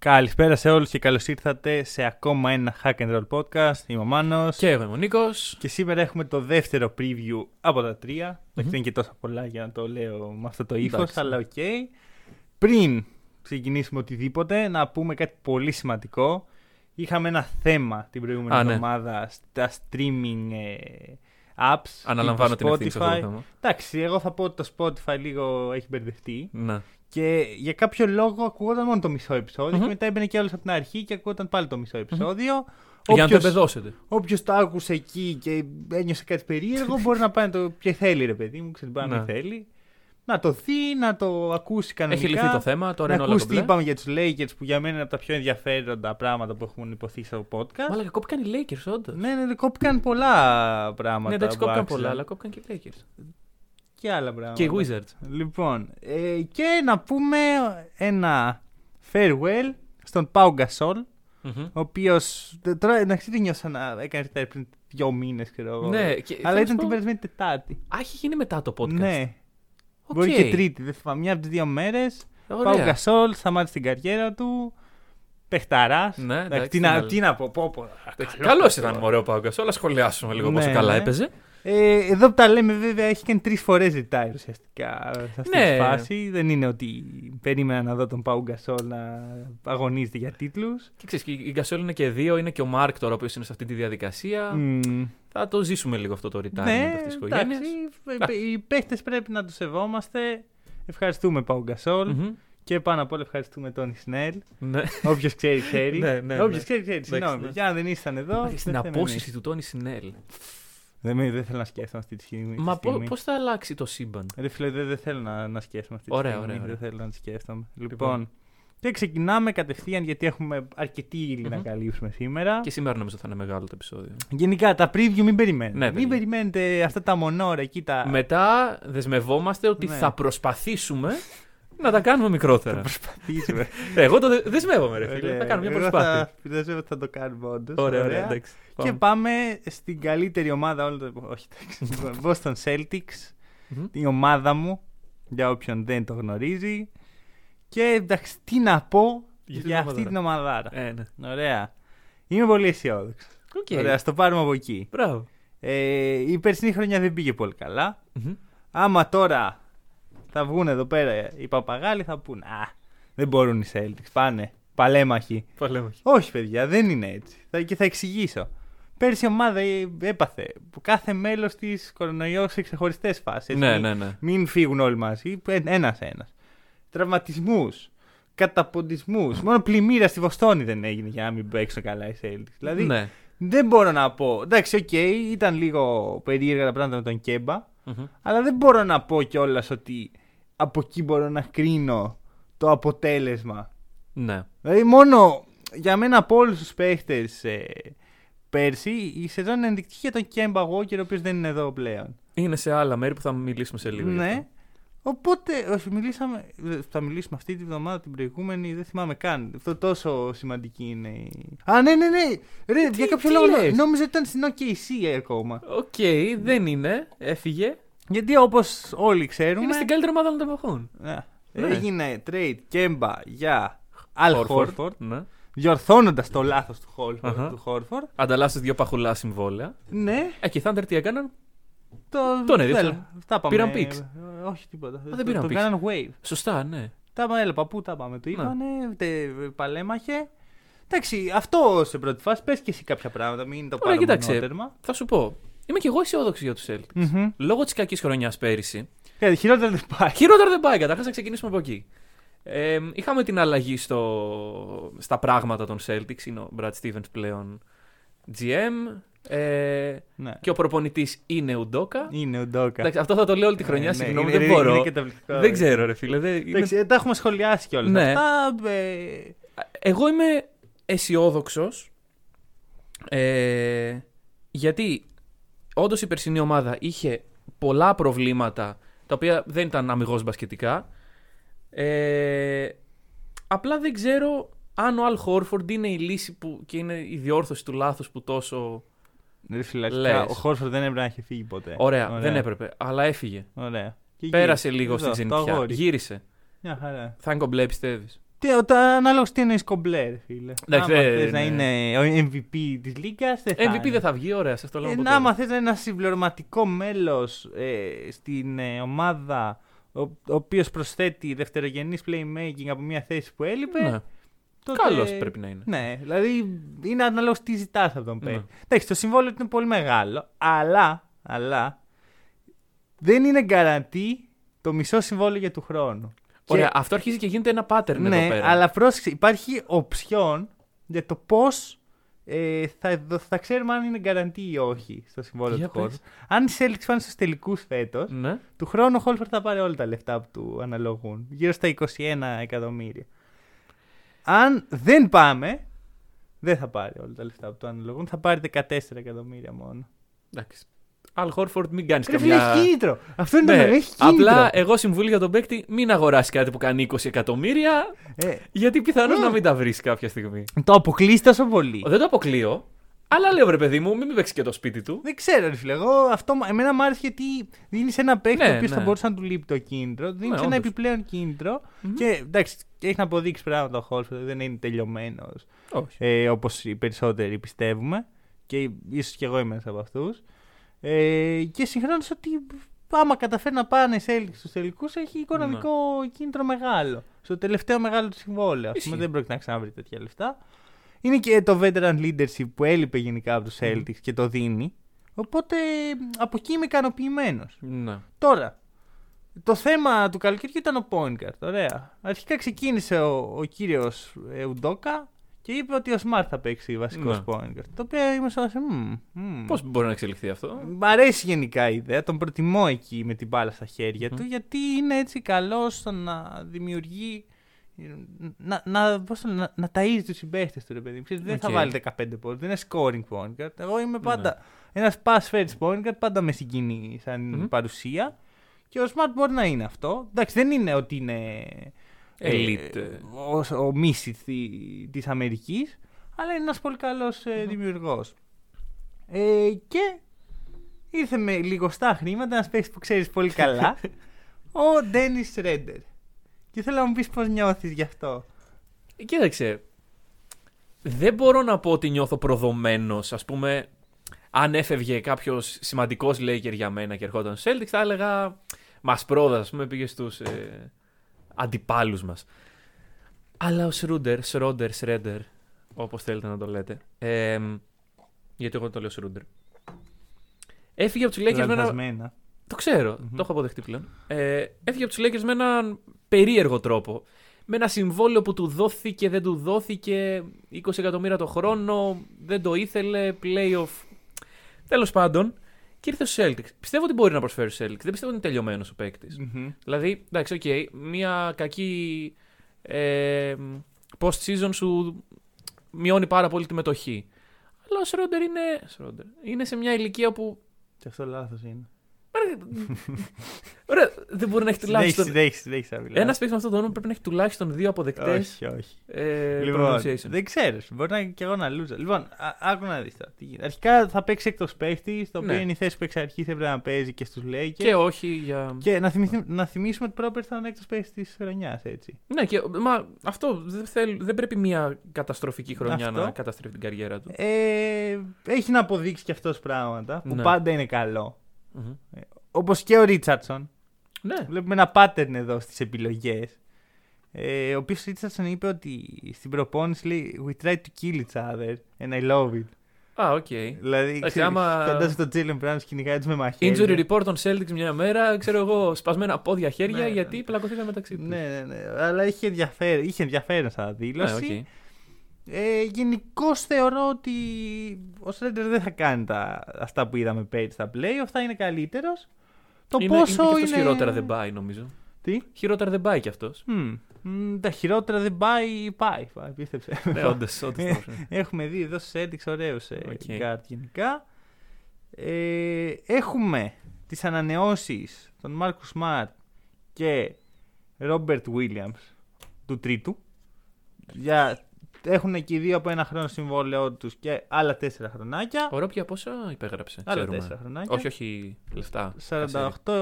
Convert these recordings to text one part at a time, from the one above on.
Καλησπέρα σε όλους και καλώς ήρθατε σε ακόμα ένα Hack and Roll podcast. Είμαι ο Μάνος. Και εγώ είμαι ο Νίκος. Και σήμερα έχουμε το δεύτερο preview από τα τρία. Δεν είναι και τόσα πολλά για να το λέω με αυτό το ύφος, Εντάξει. αλλά οκ. Πριν ξεκινήσουμε οτιδήποτε, να πούμε κάτι πολύ σημαντικό. Είχαμε ένα θέμα την προηγούμενη Α, ναι. εβδομάδα στα streaming ε, apps. Αναλαμβάνω τύπου την ευθύνη σε αυτό το Spotify. θέμα. Εντάξει, εγώ θα πω ότι το Spotify λίγο έχει μπερδευτεί. Ναι. Και για κάποιο λόγο ακουγόταν μόνο το μισό επεισόδιο Μμμ. και μετά έμπαινε κι άλλος από την αρχή και ακουγόταν πάλι το μισό επεισόδιο. Για να το Όποιος- εμπεδώσετε. Όποιος το άκουσε εκεί και ένιωσε κάτι περίεργο, μπορεί να πάει να το. και θέλει, ρε παιδί μου, ξέρει, μπορεί να μην Ναι. θέλει. Να το δει, να το ακούσει κανονικά. Έχει λυθεί το θέμα, τώρα να είναι όλα ακούσει τι κομπλέ. είπαμε για τους Lakers που για μένα είναι από τα πιο ενδιαφέροντα πράγματα που έχουν υποθεί στο podcast. Μαλάκα, κόπηκαν οι Lakers, όντως. Ναι, ναι, ναι, κόπηκαν πολλά πράγματα. Ναι, εντάξει, που κόπηκαν άξιζαν. πολλά, αλλά κόπηκαν και οι Lakers. Και άλλα πράγματα. Και οι Wizards. Λοιπόν, ε, και να πούμε ένα farewell στον Pau Gasol, Μμμ. ο οποίος. Τώρα εντάξει δεν νιώσα να έκανε retire πριν δύο μήνες, ξέρω εγώ. Ναι, και θέλω Αλλά να ήταν σου την πω- περασμένη Τετάρτη. Α, έχει γίνει μετά το podcast. Ναι. Οκ. Μπορεί και Τρίτη, δεν θυμάμαι. Μια από τις δύο μέρες. Pau Ωραία. Gasol σταμάτησε την καριέρα του. Παιχταρά. Ναι, εντάξει, τι, τι να, να- τι να πω, πω, πω. Καλό ήταν ωραίο Pau Gasol, α σχολιάσουμε λίγο Ναι, πόσο καλά ναι. έπαιζε. Ε, εδώ που τα λέμε, βέβαια, έχει κάνει τρεις φορές retire ουσιαστικά σε αυτή Ναι. τη φάση. Δεν είναι ότι περίμενα να δω τον Pau Gasol να αγωνίζεται για τίτλους. Και ξέρεις, και η Γκασόλ είναι και δύο, είναι και ο Μάρκ τώρα που είναι σε αυτή τη διαδικασία. Θα το ζήσουμε λίγο αυτό το retirement Ναι, αυτής της εντάξει. οικογένεια. Οι παίχτες πρέπει να τους σεβόμαστε. Ευχαριστούμε Pau Gasol. Και πάνω απ' όλα ευχαριστούμε τον Σνέλ. Ναι. Όποιος ξέρει, ξέρει. Ναι, ναι, Όποιος ναι. ξέρει, ξέρει. Συγγνώμη. ναι. Για να δεν ήσταν εδώ. Στην δεν θέμε απόσυση του Τόνι Σινέλ. Εμείς. Δεν, με- δεν θέλω να σκέφτομαι αυτή τη στιγμή. Μα τη στιγμή. πώς θα αλλάξει το σύμπαν; Ρε φίλε, δεν, δεν θέλω να, να σκέφτομαι αυτή τη Ωραία, στιγμή. ωραία, ωραία. Δεν θέλω να τη σκέφτομαι. Λοιπόν, Λοιπόν. και ξεκινάμε κατευθείαν γιατί έχουμε αρκετή ύλη να Μμμ. καλύψουμε σήμερα. Και σήμερα νομίζω θα είναι μεγάλο το επεισόδιο. Γενικά τα preview μην περιμένετε. Ναι, μην παιδιά. περιμένετε αυτά τα μονόρα εκεί τα. Μετά δεσμευόμαστε ότι Ναι. θα προσπαθήσουμε να τα κάνουμε μικρότερα. Προσπαθήσουμε. Ε, Εγώ το δε- δεσμεύομαι, ρε φίλε. Ωραία. Θα κάνουμε μια Εγώ προσπάθεια. Θα, πιστεύω ότι θα το κάνουμε όντως. Ωραία, ωραία, εντάξει. Και Πάμε. πάμε στην καλύτερη ομάδα όλων των. Όχι, εντάξει. Λοιπόν, Boston Celtics. Μμμ. Η ομάδα μου. Για όποιον δεν το γνωρίζει. Και εντάξει, τι να πω Για για, την αυτή την ομαδάρα. ομαδάρα. Ε, ναι. Ωραία. Είμαι πολύ αισιόδοξος. Οκ. Ωραία, ας το πάρουμε από εκεί. Μπράβο. Ε, η περσινή χρονιά δεν πήγε πολύ καλά. Μμμ. Άμα τώρα θα βγουν εδώ πέρα οι παπαγάλοι, θα πούνε Α, δεν μπορούν οι Celtics. Πάνε. Παλέμαχοι. Παλέμαχοι. Όχι, παιδιά, δεν είναι έτσι. Θα, και θα εξηγήσω. Πέρσι η ομάδα ε, έπαθε που κάθε μέλος της κορονοϊός σε ξεχωριστές φάσεις. Ναι, ναι, ναι. Μην φύγουν όλοι μαζί, ένα-ένα. Τραυματισμούς, καταποντισμούς. Μόνο πλημμύρα στη Βοστόνη δεν έγινε για να μην παίξουν καλά οι Celtics. Δηλαδή Ναι. δεν μπορώ να πω. Εντάξει, οκ, ήταν λίγο περίεργα τα πράγματα με τον Kemba. Μμμ. Αλλά δεν μπορώ να πω κιόλας ότι από εκεί μπορώ να κρίνω το αποτέλεσμα. Ναι. Δηλαδή, μόνο για μένα από όλους τους παίχτες ε, πέρσι, η σεζόν είναι ενδεικτική για τον Kemba Walker, ο οποίος δεν είναι εδώ πλέον. Είναι σε άλλα μέρη που θα μιλήσουμε σε λίγο. γι' ναι. αυτό. Οπότε, όχι, μιλήσαμε, ε, θα μιλήσουμε αυτή τη βδομάδα, την προηγούμενη, δεν θυμάμαι καν. Αυτό τόσο σημαντική είναι. η- Α, ναι, ναι, ναι. Ρε, για κάποιο τι λόγο λες; νόμιζα ότι ήταν στην OKC ακόμα. Οκ, δεν είναι. Έφυγε. Γιατί όπως όλοι ξέρουμε. Είναι στην καλύτερη ομάδα όλων των εποχών. Ναι. Ναι. Έγινε trade Κέμπα για Al Horford, Ναι. διορθώνοντας το λάθος του, Horford- Αχα. του Horford. Ανταλλάσσουν δύο παχουλά συμβόλαια. Ναι, Ε, και οι Thunder τι έκαναν; το, Τον έδειξαν. έλα, Αυτά πάμε. Πήραν picks. Ε, όχι τίποτα. δεν πήραν το picks. κάναν wave. Σωστά, ναι. Τα πάμε, έλα, παππού τα πάμε. Το Ναι. είπανε, τε, παλέμαχε. Εντάξει, αυτό σε πρώτη φάση. Πες και εσύ κάποια πράγματα, μην το Ωραία, πάρουμε κοίταξε. μονότερμα. Θα σου πω. Είμαι κι εγώ αισιόδοξος για τους Celtics. Μμμ. Λόγω της κακής χρονιάς πέρυσι. Ε, Χειρότερα δεν πάει. Χειρότερα δεν πάει. Καταρχάς να ξεκινήσουμε από εκεί. Ε, είχαμε την αλλαγή στο, στα πράγματα των Celtics. Είναι ο Brad Stevens πλέον GM. Ε, Ναι. και ο προπονητής είναι ο Ντόκα. Είναι ο Ντόκα. Εντάξει, αυτό θα το λέω όλη τη χρονιά. Ε, ναι, Συγγνώμη, είναι- δεν είναι- μπορώ. είναι καταπληκτικό. δεν ξέρω, ρε φίλε. Δεν, είναι- Εντάξει, ε, τα έχουμε σχολιάσει κιόλας. Ναι. Αυτά. ε, Εγώ είμαι αισιόδοξος. Ε, γιατί όντως η περσινή ομάδα είχε πολλά προβλήματα τα οποία δεν ήταν αμυγός μπασκετικά. Ε, απλά δεν ξέρω αν ο Αλ Χόρφορντ είναι η λύση που, και είναι η διόρθωση του λάθους που τόσο... Ρε φίλε, αρχικά, Λες. ο Χόρφορντ δεν έπρεπε να έχει φύγει ποτέ. Ωραία, δεν έπρεπε, αλλά έφυγε. Ωραία. Και Πέρασε γύρισε. λίγο Εδώ, στην το ξενιτιά. αγόρι. Γύρισε. Μια χαρά. Θα είναι κομπλέ, πιστεύει. Τι, ο- τα- ανάλογα τι εννοείς κομπλέ, ρε φίλε. Εντάξει, άμα δεν- θες να ναι. είναι ο MVP της Λίγκας, δεν θα MVP είναι. δεν θα βγει, ωραία, σα το λέω. Ε, από να, τώρα. άμα θες να είναι ένα συμπληρωματικό μέλος ε, στην ε, ομάδα ο, ο οποίος προσθέτει δευτερογενής playmaking από μια θέση που έλειπε Ναι. τότε... Καλός πρέπει να είναι. Ναι, δηλαδή είναι ανάλογο τι ζητάς από τον Ναι. παίκτη. Εντάξει, το συμβόλαιο του είναι πολύ μεγάλο, αλλά, αλλά δεν είναι γκαραντή το μισό συμβόλαιο για του χρόνου. Ωραία, Και- αυτό αρχίζει και γίνεται ένα pattern εδώ ναι, πέρα. αλλά πρόσεξε, υπάρχει οψιόν για το πώς ε, θα, δο- θα ξέρουμε αν είναι γκαραντή ή όχι στο συμβόλαιο Για του χώρου. πες. Αν οι Celtics πάνε στους τελικούς φέτος, Ναι. του χρόνου ο Χόλφερ θα πάρει όλα τα λεφτά που του αναλογούν. Γύρω στα 21 εκατομμύρια. Αν δεν πάμε, δεν θα πάρει όλα τα λεφτά που του αναλογούν. Θα πάρει 14 εκατομμύρια μόνο. Εντάξει. Αλ Χόρφορντ, μην κάνεις Ρε φίλε, καμιά. έχει κίνητρο. Αυτό είναι το Ναι, νόημα, έχει κίνητρο. απλά εγώ συμβούλιο για τον παίκτη μην αγοράσει κάτι που κάνει 20 εκατομμύρια, Ε, γιατί πιθανόν Mm. να μην τα βρεις κάποια στιγμή. το αποκλείσει τόσο πολύ. Δεν το αποκλείω, αλλά λέω βρε παιδί μου, μην με παίξει και το σπίτι του. Δεν ξέρω, ρε φίλε. Εγώ αυτό εμένα μου άρεσε γιατί δίνεις ένα παίκτη Ναι, ο οποίος ναι. θα μπορούσε να του λείπει το κίνητρο. Δίνεις Ναι, ένα όντως. επιπλέον κίνητρο. Μμμ. Και εντάξει, και έχεις να αποδείξεις πράγματα ο Χόλφερ. Δεν είναι τελειωμένος Όχι. ε, όπως οι περισσότεροι πιστεύουμε. Και ίσως και εγώ είμαι ένας από αυτούς. Ε, και συγχρόνως ότι άμα καταφέρει να πάνε σε Celtics στους τελικούς, έχει οικονομικό κίνητρο μεγάλο. Στο τελευταίο μεγάλο του συμβόλαιο. Ας πούμε, Ναι. Ισχύει. δεν πρόκειται να ξαναβρει τέτοια λεφτά. Είναι και το veteran leadership που έλειπε γενικά από τους Celtics και το δίνει. Οπότε από εκεί είμαι ικανοποιημένος. Ναι. Τώρα, το θέμα του καλοκαιριού ήταν ο point guard. Ωραία. Αρχικά ξεκίνησε ο, ο κύριος Ουντόκα και είπε ότι ο Smart θα παίξει βασικός Ναι. point guard. Το οποίο είμαι σε φάση, «Μμμ, μμμ». Πώς μπορεί να εξελιχθεί αυτό; Μ' αρέσει γενικά η ιδέα, τον προτιμώ εκεί με την μπάλα στα χέρια του, γιατί είναι έτσι καλός στο να δημιουργεί. Να, να, πώς το λένε, να, να ταΐζει τους συμπαίχτες του ρε παιδί μου. Ξέρεις, Δεν θα Οκ. βάλει 15 πόντους, δεν είναι scoring point guard. Εγώ είμαι πάντα Ναι. ένας pass first point guard, πάντα με συγκινεί σαν Μμμ. παρουσία. Και ο Smart μπορεί να είναι αυτό. Εντάξει, δεν είναι ότι είναι ε, Elite. ο, ο Μίσιτ της Αμερικής, αλλά είναι ένας πολύ καλός ε, δημιουργός. Ε, και ήρθε με λιγοστά χρήματα, ένας παίκτης που ξέρεις πολύ καλά, ο Ντένις Ρέντερ. Και θέλω να μου πεις πώς νιώθεις γι' αυτό. Κοίταξε. Δεν μπορώ να πω ότι νιώθω προδομένος. Α πούμε, αν έφευγε κάποιος σημαντικός Laker για μένα και ερχόταν στου Celtics, θα έλεγα Μας πρόδα, ας πούμε, πήγε στους ε, αντιπάλους μας. Αλλά ο Σρούντερ, Σρόντερ, Σρέντερ, όπως θέλετε να το λέτε. Ε, γιατί εγώ το λέω Σρούντερ. Έφυγε από τους Lakers με ένα. Λανθασμένα. Το ξέρω, το έχω αποδεχτεί πλέον. Ε, έφυγε από τους Lakers με έναν περίεργο τρόπο. Με ένα συμβόλαιο που του δόθηκε, δεν του δόθηκε. 20 εκατομμύρια το χρόνο, δεν το ήθελε, playoff. Τέλος πάντων, και ήρθε στους Celtics. Πιστεύω ότι μπορεί να προσφέρει στους Celtics. Δεν πιστεύω ότι είναι τελειωμένος ο παίκτης. Μμμ. Δηλαδή, εντάξει, οκ, μια κακή ε, post-season σου μειώνει πάρα πολύ τη μετοχή. Αλλά ο Σρόντερ είναι, Schroeder είναι σε μια ηλικία που. Και αυτό λάθος είναι. Ωραία, δεν μπορεί να έχει Συνέχισε, τουλάχιστον. συνέχισε, συνέχισε να μιλάς. Ένας παίκτης με αυτό το όνομα πρέπει να έχει τουλάχιστον δύο αποδεκτές Όχι, όχι. ε, Λοιπόν, pronunciation. δεν ξέρω. Μπορεί να είναι και εγώ να λούζα. Λοιπόν, α- άκου να δεις τώρα. τι γίνεται. Αρχικά θα παίξει εκτός παίχτης, το οποίο Ναι. είναι η θέση που εξ αρχής έπρεπε να παίζει και στους Lakers. Και όχι για. Και να, θυμηθούμε- να θυμίσουμε ότι πρόπερ ήταν έκτο παίχτης της χρονιάς, έτσι. Ναι, και, μα αυτό δεν, θέλ, δεν πρέπει μια καταστροφική χρονιά Αυτό. να καταστρέφει την καριέρα του. Ε, έχει να αποδείξει και αυτός πράγματα που Ναι. πάντα είναι καλό. Μμμ. Όπως και ο Ρίτσαρdsον. Ναι, Βλέπουμε ένα pattern εδώ στις επιλογές. Ε, ο οποίος Richardson είπε ότι στην προπόνηση λέει We try to kill each other and I love it. α, οκ. Δηλαδή, Εντάξει, ξέρεις, άμα- φαντάζεσαι τον Τζέιλεν Μπράουν κυνηγάει του με μαχαίρια. Injury report των Celtics μια μέρα, ξέρω εγώ, σπασμένα πόδια χέρια Ναι, γιατί ναι. πλακωθήκαν μεταξύ τους. Ναι, ναι, ναι. Αλλά είχε ενδιαφέρον, είχε ενδιαφέρον σαν ναι, δήλωση. Οκ. Ε, Γενικώς θεωρώ ότι ο Σρέντερ δεν θα κάνει τα, αυτά που είδαμε πέρυσι στα playoff, θα είναι καλύτερος. Το είναι, πόσο είναι. είναι. Και αυτός χειρότερα δεν πάει, νομίζω. Τι; Χειρότερα δεν πάει κι αυτός. Μμ. Μ, τα χειρότερα δεν πάει, πάει. πάει πίστεψε. ναι, όντως. Ε, Έχουμε δει εδώ στους Celtics ωραίους ε, Οκ. guard γενικά. Ε, έχουμε τις ανανεώσεις των Marcus Smart και Robert Williams του τρίτου. Για, έχουν και οι δύο από ένα χρόνο συμβόλαιό τους και άλλα τέσσερα χρονάκια. Ο Ρόπια πόσα υπέγραψε. Άλλα ξέρουμε. τέσσερα χρονάκια. Όχι, όχι λεφτά. 48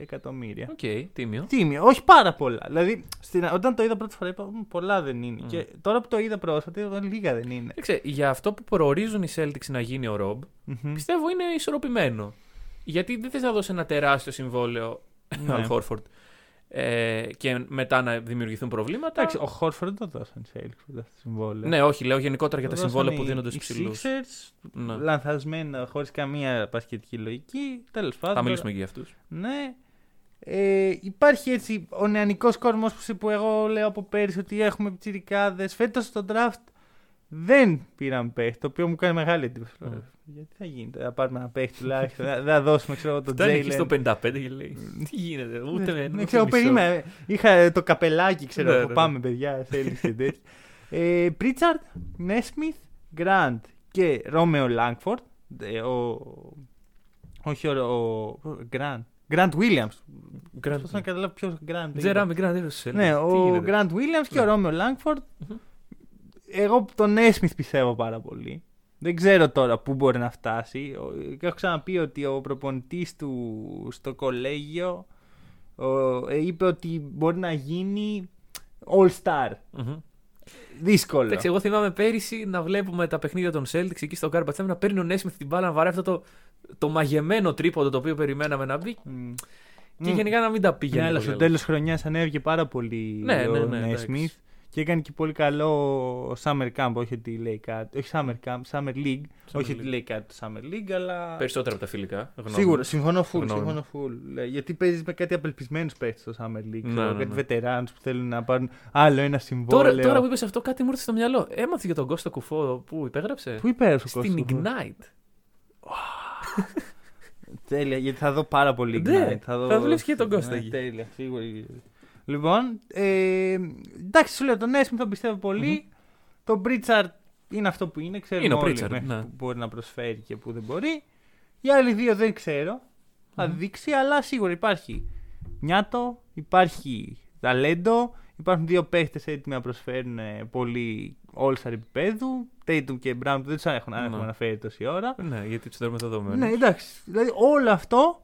εκατομμύρια. Οκ, τίμιο. Τίμιο, όχι πάρα πολλά. Δηλαδή, στην, όταν το είδα πρώτη φορά είπα «Μ, πολλά δεν είναι. Μμ. Και τώρα που το είδα πρόσφατα είπα λίγα δεν είναι. Κοίταξε, για αυτό που προορίζουν οι Celtics να γίνει ο Ρομπ, Μμμ. πιστεύω είναι ισορροπημένο. Γιατί δεν θες να δώσει ένα τεράστιο συμβόλαιο Ναι. al Horford ε, και μετά να δημιουργηθούν προβλήματα. Εντάξει, ο Χόρφορντ δεν το δώσαν σε Celtics μετά στο συμβόλαιο. Ναι, όχι, λέω γενικότερα για Το τα δώσαν συμβόλαια που οι- δίνονται οι στους ψηλούς. Sixers, Ναι. λανθασμένα, χωρίς καμία μπασκετική λογική. Τέλος πάντων. Θα μιλήσουμε και για αυτούς. Ναι. Ε, υπάρχει έτσι ο νεανικός κόσμο που, που εγώ λέω από πέρυσι ότι έχουμε πιτσιρικάδε. Φέτος στο draft δεν πήραν παίχτη, το οποίο μου κάνει μεγάλη εντύπωση. Mm. Γιατί θα γίνεται, θα πάρουμε ένα παίχτη τουλάχιστον. δεν θα δώσουμε ξέρω, εγώ, τον Φτάνει εκεί Jalen. στο 55 και λέει. Τι γίνεται, ούτε με. Ναι, ούτε ξέρω, μισό». περίμενα. Είχα το καπελάκι, ξέρω. Ναι, εγώ, ναι, Πάμε, παιδιά, θέλεις και τέτοια. ε, Πρίτσαρτ, Νέσμιθ, Γκραντ και Ρόμεο Λάγκφορντ. Ε, ο... Όχι ο. ο... Γκραντ. Γκραντ Βίλιαμ. Grand- Πώ να καταλάβω ποιος Γκραντ. Τζεράμι Γκραντ είναι στου Ναι, ο Γκραντ Βίλιαμ και ο Ναι. Ρόμεο Λάγκφορντ. Μμμ. Εγώ τον Νέσμιθ πιστεύω πάρα πολύ. Δεν ξέρω τώρα πού μπορεί να φτάσει. Ο- και Έχω ξαναπεί ότι ο προπονητής του στο κολέγιο ο- ε, είπε ότι μπορεί να γίνει All Star. Δύσκολο. Εντάξει, εγώ θυμάμαι πέρυσι να βλέπουμε τα παιχνίδια των Celtics εκεί στο Garbage Time να παίρνει ο Νέσμιθ την μπάλα να βαράει αυτό το, το μαγεμένο τρίποντο το οποίο περιμέναμε να μπει Μμ. και Μμ. γενικά να μην τα πήγαινε. Ναι, αλλά πολύ στο καλά. τέλος χρονιάς ανέβηκε πάρα πολύ Ναι, ο ναι, ναι, Νέσμιθ εντάξει. Και έκανε και πολύ καλό Summer Camp. Όχι ότι λέει κάτι. Όχι Summer Camp, Summer League. όχι ότι League. λέει κάτι το Summer League, αλλά. Περισσότερα από τα φιλικά. γνώμη. Σίγουρα, συμφωνώ full. Γνώμη. συμφωνώ full. Ε, Γιατί παίζεις με κάτι απελπισμένους παίχτε στο Summer League. Ναι, ξέρω, ναι, κάτι ναι. βετεράνους που θέλουν να πάρουν άλλο ένα συμβόλαιο. Τώρα, τώρα που είπες αυτό, κάτι μου ήρθε στο μυαλό. Έμαθε για τον Κώστα Κουφό που υπέγραψε. Πού υπέρασε ο Στην Κώστας; Ignite. Τέλεια, γιατί θα δω πάρα πολύ Ναι, Ignite. Θα, δω... θα βλέπεις και τον Κώστα Ναι, εκεί. τέλεια, σίγουρα. Λοιπόν, ε, εντάξει, σου λέω τον Έσμι τον πιστεύω πολύ. Το Pritchard είναι αυτό που είναι. Ξέρουμε Είναι ο όλοι Pritchard, μέχρι ναι. που μπορεί να προσφέρει και που δεν μπορεί. Οι άλλοι δύο δεν ξέρω. Θα Μμμ. δείξει, αλλά σίγουρα υπάρχει νιάτο, υπάρχει ταλέντο. Υπάρχουν δύο παίχτες έτοιμοι να προσφέρουν ε, πολύ all-star επίπεδου. Tatum και Brown που δεν τους έχουν, αν Ναι. έχουμε αναφέρει τόση ώρα. Ναι, γιατί τους θεωρούμε δεδομένους. Ναι, εντάξει. Δηλαδή όλο αυτό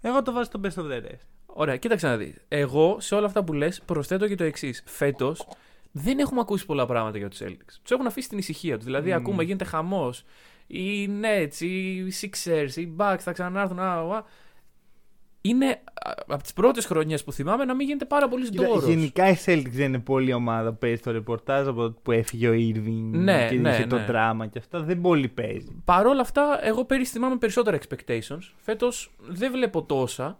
εγώ το βάζω στο best of the rest. Ωραία, κοίταξε να δεις. Εγώ σε όλα αυτά που λες προσθέτω και το εξής. Φέτος δεν έχουμε ακούσει πολλά πράγματα για τους Celtics. Τους έχουν αφήσει την ησυχία τους. Δηλαδή, Μμμ. ακούμε γίνεται χαμός. Οι Nets, οι Sixers, οι Bucks θα ξανάρθουν. Α, α, α. Είναι από τις πρώτες χρονιές που θυμάμαι να μην γίνεται πάρα πολύ Κοίτα, ντόρος. γενικά η Celtics δεν είναι πολύ ομάδα που παίζει το ρεπορτάζ από το που έφυγε ο Irving Ναι, και ναι, είχε το ναι. δράμα και αυτά. Δεν πολύ παίζει. Παρ' όλα αυτά, εγώ πέρυσι θυμάμαι περισσότερα expectations. Φέτος δεν βλέπω τόσα.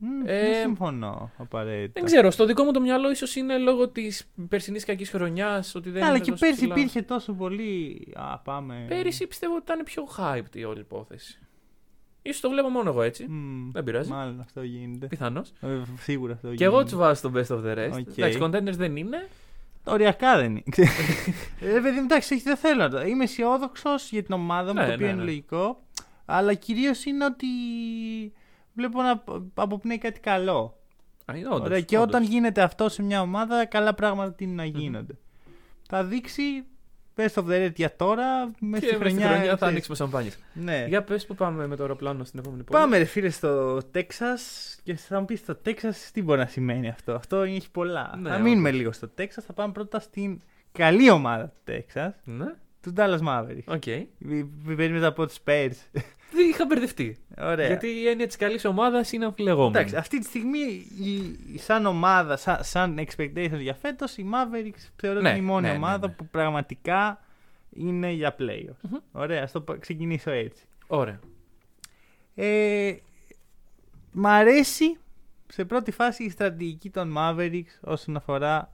Μ, Ε, δεν συμφωνώ απαραίτητα. Δεν ξέρω, στο δικό μου το μυαλό ίσως είναι λόγω της περσινής κακής χρονιάς ότι δεν Ναι, αλλά είναι και τόσο πέρσι ψηλά. υπήρχε τόσο πολύ. Α, πάμε. Πέρυσι πιστεύω ότι ήταν πιο hyped η όλη υπόθεση. Ίσως το βλέπω μόνο εγώ έτσι. Μ, Δεν πειράζει. Μάλλον αυτό γίνεται. Πιθανώς. Ε, σίγουρα αυτό Και γίνεται. εγώ τους βάζω στο best of the rest. Οκ. Εντάξει, contenders δεν είναι. Οριακά δεν είναι. ε, παιδί μου, εντάξει, όχι, δεν θέλω να το. Είμαι αισιόδοξος για την ομάδα μου, Ναι, το οποίο ναι, είναι ναι. λογικό. Αλλά κυρίως είναι ότι βλέπω να αποπνέει κάτι καλό. Α, είναι όντως, Ωραία, και όντως. όταν γίνεται αυτό σε μια ομάδα, καλά πράγματα τι είναι να γίνονται. Θα δείξει best of the rest για τώρα, μέσα Και στη μες στη χρονιά. χρονιά θα ξέρεις. ανοίξουμε σαμπάνιες. Ναι. Για πες που πάμε με το αεροπλάνο στην επόμενη πόλη. Πάμε ρε φίλε στο Τέξας και θα μου πεις στο Τέξας τι μπορεί να σημαίνει αυτό; Αυτό έχει πολλά. Ναι, θα μείνουμε όντως. λίγο στο Τέξας, θα πάμε πρώτα στην καλή ομάδα του Τέξας, Ναι, του Dallas Mavericks. οκ. Μη περίμενα από τους Spurs. Δεν είχα μπερδευτεί. Ωραία. Γιατί η έννοια της καλής ομάδας είναι αμφιλεγόμενη. Εντάξει, αυτή τη στιγμή η, η- σαν ομάδα, σαν, σαν expectations για φέτος, οι Mavericks θεωρώ Ναι, ότι είναι η μόνη ναι, ναι, ομάδα ναι. που πραγματικά είναι για playoffs. Μμμ. Ωραία, ας το πα- ξεκινήσω έτσι. Ωραία. Ε, μ' αρέσει σε πρώτη φάση η στρατηγική των Mavericks όσον αφορά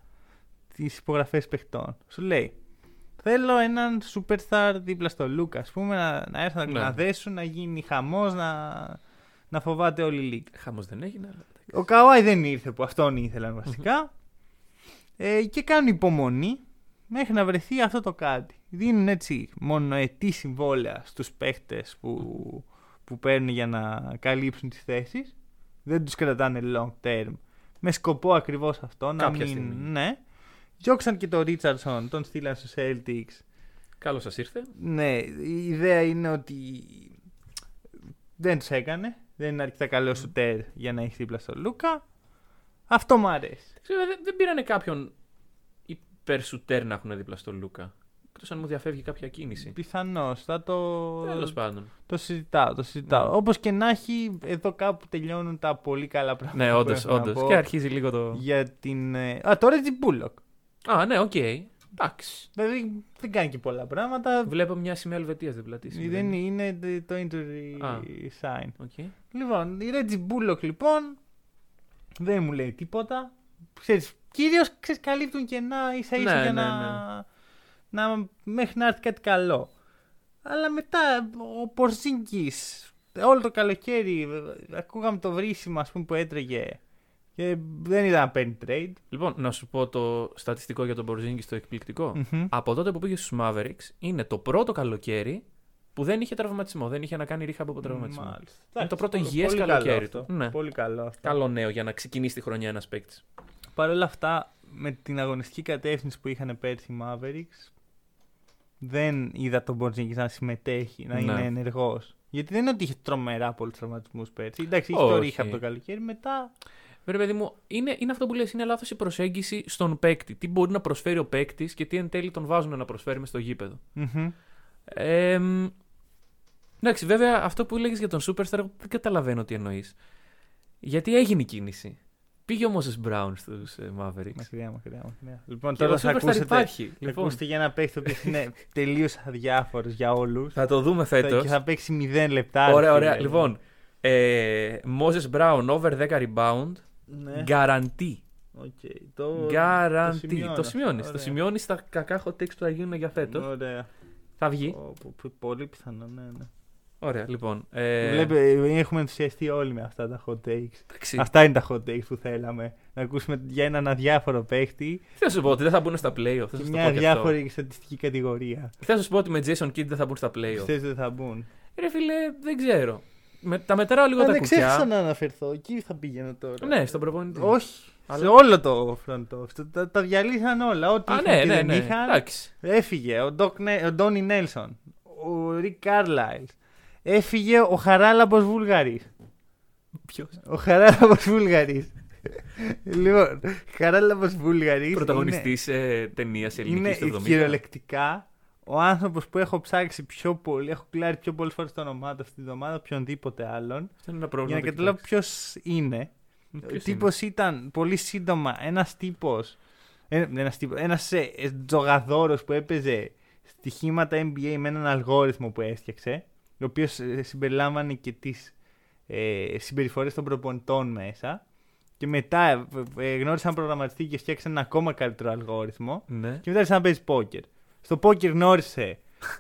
τις υπογραφές παιχτών. Σου λέει, θέλω έναν superstar δίπλα στο Λούκα, ας πούμε, να, να έρθουν Ναι. να δέσουν, να γίνει χαμός, να, να φοβάται όλη η λίγα. Χάμο δεν έγινε, αλλά. εντάξει. Ο Καουάι δεν ήρθε που αυτόν ήθελαν βασικά. Ε, και κάνουν υπομονή μέχρι να βρεθεί αυτό το κάτι. Δίνουν έτσι μονοετή συμβόλαια στους παίχτες που, που παίρνουν για να καλύψουν τις θέσεις. Δεν τους κρατάνε long term. Με σκοπό ακριβώς αυτό να Κάποια μην... στιγμή. Ναι. Διώξαν και τον Ρίτσαρdsον, τον στείλαν στους Celtics. Καλώς σας ήρθε. Ναι, η ιδέα είναι ότι δεν τους έκανε. Δεν είναι αρκετά καλό σουτέρ για να έχεις δίπλα στον Λούκα. Αυτό μου αρέσει. Ξέρω, δεν, δεν πήρανε κάποιον υπερσουτέρ να έχουν δίπλα στο Λούκα. Εκτός αν μου διαφεύγει κάποια κίνηση. Πιθανώς. Θα το, Τέλος πάντων. το συζητάω. Το συζητάω. Ναι. Όπως και να έχει, εδώ κάπου τελειώνουν τα πολύ καλά πράγματα. Ναι, που όντως, έχω να όντως. πω Και αρχίζει λίγο το. Για την. ε, Α, το Reggie Bullock. Α, ναι, οκ. Εντάξει. Δηλαδή δεν κάνει και πολλά πράγματα. Βλέπω μια σημαία Ελβετίας δίπλα τη. Δεν είναι το injury Α. sign. Okay. Λοιπόν, η Reggie Bullock λοιπόν δεν μου λέει τίποτα. Ξέρεις, κυρίως ξέρεις, καλύπτουν κενά ίσα ίσα Ναι, για ναι, να, να μέχρι να έρθει κάτι καλό. Αλλά μετά ο Πορζίνκης όλο το καλοκαίρι ε, ακούγαμε το βρίσιμο ας πούμε, που έτρεγε και δεν είδα να παίρνει trade. Λοιπόν, να σου πω το στατιστικό για τον Μπορζίνγκη το εκπληκτικό. Μμμ. Από τότε που πήγε στους Mavericks, είναι το πρώτο καλοκαίρι που δεν είχε τραυματισμό. Δεν είχε να κάνει ρίχα από τραυματισμό. Μάλιστα. Είναι το πρώτο Πολύ- υγιές πολύ καλοκαίρι καλό του. αυτό. Ναι. Πολύ καλό αυτό. Καλό νέο για να ξεκινήσει τη χρονιά ένας παίκτης. Παρ' όλα αυτά, με την αγωνιστική κατεύθυνση που είχαν πέρσι οι Mavericks, δεν είδα τον Μπορζίνγκη να συμμετέχει, να Ναι. είναι ενεργός. Γιατί δεν είναι ότι είχε τρομερά πολλούς τραυματισμούς πέρσι. Εντάξει, είχε το Όχι. ρίχα από το καλοκαίρι, μετά. Βέβαια, παιδί μου, είναι, είναι αυτό που λες, είναι λάθος η προσέγγιση στον παίκτη. Τι μπορεί να προσφέρει ο παίκτης και τι εν τέλει τον βάζουν να προσφέρει μες στο γήπεδο. Μμμ. Ε, μ, εντάξει, βέβαια, αυτό που έλεγε για τον Superstar, εγώ δεν καταλαβαίνω τι εννοείς. Γιατί έγινε η κίνηση. Πήγε ο Moses Brown στους ε, Mavericks. Μακριά, μακριά, μακριά. Λοιπόν, Και τώρα ο θα Superstar ακούσετε, υπάρχει. θα Λοιπόν, ακούσετε για ένα παίχτη ο οποίος είναι τελείως αδιάφορος για όλους. θα το δούμε φέτος. Και θα παίξει 0 λεπτά. Ωραία, ρε ωραία. φίλε. Λοιπόν, ε, Moses Brown over 10 rebound. Ναι. Guarantee. Οκ, Το, Guarantee. σημειώνω Το αυτό. σημειώνεις. Το Ωραία. σημειώνεις στα κακά hot takes που θα γίνουν για φέτος. Ωραία. Θα βγει. Πω, πω, πω, Πολύ πιθανό, ναι, ναι. Ωραία, λοιπόν. Ε, Βλέπε, έχουμε ενθουσιαστεί όλοι με αυτά τα hot takes. εντάξει, Αυτά είναι τα hot takes που θέλαμε. Να ακούσουμε για έναν αδιάφορο παίχτη Τι θα σου πω, ότι δεν θα μπουν στα playoff. Θα και σας το μια πω και αυτό. αδιάφορη στατιστική κατηγορία. Θα σου πω ότι με Jason Kidd δεν θα μπουν στα playoff. Πιστεύω ότι δεν θα μπουν; Ρε φίλε, δεν ξέρω. Με, τα μετράω λίγο Α, τα δεν ξέχασα κουκιά. να αναφερθώ. Εκεί θα πήγαινα τώρα. Ναι, στον προπονητή. Όχι. Αλλά- Σε όλο το front office. Τα, τα διαλύσαν όλα. Ό,τι Α, είχαν ναι, και ναι, δεν ναι. είχαν. Εντάξει. Έφυγε ο, Doc, Νε- ο Ντόνι Νέλσον. Ο Ρικ Κάρλαϊλ. Έφυγε ο Χαράλαμπος Βούλγαρης. Ποιος; Ο Χαράλαμπος Βούλγαρης. λοιπόν, Χαράλαμπος Βούλγαρης Πρωταγωνιστής ε, ταινία ελληνική είναι, στο είναι 70. κυριολεκτικά ο άνθρωπος που έχω ψάξει πιο πολύ, έχω κλάρει πιο πολλές φορές το όνομά του αυτή τη βδομάδα οποιονδήποτε άλλον. Αυτό είναι ένα Για πρόβλημα. να το καταλάβω ποιος είναι. κοιτάξω. Ο Ποιος τύπο ήταν πολύ σύντομα ένας τύπος. Ένας τύπος, ένας ε, ε, τζογαδόρος που έπαιζε στοιχήματα NBA με έναν αλγόριθμο που έφτιαξε, ο οποίος ε, συμπεριλάμβανε και τις ε, συμπεριφορές των προπονητών μέσα και μετά ε, ε, γνώρισε έναν προγραμματιστή και φτιάξαν ένα ακόμα καλύτερο αλγόριθμο είναι. Ναι. και μετά άρχισε να παίζει πόκερ. Στο πόκερ γνώρισε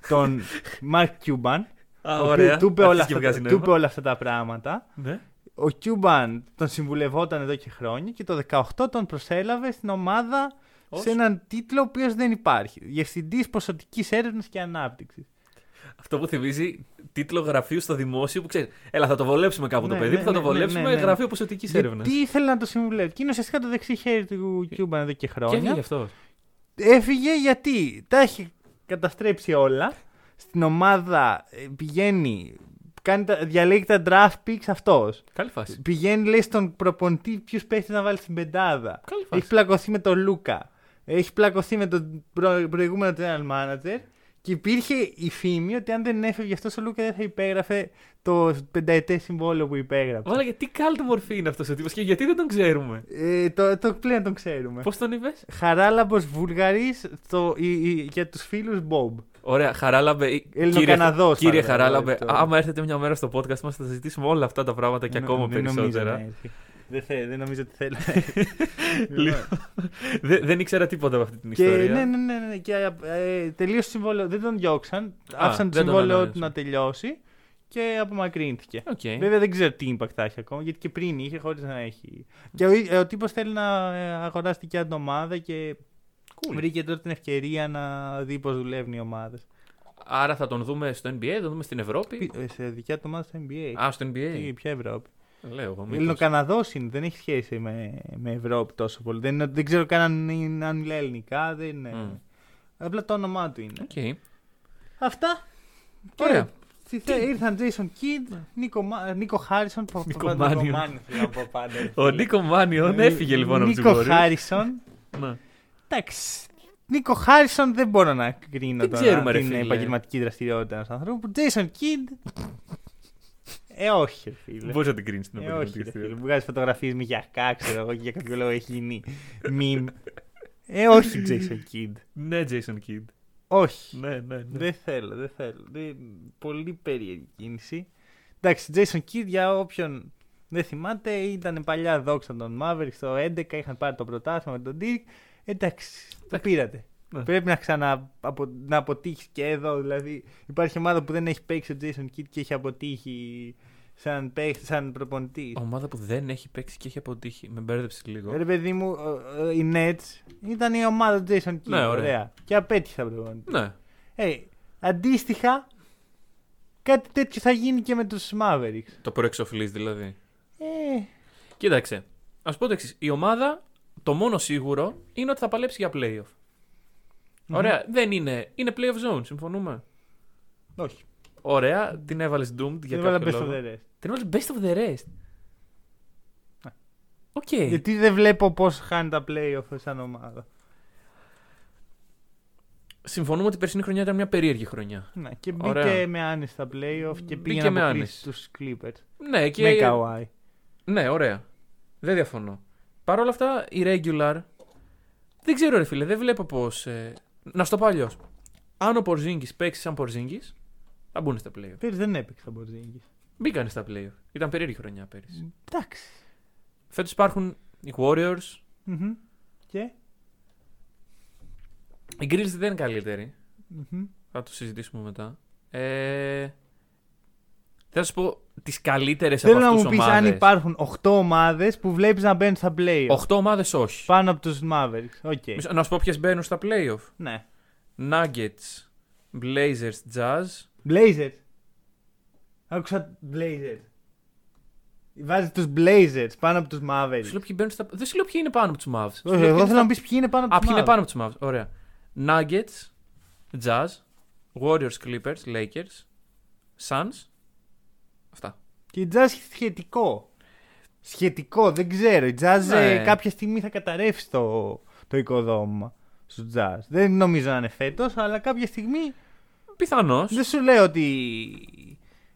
τον Mark Cuban, Α, ο οποίος ωραία. του είπε όλα Αρχίζει και αυτά- βγάζει του νόημα. είπε όλα αυτά τα πράγματα Ναι. ο Cuban τον συμβουλευόταν εδώ και χρόνια και το 18 τον προσέλαβε στην ομάδα Ως; σε έναν τίτλο ο οποίος δεν υπάρχει. Διευθυντής ποσοτικής έρευνας και ανάπτυξης. Αυτό που θυμίζει τίτλο γραφείου στο δημόσιο που ξέρεις. Έλα, θα το βολέψουμε κάπου το Ναι, παιδί, ναι, θα το ναι, βολέψουμε ναι, ναι. γραφείο ποσοτικής έρευνας. Γιατί ήθελε να το συμβουλεύει. Και είναι ουσιαστικά το δεξί χέρι του Cuban εδώ και Και έφυγε χρόνια. αυτός. Έφυγε γιατί τα έχει καταστρέψει όλα. Στην ομάδα ε, πηγαίνει, κάνει τα, διαλέγει τα draft picks αυτός. Καλή φάση. Πηγαίνει, λέει στον προπονητή ποιου παίχτε να βάλει στην πεντάδα. Καλή Έχει φάση. πλακωθεί με τον Λούκα. Έχει πλακωθεί με τον προ- προηγούμενο general manager. Και υπήρχε η φήμη ότι αν δεν έφευγε αυτός ο Λούκα δεν θα υπέγραφε το πενταετές συμβόλαιο που υπέγραψε. Βάλα, γιατί κάλτ μορφή είναι αυτός ο τύπος και γιατί δεν τον ξέρουμε. Ε, το, το πλέον τον ξέρουμε. Πώς τον είπες; Χαράλαμπος Βουλγαρής για τους φίλους Μπομπ. Ωραία, Χαράλαμπε. ε, Ελληνοκαναδός, Κύριε παρακαλώ, Χαράλαμπε, αυτό. άμα έρθετε μια μέρα στο podcast μας, θα συζητήσουμε όλα αυτά τα πράγματα και Δεν- ακόμα δεν νομίζω περισσότερα. Να έρθει. Δεν, θε- δεν νομίζω ότι θέλει. Λοιπόν, δεν, δεν ήξερα τίποτα από αυτή την και, ιστορία. ναι, ναι, ναι, ναι, και ε, τελείωσε το συμβόλαιο. Δεν τον διώξαν. Α, άφησαν το δεν τον συμβόλαιό του ανανέωσαν. να τελειώσει. και απομακρύνθηκε. Οκ. Βέβαια δεν ξέρω τι impact θα έχει ακόμα, γιατί και πριν είχε χωρίς να έχει. Και ο, ε, ο τύπος θέλει να ε, αγοράσει την άλλη ομάδα και βρήκε τώρα την ευκαιρία να δει πώς δουλεύουν οι ομάδες. Άρα θα τον δούμε στο NBA, θα τον δούμε στην Ευρώπη. Σε δικιά του ομάδα στο NBA. Α, στο NBA. Τι, ποια Ευρώπη. Λέω εγώ. μήπως. Ελληνοκαναδό είναι, δεν έχει σχέση με, με Ευρώπη τόσο πολύ. Δεν, είναι- δεν ξέρω καν αν, είναι- αν μιλάει ελληνικά. Δεν είναι. Μμ. Απλά το όνομά του είναι. Οκ. Αυτά. Ωραία. Και στη θε- ήρθαν Jason Kidd, Νίκο, Μα- Νίκο Χάρισον. πο- Νίκο πάντα Μάνιον. Νίκο Μάνιον θέλω να πω πάντα. Ο Νίκο Μάνιον έφυγε λοιπόν από τους Νίκο Warriors. Χάρισον. Ναι. Εντάξει. Νίκο Χάρισον δεν μπορώ να κρίνω Δεν τώρα ξέρουμε, ρε την φίλε. επαγγελματική δραστηριότητα ενός ανθρώπου. Jason Kidd. Ε, όχι, ρε φίλε. Μπορείς να την κρίνεις την Ε, όχι, επαγγελματική ρε φίλε. δραστηριότητα. Μου βγάζει φωτογραφίες με γιακά, ξέρω εγώ, και για κάποιο λόγο έχει γίνει meme. Ε, όχι, Jason Kidd. Ναι, Jason Kidd. Όχι. Ναι, ναι, ναι. Δεν θέλω, δεν θέλω. Δεν... Πολύ περίεργη κίνηση. Εντάξει, Jason Kidd για όποιον δεν θυμάται ήταν παλιά δόξα των Mavericks το 11, είχαν πάρει το πρωτάθλημα με τον Dirk. Εντάξει, το Εντάξει. πήρατε. Ναι. Πρέπει να ξανα απο... να αποτύχεις και εδώ. Δηλαδή, υπάρχει ομάδα που δεν έχει παίξει ο Jason Kidd και έχει αποτύχει σαν, παίχτη, σαν προπονητή. Ομάδα που δεν έχει παίξει και έχει αποτύχει. Με μπέρδεψε λίγο. Ρε παιδί μου, ο- ο- οι Nets ήταν η ομάδα του Jason Kidd. Ναι, ωραία. Και απέτυχε σαν προπονητή. Ναι. Ε, αντίστοιχα, κάτι τέτοιο θα γίνει και με τους Mavericks. Το προεξοφλεί δηλαδή. Ε, Κοίταξε. Α πω το εξής. Η ομάδα, το μόνο σίγουρο είναι ότι θα παλέψει για playoff. Ωραία. Δεν είναι. Είναι playoff zone, συμφωνούμε; όχι. Ωραία. Την έβαλες doomed για Δεν βάλα κάποιο best of λόγο. the rest. Την έβαλες best of the rest. Ναι. Οκ. Γιατί δεν βλέπω πώς χάνει τα playoff σαν ομάδα. Συμφωνούμε ότι η περσινή χρονιά ήταν μια περίεργη χρονιά. Ναι, και μπήκε Ωραία. με άνεση στα playoff και Μπήκε πήγε με να άνεση. αποκλείσει τους Clippers. Ναι, και. Με Kawhi. Ναι, ωραία. Δεν διαφωνώ. Παρ' όλα αυτά, η regular. Δεν ξέρω, ρε φίλε, δεν βλέπω πώς. Να στο πω αλλιώς. Αν ο Πορζίνγκη παίξει σαν Πορζίνγκη, θα μπουν στα playoff. Πέρυσι δεν έπαιξε τον Porzingis. Μπήκαν στα playoff. Ήταν περίεργη χρονιά πέρυσι. Εντάξει. Φέτος υπάρχουν οι Warriors. Μμμ. Και; Οι Grizzlies δεν είναι καλύτεροι. Μμμ. Θα το συζητήσουμε μετά. Ε, θα σου πω τις καλύτερες από Θέλω να αυτούς μου πεις αν υπάρχουν 8 ομάδες που βλέπεις να μπαίνουν στα playoff. 8 ομάδες όχι. Πάνω από τους Mavericks. Οκ. Μισό- Να σου πω ποιες μπαίνουν στα playoff. Ναι. Nuggets, Blazers, Jazz. Blazers. Άκουσα Blazers. Βάζει τους Blazers πάνω από τους Σου Mavericks. λέω ποιοι μπαίνουν στα... Δεν σου λέω ποιοι είναι πάνω από τους Mavs. Σου Όχι, λέω εγώ ποιοι θέλω να είναι μου πεις ποιοι είναι πάνω από στα- Α, τους ποιοι είναι Mavs. πάνω από τους Mavs. Ωραία. Nuggets, Jazz, Warriors, Clippers, Lakers, Suns. Αυτά. Και η Jazz σχετικό. Σχετικό, δεν ξέρω. Η Jazz Ναι. ε, κάποια στιγμή θα καταρρεύσει το, το οικοδόμημα στου Jazz. Δεν νομίζω να είναι φέτος, αλλά κάποια στιγμή Πιθανώς. δεν σου λέω ότι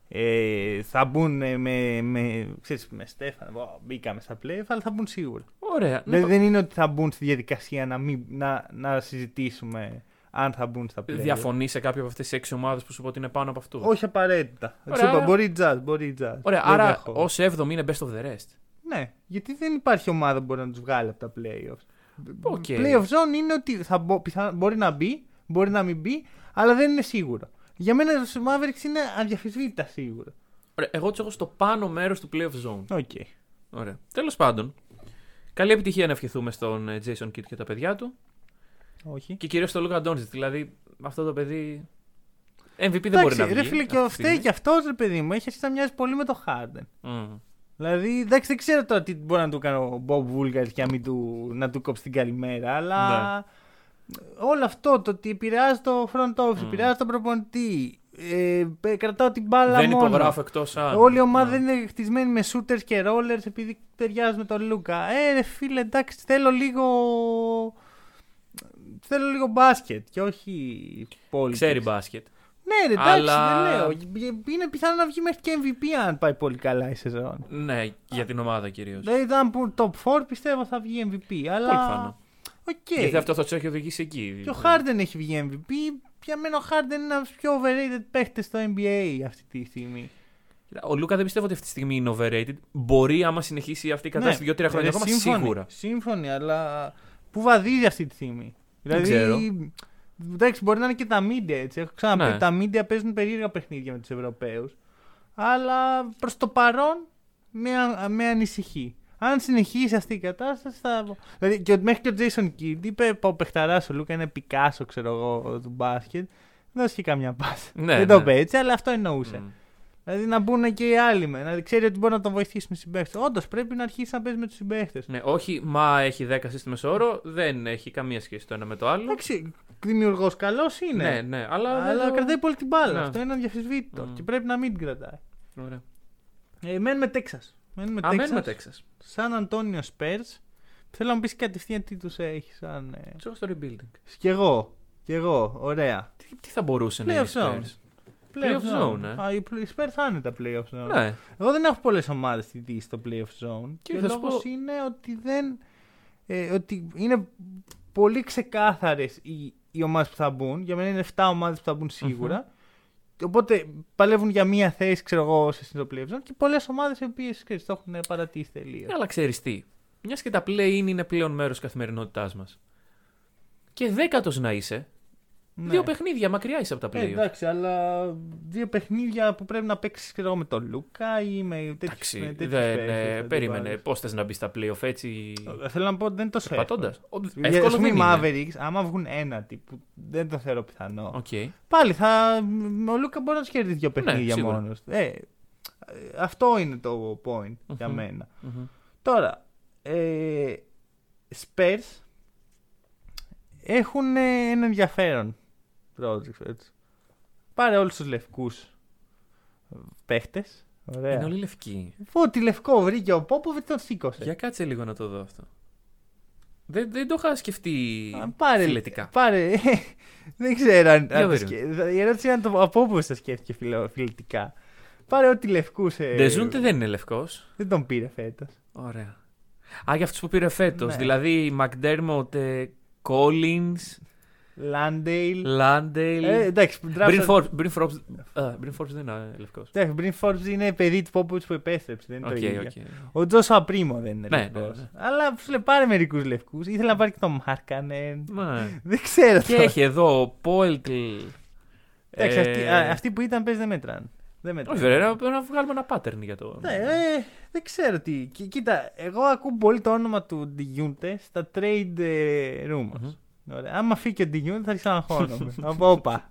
ε, θα μπουν ε, με, με, ξέρεις, με Στέφαν. Ω, Μπήκαμε στα playoff, αλλά θα μπουν σίγουρα. Ωραία. Ναι, Δεν, το- δεν είναι ότι θα μπουν στη διαδικασία να, μην, να, να συζητήσουμε αν θα μπουν στα playoff. Διαφωνεί σε κάποια από αυτές τις έξι ομάδες που σου πω ότι είναι πάνω από αυτούς. Όχι απαραίτητα. Ωραία. Σου είπα, μπορεί η Jazz, μπορεί η Jazz. Ωραία, Δεν άρα δέχομαι. ως 7η είναι best of the rest. Ναι, γιατί δεν υπάρχει ομάδα που μπορεί να τους βγάλει από τα playoffs. Οκ. Playoff zone είναι ότι θα μπο- πιθα- μπορεί να μπει, μπορεί να μην μπει, αλλά δεν είναι σίγουρο. Για μένα οι Mavericks είναι αδιαμφισβήτητα σίγουρο. Ωραία, εγώ τους έχω στο πάνω μέρος του playoff zone. Οκ. Ωραία. Τέλος πάντων, καλή επιτυχία να ευχηθούμε στον ε, Jason Kidd και τα παιδιά του. Όχι. Και κυρίως στον Luka Doncic. Δηλαδή, αυτό το παιδί. MVP δεν μπορεί Εντάξει, να βγει. ρε φίλε, και αυτή ο τη φταίει στιγμή. και αυτός ρε παιδί μου. Έχει αρχίσει να μοιάζει πολύ με το Harden. Μμ. Δηλαδή, εντάξει, δεν ξέρω τώρα τι μπορεί να του κάνει ο Bob Woolgard και να, μην του, να του κόψει την καλημέρα, αλλά Ναι. όλο αυτό το ότι επηρεάζει το front office, Μμ. επηρεάζει τον προπονητή, ε, ε, κρατάω την μπάλα Δεν μόνος. υπογράφω εκτός αν. Όλη η ομάδα Ναι. είναι χτισμένη με shooters και rollers επειδή ταιριάζει με τον Λούκα. Ε, ρε φίλε, εντάξει, θέλω λίγο. Θέλω λίγο μπάσκετ και όχι πολύ. Ξέρει μπάσκετ. Ναι, ρε, εντάξει, Αλλά- δεν λέω. Είναι πιθανό να βγει μέχρι και MVP αν πάει πολύ καλά η σεζόν. Ναι, για την ομάδα κυρίως. Δηλαδή, αν μπούν top 4, πιστεύω θα βγει MVP. Αλλά. Πολύ πιθανό. Οκ. Γιατί αυτό θα τους έχει οδηγήσει εκεί. Και ο Harden έχει βγει MVP. Για μένα ο Harden είναι ένας πιο overrated παίχτη στο NBA αυτή τη στιγμή. Ο Λούκα δεν πιστεύω ότι αυτή τη στιγμή είναι overrated. Μπορεί άμα συνεχίσει αυτή η κατάσταση Ναι, 2-3 χρόνια ρε, ακόμα σύμφωνοι, σίγουρα. Σύμφωνοι, αλλά πού βαδίζει αυτή τη στιγμή. Δεν Δηλαδή, εντάξει, μπορεί να είναι και τα media έτσι. Έχω ξαναπεί Ναι. ότι τα media παίζουν περίεργα παιχνίδια με τους Ευρωπαίους. Αλλά προς το παρόν με, α- με ανησυχεί. Αν συνεχίσει αυτή η κατάσταση θα. Δηλαδή και, ο- μέχρι και ο Jason Kidd είπε: Ο παιχταρά ο Λούκα είναι Πικάσο, ξέρω εγώ, του μπάσκετ. Δεν δώσει και καμιά πάσα. Ναι, Δεν το ναι. είπε έτσι, αλλά αυτό εννοούσε. Μμ. Δηλαδή να μπουν και οι άλλοι με. Να ξέρει ότι μπορεί να τον βοηθήσουν οι συμπαίχτες. Όντως πρέπει να αρχίσει να παίζει με τους συμπαίχτες. Ναι, όχι, μα έχει 10 σύστημα όρο, δεν έχει καμία σχέση το ένα με το άλλο. Εντάξει, δημιουργός καλός είναι. Ναι, ναι, αλλά. δεν Αλλά το- κρατάει πολύ την μπάλα. Ναι. Αυτό είναι αδιαφυσβήτητο. Μμ. Και πρέπει να μην την κρατάει. Ωραία. Ε, μένουμε Τέξας. Μένουμε Α, μένουμε Τέξας. Τέξας. Σαν Αντώνιο Σπέρς. Θέλω να μου πεις κατευθείαν τι τους έχει. Σαν. Ε... Τσο στο rebuilding. Κι εγώ. Κι εγώ. Ωραία. Τι, τι θα μπορούσε να είναι. Playoff zone. οι Spurs? Playoff zone, ε. Α, οι Spurs θα είναι τα playoff zone. Ναι. Εγώ δεν έχω πολλές ομάδες στη Δύση στο playoff zone. Και Και, θα ο σου λόγος πω- είναι ότι δεν. Ε, ότι είναι πολύ ξεκάθαρες οι, οι ομάδες που θα μπουν. Για μένα είναι 7 ομάδες που θα μπουν σιγουρα Οπότε παλεύουν για μία θέση, ξέρω εγώ, σε στο playoff zone και πολλές ομάδες οι οποίες το έχουν παρατήσει τελείως. Αλλά ξέρεις τι. Μιας και τα play-in είναι πλέον μέρος καθημερινότητάς μας. Και δέκατος να είσαι. Δύο παιχνίδια μακριά είσαι από τα Ναι. Ε, play-off. εντάξει, αλλά δύο παιχνίδια που πρέπει να παίξεις με τον Λούκα ή με τέτοιου Εντάξει, δεν, ε, περίμενε. Πώς θες να μπεις στα playoff έτσι; Θέλω να πω ότι δεν είναι τόσο Πατώντα. εύκολο. Για- Εύκολο ας πούμε, δεν οι είναι. Mavericks, άμα βγουν ένατοι, που δεν το θεωρώ πιθανό. Οκ. Πάλι θα. Ο Λούκα μπορεί να τους κερδίσει δύο παιχνίδια Ναι, σίγουρα. μόνος. Ε, ε, αυτό είναι το point για Μμμ. μένα. Μμμ. Τώρα, ε, Spurs έχουν ε, ένα ενδιαφέρον project. Έτσι. Πάρε όλους τους λευκούς παίχτες. Ωραία. Είναι όλοι λευκοί. Φω, τη λευκό βρήκε ο Πόποβιτς τον σήκωσε. Για κάτσε λίγο να το δω αυτό. Δεν, δεν το είχα σκεφτεί Α, πάρε, φιλετικά. Πάρε. δεν ξέρω αν. Για αν το περίμενε. σκε... Η ερώτηση είναι αν το από πού το σκέφτηκε φιλο... φιλετικά. Πάρε ό,τι λευκούς. Ε... Ντεζούντε δεν είναι λευκός. Δεν τον πήρε φέτος. Ωραία. Α, για αυτούς που πήρε φέτος. Ναι. Δηλαδή Μακντέρμοτ, Collins, Λάντεϊλ. Λάντελ. Ε, εντάξει, Μπριν δράψα- Forbes δεν είναι λευκός. Εντάξει, Μπριν Forbes είναι παιδί του Πόποβιτς που επέστρεψε. Δεν είναι Οκ, το ίδιο. οκ. Ο Τζόσουα Πρίμο δεν είναι Ναι, λευκός. ναι, ναι. Αλλά σου λέει πάρε μερικούς λευκούς. Ήθελα να πάρει και τον Μάρκανεν. Ναι. Δεν ξέρω Και τώρα. έχει εδώ Πόελτλ. Εντάξει, αυτοί, α, αυτοί που ήταν παίζει δεν μετράν. Δεν μετράν. Όχι, βέβαια, να, να βγάλουμε ένα pattern για το. Ναι, ε, δεν ξέρω τι. Κι- Κοίτα, εγώ ακούω πολύ το όνομα του Ντεζόντε στα trade ε, rumors. Μμμ. Ωραία. Άμα φύγει και ο Ντεζόντε θα αρχίσω να αγχώνομαι. Να πω, όπα.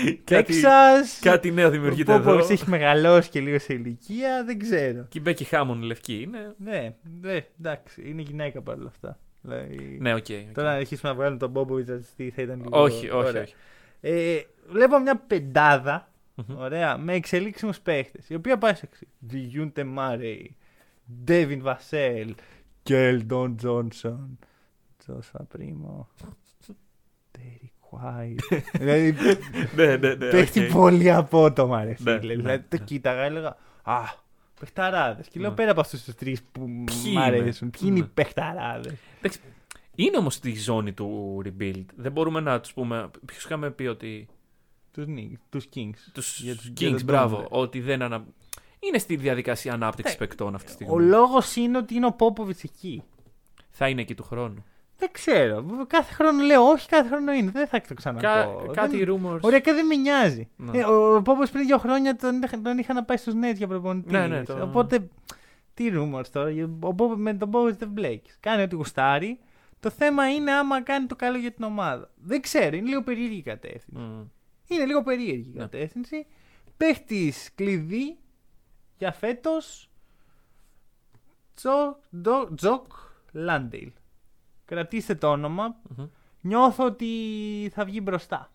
Κάτι- Τέξας, Κάτι νέο ο δημιουργείται εδώ. Πόποβιτς έχει μεγαλώσει και λίγο σε ηλικία, δεν ξέρω. Και η Μπέκι Χάμον λευκή είναι. Ναι, ναι, εντάξει, είναι γυναίκα παρόλα αυτά. Δηλαδή, Ναι, OK. OK. Τώρα να αρχίσουμε να βγάλουμε τον Πόποβιτς, θα ήταν λίγο. Όχι, όχι, ωραία. όχι. Ε, βλέπω μια πεντάδα Μμμ. Ωραία, με εξελίξιμους παίχτες. Η οποία πάει σε εξής. Ντεζόντε Μάρεϊ, Ντέβιν Βασέλ, Κέλντον Τζόνσον, Τζόσουα Πρίμο, Ντέρικ Γουάιτ. Δηλαδή Ναι, ναι, ναι. παίχτη οκ. πολύ απότομα, ρε Ναι, φίλε. ναι, Δηλαδή το ναι. κοίταγα, έλεγα Α, παιχταράδε. Και λέω Ναι. πέρα από αυτούς τους τρεις που Ποιοι μ' αρέσουν, ποιοι είναι οι Ναι. παιχταράδε. Εντάξει, Είναι όμως στη ζώνη του rebuild. Δεν μπορούμε να τους πούμε. Ποιους είχαμε πει ότι. Τους Kings. Του Για τους- για Kings, τον μπράβο. Ντόμπλε. Ότι δεν ανα... Είναι στη διαδικασία ανάπτυξη Ε, παικτών αυτή τη στιγμή. Ο λόγο είναι ότι είναι ο Πόποβιτ εκεί. Θα είναι εκεί του χρόνου. Δεν ξέρω. Κάθε χρόνο λέω όχι, κάθε χρόνο είναι. Δεν θα το ξαναπώ. Κα... Δεν- Κάτι rumors. Οριακά δεν με νοιάζει. Ναι. Ε, ο Πόπος πριν δύο χρόνια τον, είχα- τον είχα να πάει στους Nets για προπονητή. Ναι, ναι, το- Οπότε. Τι rumors τώρα. Ο Πόπο με τον Πόπος δεν μπλέκεις. Κάνει ό,τι γουστάρει. Το θέμα είναι άμα κάνει το καλό για την ομάδα. Δεν ξέρω. Είναι λίγο περίεργη η κατεύθυνση. Μμ. Είναι λίγο περίεργη η Ναι. κατεύθυνση. Παίχτης κλειδί για φέτος. Τζοκ Λάντεϊλ. Κρατήστε το όνομα. Μμμ. Νιώθω ότι θα βγει μπροστά.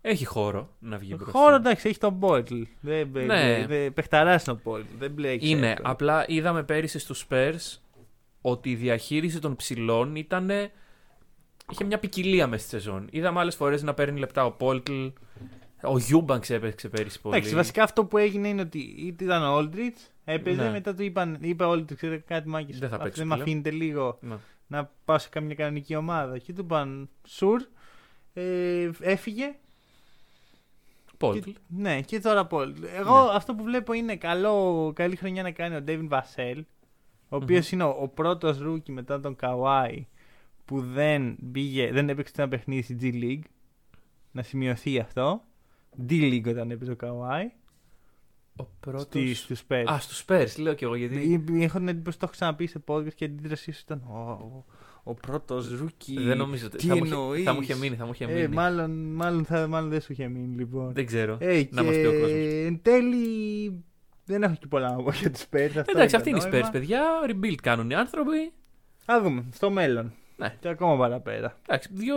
Έχει χώρο να βγει μπροστά. Χώρο εντάξει, έχει τον Πόελτλ. Δεν Ναι. ναι. δε, παιχταράς είναι ο Πόελτλ. Δεν μπλέξει. Είναι. εύκολα. Απλά είδαμε πέρυσι στους Spurs ότι η διαχείριση των ψηλών ήταν. Είχε μια ποικιλία μέσα στη σεζόν. Είδαμε άλλες φορές να παίρνει λεπτά ο Πόλτλ. Ο Γιούμπανκς έπαιξε πέρυσι πολύ. Εντάξει, βασικά αυτό που έγινε είναι ότι είτε ήταν ο Όλντριτζ, έπαιζε, Ναι. μετά του είπαν, είπε ο Όλντριτζ, ξέρετε κάτι μάγκες. Δεν θα παίξει Δεν με πλέον. αφήνετε λίγο Ναι. Να πάω σε καμιά κανονική ομάδα. Και του είπαν, Sure, ε, έφυγε. Πόλτλ. Και, ναι, και τώρα Πόλτλ. Εγώ Ναι. αυτό που βλέπω είναι καλό, καλή χρονιά να κάνει ο Ντέβιν Βασέλ, ο οποίος είναι ο, ο πρώτος rookie μετά τον Καουάι που δεν, πήγε, δεν έπαιξε ένα παιχνίδι στη G League. Να σημειωθεί αυτό. D League όταν έπαιζε ο Καουάι. Ο πρώτος. Στη- στους Spurs. Α, στους Spurs, λέω κι εγώ γιατί. Ή- Έχω την εντύπωση το έχω ξαναπεί σε podcast και η αντίδρασή σου ήταν ο, ο, ο πρώτος rookie. Δεν νομίζω ότι. Τι Θα μου, είχε- εννοείς; θα μου είχε μείνει, θα μου είχε μείνει. Ε, μάλλον, μάλλον, θα, μάλλον δεν σου είχε μείνει λοιπόν. Δεν ξέρω. Ε, να και μας πει ο κόσμος. εν τέλει δεν έχω και πολλά να πω για τους Spurs. αυτό Εντάξει, αυτή το είναι η νόημα. Spurs, παιδιά. Rebuild κάνουν οι άνθρωποι. Θα δούμε, στο μέλλον. Ναι. Και ακόμα παραπέρα. Εντάξει, διώ,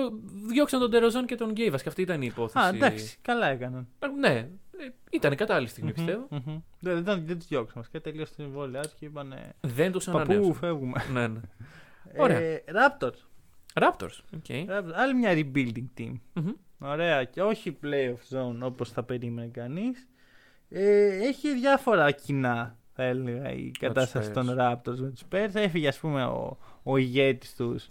διώξαν τον Ντερόζαν και τον Γκέιβας και αυτή ήταν η υπόθεση. Α, εντάξει, καλά έκαναν. Ε, Ναι, ε, ήταν η κατάλληλη στιγμή πιστεύω. Μμμ, μμμ. Δεν, δεν, δεν τους διώξαμε. Και τελείωσε την συμβόλαιά τους και είπαν. Δεν τους Παππού, ανανέωσαν. φεύγουμε. ναι, ναι. Ωραία. Ε, Raptors. Raptors. OK. Raptors. Άλλη μια rebuilding team. Μμμ. Ωραία. Και όχι playoff zone όπως θα περίμενε κανείς. Ε, έχει διάφορα κοινά, θα έλεγα, η κατάσταση Spurs. των Raptors με τους Spurs. Έφυγε, ας πούμε, ο, ο ηγέτης τους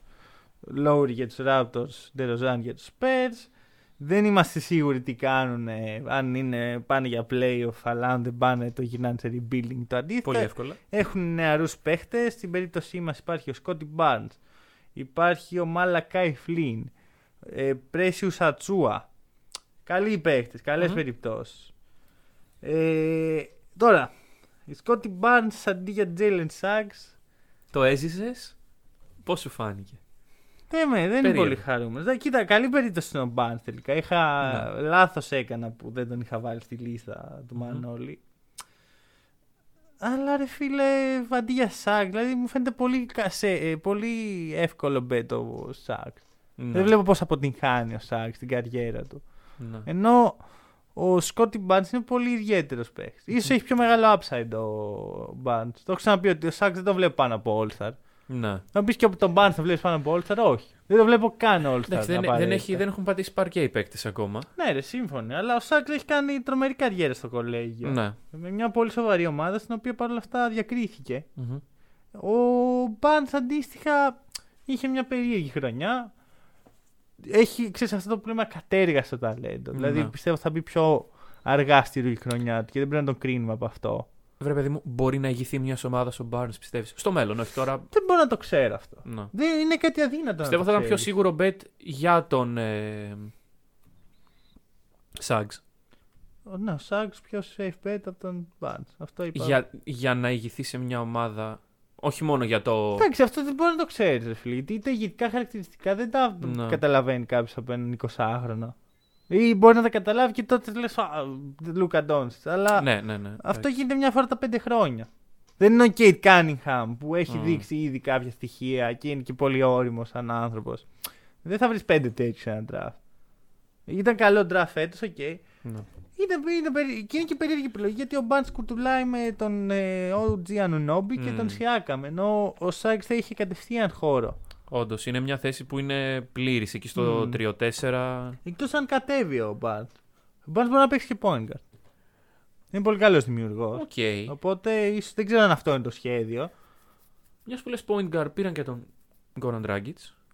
Lowry για τους Raptors, DeRozan για τους Spurs. Δεν είμαστε σίγουροι τι κάνουν, αν είναι, πάνε για playoff, αλλά αν δεν πάνε το γυρνάνε σε rebuilding το αντίθετο. Πολύ εύκολα. Έχουν νεαρούς παίχτες. Στην περίπτωσή μας υπάρχει ο Σκότι Barnes. Υπάρχει ο Μάλακάι Φλίν. Ε, Πρέσιου Ατσούα. Καλοί παίχτες, καλές Μμμ. περιπτώσεις. Ε, τώρα, η Σκότι Barnes αντί για Jalen Suggs Το έζησες; Πώς σου φάνηκε; Δεν, με, δεν είναι Περίεργο. πολύ χαρούμενος. Δε, Κοίτα, καλή περίπτωση είναι ο Barnes τελικά. Είχα, Ναι. Λάθος έκανα που δεν τον είχα βάλει στη λίστα του Μμμ. Μανώλη. Αλλά ρε φίλε, αντί για Suggs, δηλαδή μου φαίνεται πολύ, κασέ, ε, πολύ εύκολο bet ο Suggs. Ναι. Δεν βλέπω πώς αποτυγχάνει ο Suggs στην καριέρα του. Ναι. Ενώ ο Σκότι Barnes είναι πολύ ιδιαίτερος παίχτης. σω έχει πιο μεγάλο upside ο Barnes. Το έχω ξαναπεί ότι ο Suggs δεν το βλέπω πάνω από All-Star. Ναι. Να πεις και από τον Barnes το βλέπεις πάνω από All-Star, όχι. Δεν το βλέπω καν All-Star. Εντάξει, δεν, δεν, απαραίτητα. έχει, δεν έχουν πατήσει παρκέ οι παίκτες ακόμα. Ναι, ρε, σύμφωνοι. Αλλά ο Suggs έχει κάνει τρομερή καριέρα στο κολέγιο. Ναι. Με μια πολύ σοβαρή ομάδα στην οποία παρόλα αυτά διακρίθηκε. Μμμ. Ο Barnes αντίστοιχα είχε μια περίεργη χρονιά. Έχει, ξέρεις, αυτό το πλήμα κατέργα στο ταλέντο. Ναι. Δηλαδή πιστεύω θα μπει πιο αργά στη ροή χρονιά του και δεν πρέπει να τον κρίνουμε από αυτό. Βρε, παιδί μου, μπορεί να ηγηθεί μιας ομάδας ο Barnes, πιστεύεις; Στο μέλλον, όχι τώρα. Δεν μπορώ να το ξέρω αυτό. Ναι. Δεν είναι κάτι αδύνατο. Πιστεύω να θα το ήταν πιο ξέρεις. σίγουρο bet για τον. Ε, Suggs. Ο- Ναι, ο Σάγκς πιο safe bet από τον Barnes. Αυτό είπα. Για, για να ηγηθεί σε μια ομάδα. Όχι μόνο για το. Εντάξει, αυτό δεν μπορεί να το ξέρεις, ρε φίλε. Γιατί τα ηγετικά χαρακτηριστικά δεν τα Ναι. καταλαβαίνει κάποιος από έναν 20χρονο. Ή μπορεί να τα καταλάβει και τότε λες: Λούκα Ντόντσιτς. Αλλά Ναι, ναι, ναι. αυτό εντάξει. γίνεται μια φορά τα πέντε χρόνια. Δεν είναι ο Κέιντ Κάνινγχαμ που έχει Μμ. δείξει ήδη κάποια στοιχεία και είναι και πολύ ώριμος σαν άνθρωπος. Δεν θα βρεις πέντε τέτοιους σε ένα draft. Ήταν καλό draft φέτος, οκ. Ναι. Είναι, είναι, περί- και είναι και περίεργη επιλογή γιατί ο Μπαρνς κουτουλάει με τον ε, OG Anunobi και Μμ. τον Siakam. Ενώ ο Σαγκς θα είχε κατευθείαν χώρο. Όντως, είναι μια θέση που είναι πλήρης εκεί στο Μμ. 3-4. Εκτός αν κατέβει ο Μπαρνς. Ο Μπαρνς μπορεί να παίξει και point guard. Είναι πολύ καλός δημιουργός. Οκ. Οπότε ίσως, δεν ξέρω αν αυτό είναι το σχέδιο. Μιας που λες point guard πήραν και τον Goran Dragic.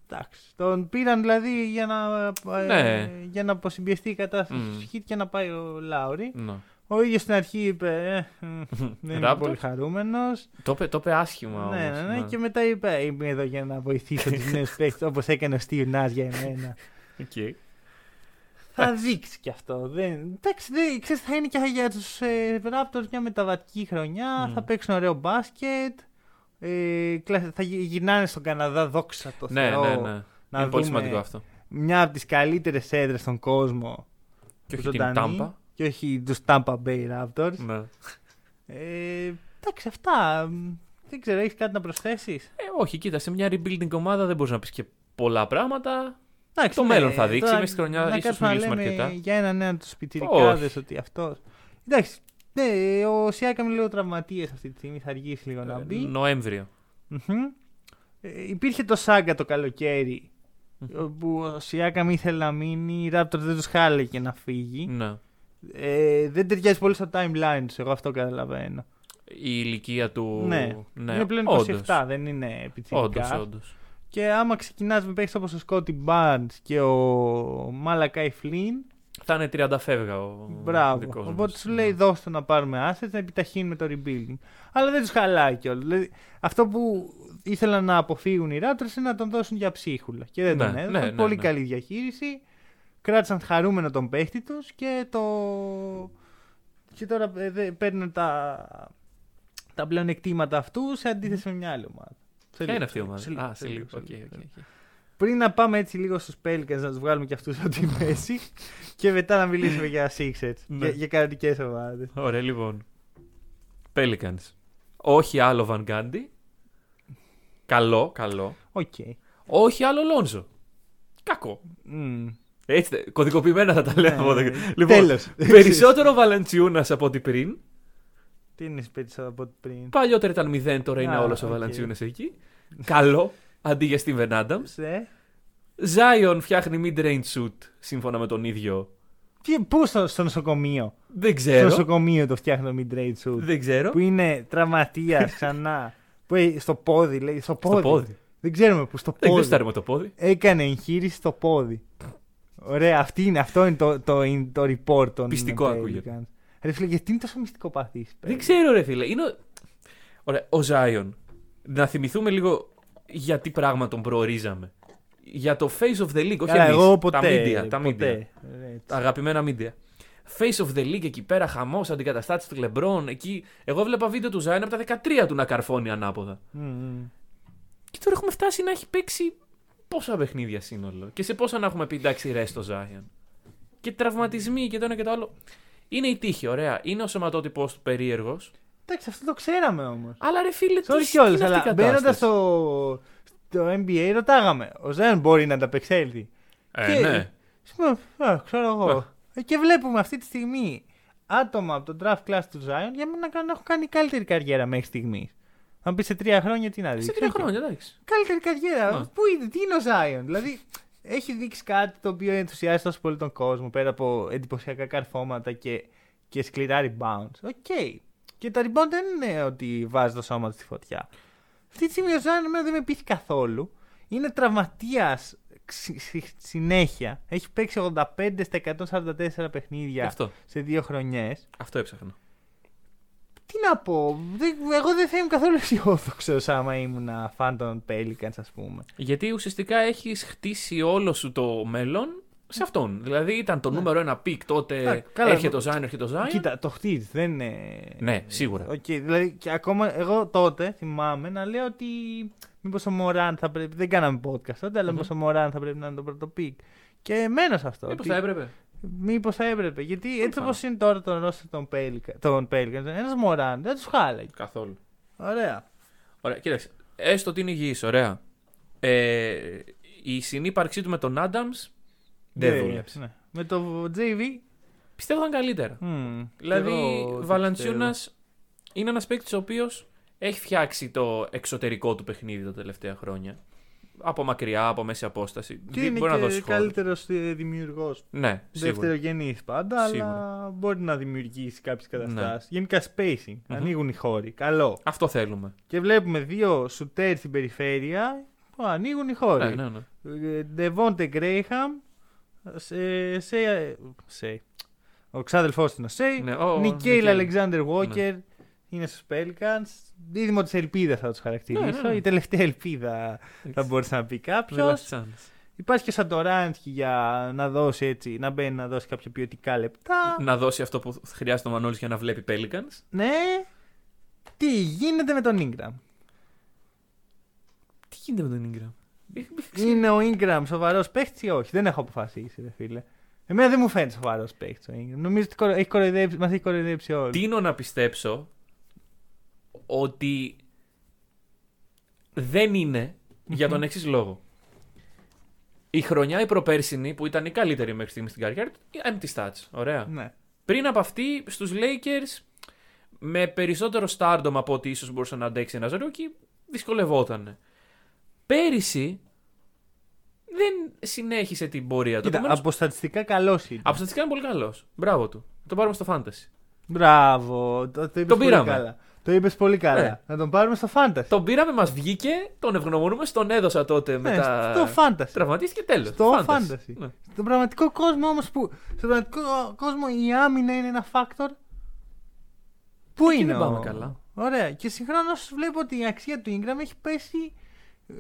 Εντάξει. Τον πήραν δηλαδή για να, ε, Ναι. για να αποσυμπιεστεί η κατάσταση Μμ. του Heat και να πάει ο Λάουρι. Ναι. Ο ίδιος στην αρχή είπε: ε, μ, Δεν είμαι Raptors. πολύ χαρούμενος. Το είπε- το είπε άσχημα Ναι, όμως, ναι, ναι, και μετά είπε: Είμαι εδώ για να βοηθήσω τους νέους παίκτες όπως έκανε ο Steve Nash για εμένα. Οκ. θα δείξει κι αυτό. Δεν... Εντάξει, δεν... ξέρεις, θα είναι και για τους ε, Raptors μια μεταβατική χρονιά. Μμ. Θα παίξουν ωραίο μπάσκετ. Ε, κλα- θα γυ- γυρνάνε στον Καναδά, δόξα τω Ναι, Θεώ. ναι, ναι. Να είναι πολύ δούμε σημαντικό αυτό. Μια από τις καλύτερες έδρες στον κόσμο. Και όχι την ζωντανή, Τάμπα. Και όχι τους Tampa Bay Raptors. Ναι. Ε, εντάξει, αυτά. Δεν ξέρω, έχεις κάτι να προσθέσεις; Ε, όχι, κοίτα, σε μια rebuilding ομάδα δεν μπορείς να πεις και πολλά πράγματα. Εντάξει, Το ναι, μέλλον θα δείξει, τώρα μες στη χρονιά να ίσως κάτσουμε να μιλήσουμε λέμε αρκετά. Για έναν έναν τους πιτσιρικάδες Όχι. ότι αυτό. Εντάξει. Ναι, ο Σιάκαμ είναι λίγο τραυματίες αυτή τη στιγμή, θα αργήσει λίγο να Ε, μπει. Νοέμβριο. Μμμ. Ε, υπήρχε το Σάγκα το καλοκαίρι που ο Σιάκαμ ήθελε να μείνει, η Raptors δεν τους χάλεγε να φύγει. Ναι. Ε, δεν ταιριάζει πολύ στο timeline του, εγώ αυτό καταλαβαίνω. Η ηλικία του. Ναι. ναι. Είναι πλέον 27, δεν είναι πιτσιρικά. Όντως, όντως. Και άμα ξεκινάς με παίχτες όπως ο Σκότι Barnes και ο Μάλακάι Φλίν, Θα είναι 30 φεύγα ο Μπράβο. δικός Οπότε μας. σου λέει Ναι. δώστε να πάρουμε assets να επιταχύνουμε το rebuilding. Αλλά δεν τους χαλάει κιόλας. Δηλαδή, αυτό που ήθελαν να αποφύγουν οι Raptors είναι να τον δώσουν για ψίχουλα. Και δεν Ναι, τον έδωσαν. ναι, ναι, Πολύ ναι. καλή διαχείριση. Κράτησαν χαρούμενο τον παίχτη τους και το. Και τώρα ε, δε- παίρνουν τα, τα πλεονεκτήματα αυτού σε αντίθεση με μια άλλη ομάδα. Σε Ποια λίγο, είναι αυτή η σε ομάδα; λίγο, Α, σε σε λίγο. λίγο, σε Οκ, λίγο. οκ, οκ. Πριν να πάμε έτσι λίγο στους Pelicans να τους βγάλουμε και αυτούς από τη μέση και μετά να μιλήσουμε για Sixers, Ναι. για, για κανονικές ομάδες. Ωραία, λοιπόν. Pelicans. Όχι άλλο Van Gundy. Καλό, καλό. Οκ. Όχι άλλο Λόνζο. Κακό. Μμ. Έτσι, τε- κωδικοποιημένα θα τα λέω. Ναι, από εδώ. ναι. Λοιπόν, Τέλος. περισσότερο Βαλαντσιούνα από ό,τι πριν. Τι είναι περισσότερο από ό,τι πριν; Παλιότερα ήταν 0, τώρα είναι Α, όλος ο οκ. Βαλαντσιούνα εκεί. Καλό. Αντί για Steven Adams. Ε, Zion φτιάχνει mid-range shoot σύμφωνα με τον ίδιο. τι- Πού στο, στο νοσοκομείο; Δεν Στο ξέρω. νοσοκομείο το φτιάχνει το mid-range shoot. Δεν ξέρω. Που είναι τραυματίας ξανά. που έχει στο πόδι, λέει. Στο πόδι. Στο πόδι. Δεν ξέρουμε που. Στο Δεν πόδι. γουστάρουμε το πόδι. Έκανε εγχείρηση στο πόδι. Ωραία, αυτή είναι, αυτό είναι το, το, το, report των Πιστικό Pelicans. ακούγεται. Ρε φίλε, γιατί είναι τόσο μυστικό παθής. Δεν ξέρω, ρε φίλε. Είναι... ο- Ωραία, ο Ζάιον. Να θυμηθούμε λίγο για τι πράγμα τον προορίζαμε. Για το face of the league, όχι Καλά, εμείς. εγώ ποτέ. Τα media. Τα media. ποτέ. Ρε, Τα αγαπημένα media. Face of the league εκεί πέρα, χαμός, αντικαταστάτης του Λεμπρόν. Εκεί. Εγώ βλέπα βίντεο του Ζάιον από τα 13 του να καρφώνει ανάποδα. Μμ, μμ. Και τώρα έχουμε φτάσει να έχει παίξει πόσα παιχνίδια σύνολο. Και σε πόσα να έχουμε πει εντάξει ρε στο Ζάιον. Και τραυματισμοί και το ένα και το άλλο. Είναι η τύχη, ωραία. Είναι ο σωματότυπος του περίεργος. Εντάξει, αυτό το ξέραμε όμως. Αλλά ρε φίλε, τι, Sorry τι κιόλας, είναι αυτή η αλλά μπαίνοντας κατάσταση; στο, στο NBA ρωτάγαμε. Ο Zion μπορεί να ανταπεξέλθει; Ε, και- ναι. Πούμε, «Α, ξέρω εγώ. Ε, Και βλέπουμε αυτή τη στιγμή άτομα από τον draft class του Zion για μένα να έχουν κάνει καλύτερη καριέρα μέχρι στιγμής. Αν πεις σε τρία χρόνια τι να δεις. Σε τρία χρόνια, εντάξει. Καλύτερη καριέρα. Ναι. Πού είναι, τι είναι ο Zion; Δηλαδή έχει δείξει κάτι το οποίο ενθουσιάζει τόσο πολύ τον κόσμο πέρα από εντυπωσιακά καρφώματα και, και σκληρά rebounds. OK. Και τα rebound δεν είναι ότι βάζεις το σώμα του στη φωτιά. Αυτή τη στιγμή ο Zion εμένα δεν με πείθει καθόλου. Είναι τραυματίας συνέχεια. Έχει παίξει 85 στα 144 παιχνίδια Αυτό. σε δύο χρονιές. Αυτό έψαχνα. Τι να πω, δεν- εγώ δεν θα ήμουν καθόλου αισιόδοξος άμα ήμουν φαν των Pelicans, ας πούμε. Γιατί ουσιαστικά έχεις χτίσει όλο σου το μέλλον σε αυτόν. Δηλαδή ήταν το νούμερο ένα pick τότε. Ναι, καλά, έρχεται εγώ- ο Zion, έρχεται ο Zion. Κοίτα, το χτίζεις, δεν είναι. Ναι, σίγουρα. Οκ, δηλαδή και ακόμα εγώ τότε θυμάμαι να λέω ότι μήπως ο Μοράντ θα πρέπει. Δεν κάναμε podcast τότε, αλλά Μμμ. μήπως ο Μοράντ θα πρέπει να είναι το πρώτο pick. Και μένω σε αυτό. Μήπως ότι- θα έπρεπε. Μήπως θα έπρεπε. Γιατί έτσι θα. όπως είναι τώρα το ρόστερ των Pelicans, των Pelicans ένας Μοράντ δεν τους χάλαγε. Καθόλου. Ωραία. Ωραία, κοίταξε. Έστω ότι είναι υγιής, ωραία. Ε, η συνύπαρξή του με τον Άνταμς δεν Ναι, δούλεψε. ναι. Με το JV. Πιστεύω θα ήταν καλύτερα. μμ, Δηλαδή, και εγώ το Βαλαντσιούνα είναι ένας παίκτης ο οποίος έχει φτιάξει το εξωτερικό του παιχνίδι τα τελευταία χρόνια. Από μακριά, από μέση απόσταση. Και Δι- είναι μπορεί να δώσεις και χώρο. καλύτερος δημιουργός. Ναι, σίγουρα. Δευτερογενής πάντα, Σίγουρα. αλλά μπορεί να δημιουργήσει κάποιες Ναι. καταστάσεις. Γενικά spacing. Μμμ. Ανοίγουν οι χώροι. Καλό. Αυτό θέλουμε. Και βλέπουμε δύο σουτέρ στην περιφέρεια. που ανοίγουν οι χώροι. Ναι, ναι, ναι. Ντεβόντε Γκρέιχαμ. Σε, σε, σε, ο ξάδελφός του είναι ο Σέι. Ναι, ο- Νικέιλ Νικέιλ. Αλεξάνδρ Βόκερ. Είναι στους Pelicans. Δίδυμο της ελπίδας θα τους χαρακτηρίσω. Ναι, ναι, ναι. Η τελευταία ελπίδα θα μπορούσε να πει The κάποιο. last chance. Υπάρχει και ο Σαντοράνσκι για να δώσει έτσι, να μπαίνει να δώσει κάποια ποιοτικά λεπτά. Να δώσει αυτό που χρειάζεται ο Μανώλης για να βλέπει Pelicans. Ναι. Τι γίνεται με τον Ingram; Τι γίνεται με τον Ingram; Είναι ο Ingram σοβαρός παίχτη ή όχι; Δεν έχω αποφασίσει, ρε φίλε. Εμένα δεν μου φαίνεται σοβαρός παίχτη ο Ingram. Νομίζω ότι κορο- έχει κοροϊδέψει, μας έχει κοροϊδέψει όλοι. Τίνω να πιστέψω ότι δεν είναι για τον εξής λόγο. Η χρονιά η προπέρσινη που ήταν η καλύτερη μέχρι στιγμής στην καριέρα του, empty stats. Ωραία. Ναι. Πριν από αυτή, στους Lakers, με περισσότερο stardom από ό,τι ίσως μπορούσε να αντέξει ένας rookie, δυσκολευόταν. Πέρυσι δεν συνέχισε την πορεία του. Κοίτα, Επομένως, από στατιστικά καλός είναι. από στατιστικά είναι πολύ καλός. Μπράβο του. Το πάρουμε στο fantasy. Μπράβο. Το, το είπες Τον πολύ πήραμε. καλά. Το είπες πολύ καλά. Ναι. Να τον πάρουμε στο Fantasy. Τον πήραμε, μας βγήκε, τον ευγνωμονούμε, τον έδωσα τότε Ναι, μετά. στο Fantasy. Τραυματίστηκε τέλος. Στο fantasy. Ναι. Στον πραγματικό κόσμο όμως που. Στον πραγματικό κόσμο η άμυνα είναι ένα factor. Πού Εκεί είναι δεν πάμε ο- καλά. Ωραία. Και συγχρόνως βλέπω ότι η αξία του Ingram έχει πέσει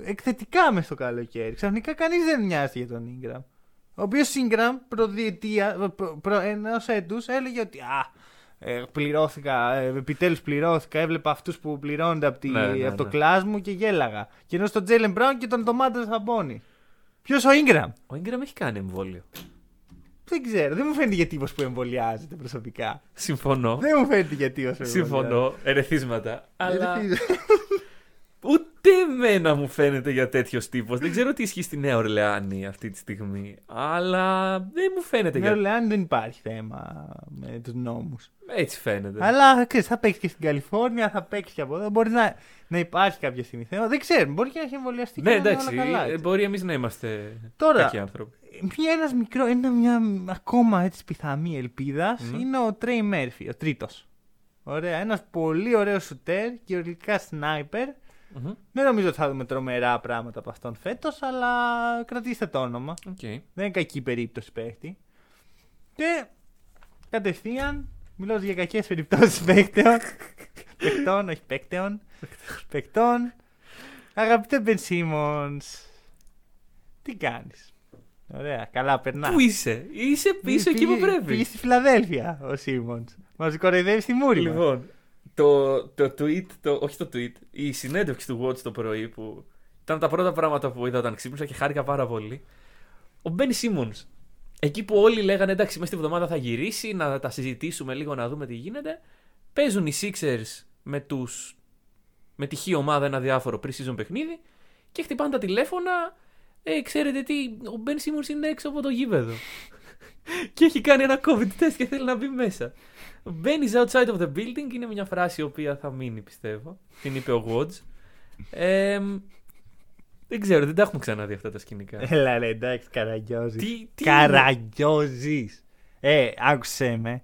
εκθετικά μες στο καλοκαίρι. Ξαφνικά κανείς δεν νοιάζει για τον Ingram. Ο οποίος Ingram προδιετία, προ, προ, ενός έτους έλεγε ότι α, Ε, πληρώθηκα, ε, επιτέλους πληρώθηκα. Έβλεπα αυτούς που πληρώνονται από, τη, Ναι, ναι, από το ναι. κλάσ μου και γέλαγα. Και ενώ στον Τζέιλεν Μπράουν και τον Ντομάτα Σαμπόνι. Ποιος ο Ingram; Ο Ingram έχει κάνει εμβόλιο. Δεν ξέρω, δεν μου φαίνεται για τύπο που εμβολιάζεται προσωπικά. Συμφωνώ. Δεν μου φαίνεται για τύπο που Συμφωνώ. Ερεθίσματα. Αλλά εμβολιάζεται. ούτε εμένα μου φαίνεται για τέτοιος τύπος. Δεν ξέρω τι ισχύει στη Νέα Ορλεάνη αυτή τη στιγμή. Αλλά δεν μου φαίνεται Στην για. Ορλεάνη δεν υπάρχει θέμα με τους νόμους. Έτσι φαίνεται. Αλλά ξέρεις, θα παίξεις και στην Καλιφόρνια, θα παίξεις και από εδώ. Μπορεί να, να υπάρχει κάποια στιγμή θέμα. Δεν ξέρω, μπορεί και να έχει εμβολιαστεί Ναι, και να είναι εντάξει. όλα καλά. ε, έτσι. Μπορεί εμείς να είμαστε Τώρα, κακοί άνθρωποι. Μια, ένας μικρό, ένα, μια ακόμα έτσι πιθανή ελπίδα Μμμ. είναι ο Τρέι Μέρφυ, ο τρίτος. Ωραία, ένας πολύ ωραίος σουτέρ και γενικά sniper. Μμμ. Δεν νομίζω ότι θα δούμε τρομερά πράγματα από αυτόν φέτος, αλλά κρατήστε το όνομα. Οκ. Δεν είναι κακή περίπτωση παίχτη. Και κατευθείαν, μιλώ για κακές περιπτώσεις παίχτεων. παιχτών, όχι παίκτεων. παιχτών. Αγαπητέ Μπεν Σίμονς, τι κάνεις; Ωραία, καλά περνάς. Πού είσαι, είσαι πίσω εκεί που Πήγε- Πήγες πρέπει. στη Φιλαδέλφια ο Σίμονς. Μας κοροϊδεύεις στη μούρη μας. Λοιπόν, το, το tweet, το, όχι το tweet, η συνέντευξη του Watch το πρωί που ήταν τα πρώτα πράγματα που είδα όταν ξύπνησα και χάρηκα πάρα πολύ. Ο Μπεν Σίμονς. Εκεί που όλοι λέγανε εντάξει, μέσα στη εβδομάδα θα γυρίσει, να τα συζητήσουμε λίγο, να δούμε τι γίνεται. Παίζουν οι Sixers με, τους, με τη χή ομάδα ένα διάφορο pre-season παιχνίδι και χτυπάνε τα τηλέφωνα. Ε, ξέρετε τι, ο Μπεν Σίμονς είναι έξω από το γήπεδο. και έχει κάνει ένα COVID test και θέλει να μπει μέσα. Μπαίνεις outside of the building είναι μια φράση η οποία θα μείνει πιστεύω. Την είπε ο Watch. Ε, δεν ξέρω, δεν τα έχουμε ξαναδεί αυτά τα σκηνικά. Έλα ρε, εντάξει, καραγκιόζης. τι, τι Καραγκιόζης. Ε, άκουσέ με.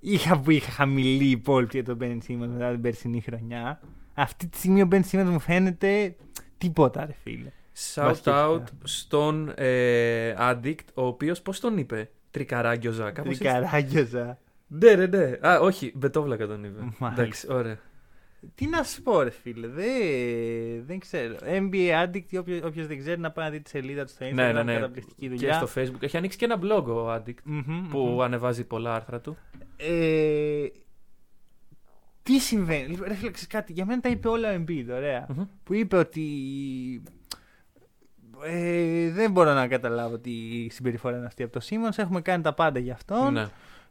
Είχα που είχα χαμηλή υπόλοιπη για τον Μπεν Σίμονς μετά την περσινή χρονιά. Αυτή τη στιγμή ο Μπεν Σίμονς μου φαίνεται τίποτα ρε φίλε. Shout Βασικά. out στον ε, Addict, ο οποίος πώς τον είπε, Τρικαράγκιοζα. Κάπως έτσι. Τρικαράγκιοζα. Ναι, ναι, ναι. Α, όχι, Μπετόβλακα τον είπε. Μάλιστα. Εντάξει, ωραία. Τι να σου πω, ρε φίλε, δεν, δεν ξέρω. NBA Addict, όποιος, όποιος δεν ξέρει να πάει να δει τη σελίδα του στο Instagram. Ναι, ναι, ναι. Καταπληκτική Και δουλειά. στο Facebook. Έχει ανοίξει και ένα blog ο Addict Μμμ, που μμμ. ανεβάζει πολλά άρθρα του. Ε, τι συμβαίνει; Λοιπόν, Ρε φίλε, ξέρεις κάτι. Για μένα τα είπε όλα ο Embiid, ωραία. Μμμ. Που είπε ότι. Ε, δεν μπορώ να καταλάβω τι συμπεριφορά είναι αυτή από το Simmons. Έχουμε κάνει τα πάντα για αυτόν. Ναι,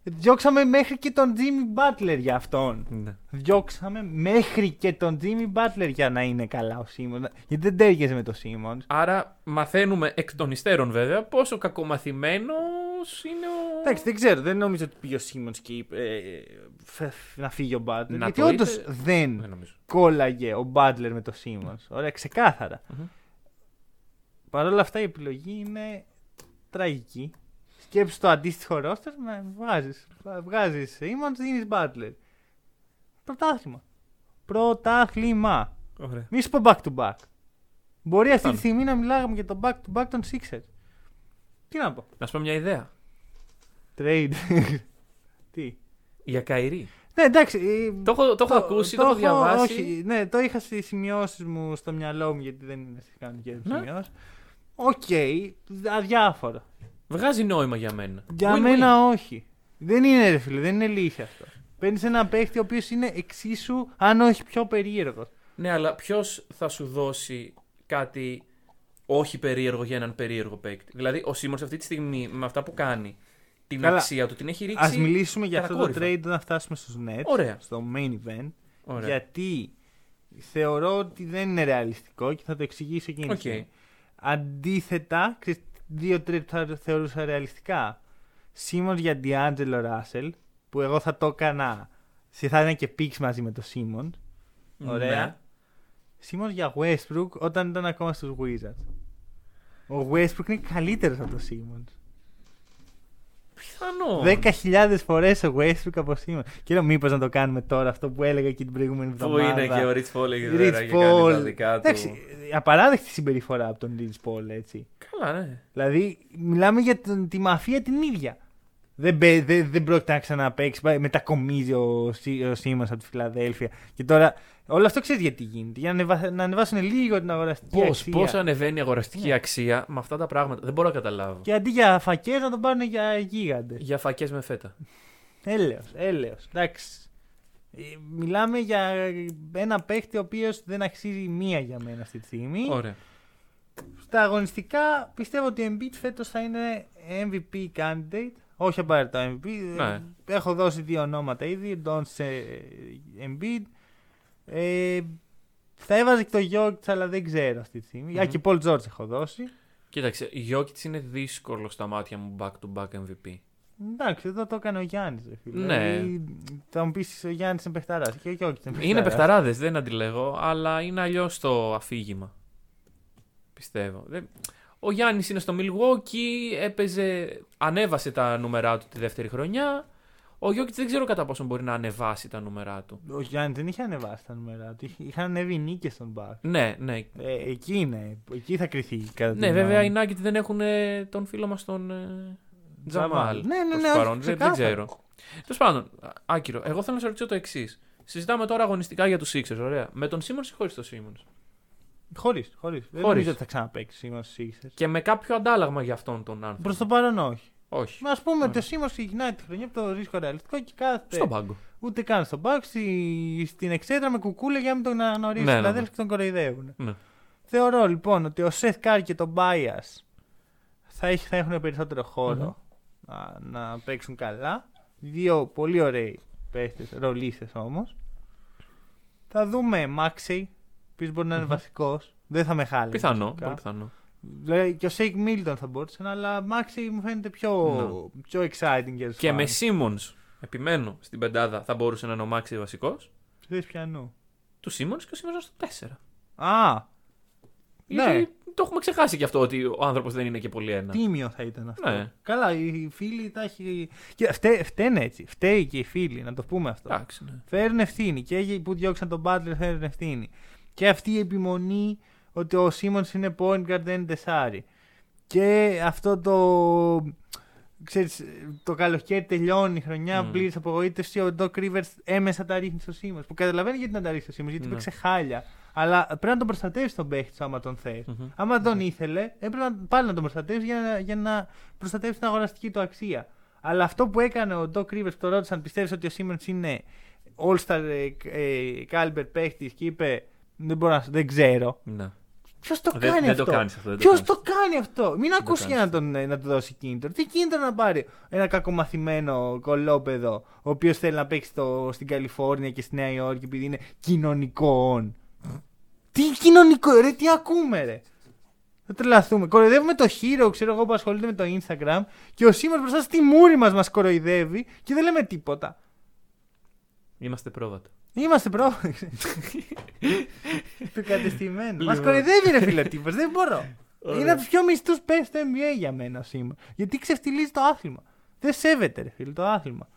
Διώξαμε μέχρι και τον Jimmy Butler για αυτόν. ναι. Διώξαμε μέχρι και τον Jimmy Butler για να είναι καλά ο Simmons. Γιατί δεν τέριαζε με το Simmons. Άρα μαθαίνουμε εκ των υστέρων βέβαια πόσο κακομαθημένος είναι ο. Εντάξει, δεν ξέρω. Δεν νομίζω ότι πήγε ο Simmons και είπε ε, φε- να φύγει ο Butler. Να γιατί το όντως είπε. δεν Δεν νομίζω. κόλλαγε ο Butler με το Simmons. Ωραία, ξεκάθαρα. Μμμ. Παρ' όλα αυτά η επιλογή είναι τραγική. Σκέψου το αντίστοιχο ρόστερ να βγάζεις, βγάζεις Simmons, δίνεις Butler. Πρωτάθλημα. Πρωτάθλημα. Ωραία. Μη σου πω back to back. Μπορεί αυτή τη Πάμε. στιγμή να μιλάγαμε για το back to back των Sixers. Τι να πω. Να σου πω μια ιδέα. Trade. Τι. Για Καϊρή. Ναι, εντάξει. ε, Το έχω, το έχω ακούσει, το, έχω διαβάσει. Όχι, ναι, το είχα στις σημειώσεις μου στο μυαλό μου γιατί δεν είναι στι κανονικέ Ναι. σημειώσεις. Οκ, αδιάφορο. Βγάζει νόημα για μένα. Για Win-win. μένα όχι. Δεν είναι ρε φίλε, δεν είναι λύση αυτό. Παίρνεις ένα παίχτη ο οποίος είναι εξίσου, αν όχι πιο περίεργος. Ναι, αλλά ποιος θα σου δώσει κάτι όχι περίεργο για έναν περίεργο παίκτη; Δηλαδή, ο Σίμονς αυτή τη στιγμή με αυτά που κάνει, την Καλά. αξία του την έχει ρίξει. Α μιλήσουμε για αυτό το κατακόρυφα. trade όταν φτάσουμε στους Nets. Ωραία. Στο main event. Ωραία. Γιατί θεωρώ ότι δεν είναι ρεαλιστικό και θα το εξηγήσω εκείνη τη Οκ. στιγμή. Αντίθετα, ξέρεις, δύο trade που θα θεωρούσα ρεαλιστικά. Σίμονς για D'Angelo Russell, που εγώ θα το έκανα. σε- Θα ήταν και picks μαζί με το Σίμονς. Ωραία. Ναι. Σίμονς για Westbrook όταν ήταν ακόμα στους Wizards. Ο Westbrook είναι καλύτερος από το Σίμονς. Πιθανό. 10.000 φορές ο Westbrook από Σίμονς. Και λέω μήπως να το κάνουμε τώρα αυτό που έλεγα και την προηγούμενη Πού εβδομάδα. είναι και ο Rich Paul εκεί Rich πέρα και κάνει τα Paul. δικά του. Εντάξει, απαράδεκτη συμπεριφορά από τον Rich Paul, έτσι. Καλά, ναι. Δηλαδή, μιλάμε για τον- τη μαφία την ίδια. Δεν, μπε- δεν, δεν πρόκειται να ξαναπέξει. πάει- Μετακομίζει ο, Σί- ο Σίμονς από τη Φιλαδέλφια. Και τώρα, όλο αυτό ξέρεις γιατί γίνεται. Για να, ανεβα- να ανεβάσουν λίγο την αγοραστική Πώς αξία. πώς ανεβαίνει η αγοραστική Ναι. αξία με αυτά τα πράγματα. Δεν μπορώ να καταλάβω. Και αντί για φακές να τον πάρουν για γίγαντε. Για φακές με φέτα. Έλεος, έλεος. Εντάξει. Ε, Μιλάμε για ένα παίχτη ο οποίος δεν αξίζει μία για μένα αυτή τη στιγμή. Ωραία. Στα αγωνιστικά πιστεύω ότι ο Embiid φέτος θα είναι MVP candidate. Όχι απαραίτητα MVP. Ναι. Έχω δώσει δύο ονόματα ήδη. Don't Embiid. Ε, θα έβαζε και το Jokic, αλλά δεν ξέρω αυτή τη στιγμη Μμμ. Α, και Paul George έχω δώσει. Κοίταξε, η Jokic είναι δύσκολο στα μάτια μου back to back MVP. Εντάξει, εδώ το έκανε ο Γιάννης. Ναι. θα μου πεις ο Γιάννης είναι παιχταράς. Και ο Jokic είναι παιχταράς. Είναι παιχταράδες, δεν αντιλέγω, αλλά είναι αλλιώς το αφήγημα. Πιστεύω. Δεν- Ο Γιάννης είναι στο Milwaukee, έπαιζε, ανέβασε τα νούμερά του τη δεύτερη χρονιά. Ο Γιώκητς δεν ξέρω κατά πόσο μπορεί να ανεβάσει τα νούμερά του. Ο Γιάννη δεν είχε ανεβάσει τα νούμερα του. Είχε- Είχαν ανέβει οι νίκες στον Μπακ. Ναι, ναι. Ε, εκεί είναι. Εκεί θα κρυθεί. Κατά Ναι, την βέβαια οι γνώμη μου. Nuggets δεν έχουν ε, τον φίλο μας τον ε, Τζαμάλ. Τζαμάλ. Ναι, ναι, προς ναι, το όχι, παρόν. Δεν, δεν ξεκάθαρα. ξέρω. Τέλος πάντων, α- άκυρο. Εγώ θέλω να σε ρωτήσω το εξής. Συζητάμε τώρα αγωνιστικά για τους Sixers, ωραία. Με τον Σίμον ή χωρίς τον Σίμον. Χωρίς, χωρίς. Δεν Χωρίς. νομίζω ότι θα ξαναπέξει σήμερα στου Sixers. Και με κάποιο αντάλλαγμα για αυτόν τον άνθρωπο. Προς το παρόν όχι. Όχι. Α πούμε ότι Ωραία. ο Σίμον ξεκινάει τη χρονιά από το ρίσκο ρεαλιστικό και κάθεται. Στον πάγκο. Ούτε καν στον μπακ, στη, στην εξέδρα με κουκούλε για να μην τον αναγνωρίσει. Ναι, ναι, δηλαδή ναι. και τον κοροϊδεύουν. Ναι. Θεωρώ λοιπόν ότι ο Σεθ Κάρι και Τομπάιας θα, έχει- θα έχουν περισσότερο χώρο να, να παίξουν καλά. Δύο πολύ ωραίοι παίχτες, ρολίστες όμως. Θα δούμε Μάξεϊ, οποίος μπορεί να είναι Μμμ. βασικός. Δεν θα με χάλαγε. Πιθανό. βασικά. Πολύ πιθανό. Δηλαδή και ο Σέικ Μίλτον θα μπορούσε, αλλά Μάξεϊ μου φαίνεται πιο, πιο exciting για τους Ναι. Και με Σίμονς, επιμένω στην πεντάδα, θα μπορούσε να είναι ο Μάξεϊ βασικός. Θες πιανού. Του Σίμον και ο Σίμον στο 4. Α, Γιατί Ναι. το έχουμε ξεχάσει και αυτό ότι ο άνθρωπος δεν είναι και πολύ ένα. τίμιο θα ήταν αυτό. Ναι. Καλά, οι φίλοι τα έχει. Και φταί, φταίνε έτσι. Φταίει και οι φίλοι, να το πούμε αυτό. Εντάξει, ναι. Φέρουν ευθύνη. Και οι που διώξαν τον Butler φέρουν ευθύνη. Και αυτή η επιμονή ότι ο Σίμονς είναι point guard, δεν είναι τεσάρι. Και αυτό το. Ξέρεις, το καλοκαίρι τελειώνει η χρονιά, Μμμ. mm. πλήρης απογοήτευση. Ο Doc Rivers έμεσα τα ρίχνει στο Σίμονς. Που καταλαβαίνεις γιατί να τα ρίχνει στο Σίμονς, γιατί Ναι. παίξε χάλια. Αλλά πρέπει να τον προστατεύεις τον παίχτη σου άμα τον θες. Μμμ. Άμα τον ήθελε, έπρεπε να, πάλι να τον προστατεύσει για να, για να προστατεύσει την αγοραστική του αξία. Αλλά αυτό που έκανε ο Doc Rivers που το ρώτησαν, πιστεύεις ότι ο Simmons είναι all-star ε, ε, caliber παίχτης και είπε δεν, μπορώ να, σου- δεν ξέρω. Ναι. Ποιος το Δεν- κάνει δεν αυτό; το κάνεις αυτό, δεν το Ποιος κάνεις. το κάνει αυτό; Μην ακούσει κάνεις για να, τον, ε, να του δώσει κίνητρο. Τι κίνητρο να πάρει ένα κακομαθημένο κολόπεδο, ο οποίος θέλει να παίξει στο, στην Καλιφόρνια και στη Νέα Υόρκη επειδή είναι κοινωνικό on. Τι κοινωνικό, ρε, τι ακούμε, ρε; Θα τρελαθούμε. Κοροϊδεύουμε το χείρο, ξέρω εγώ, που ασχολείται με το Instagram και ο Σίμον μπροστά στη μούρη μας μας κοροϊδεύει και δεν λέμε τίποτα. Είμαστε πρόβατα. Είμαστε πρόβλημα. του κατεστημένου. Μας Λοιπόν. κοροϊδεύει ρε φιλοτύπο, δεν μπορώ. Ωραία. Είναι από τους πιο μισθούς παίχτε στο NBA για μένα σήμερα. Γιατί ξεφτιλίζει το άθλημα. Δεν σέβεται ρε φίλε το άθλημα.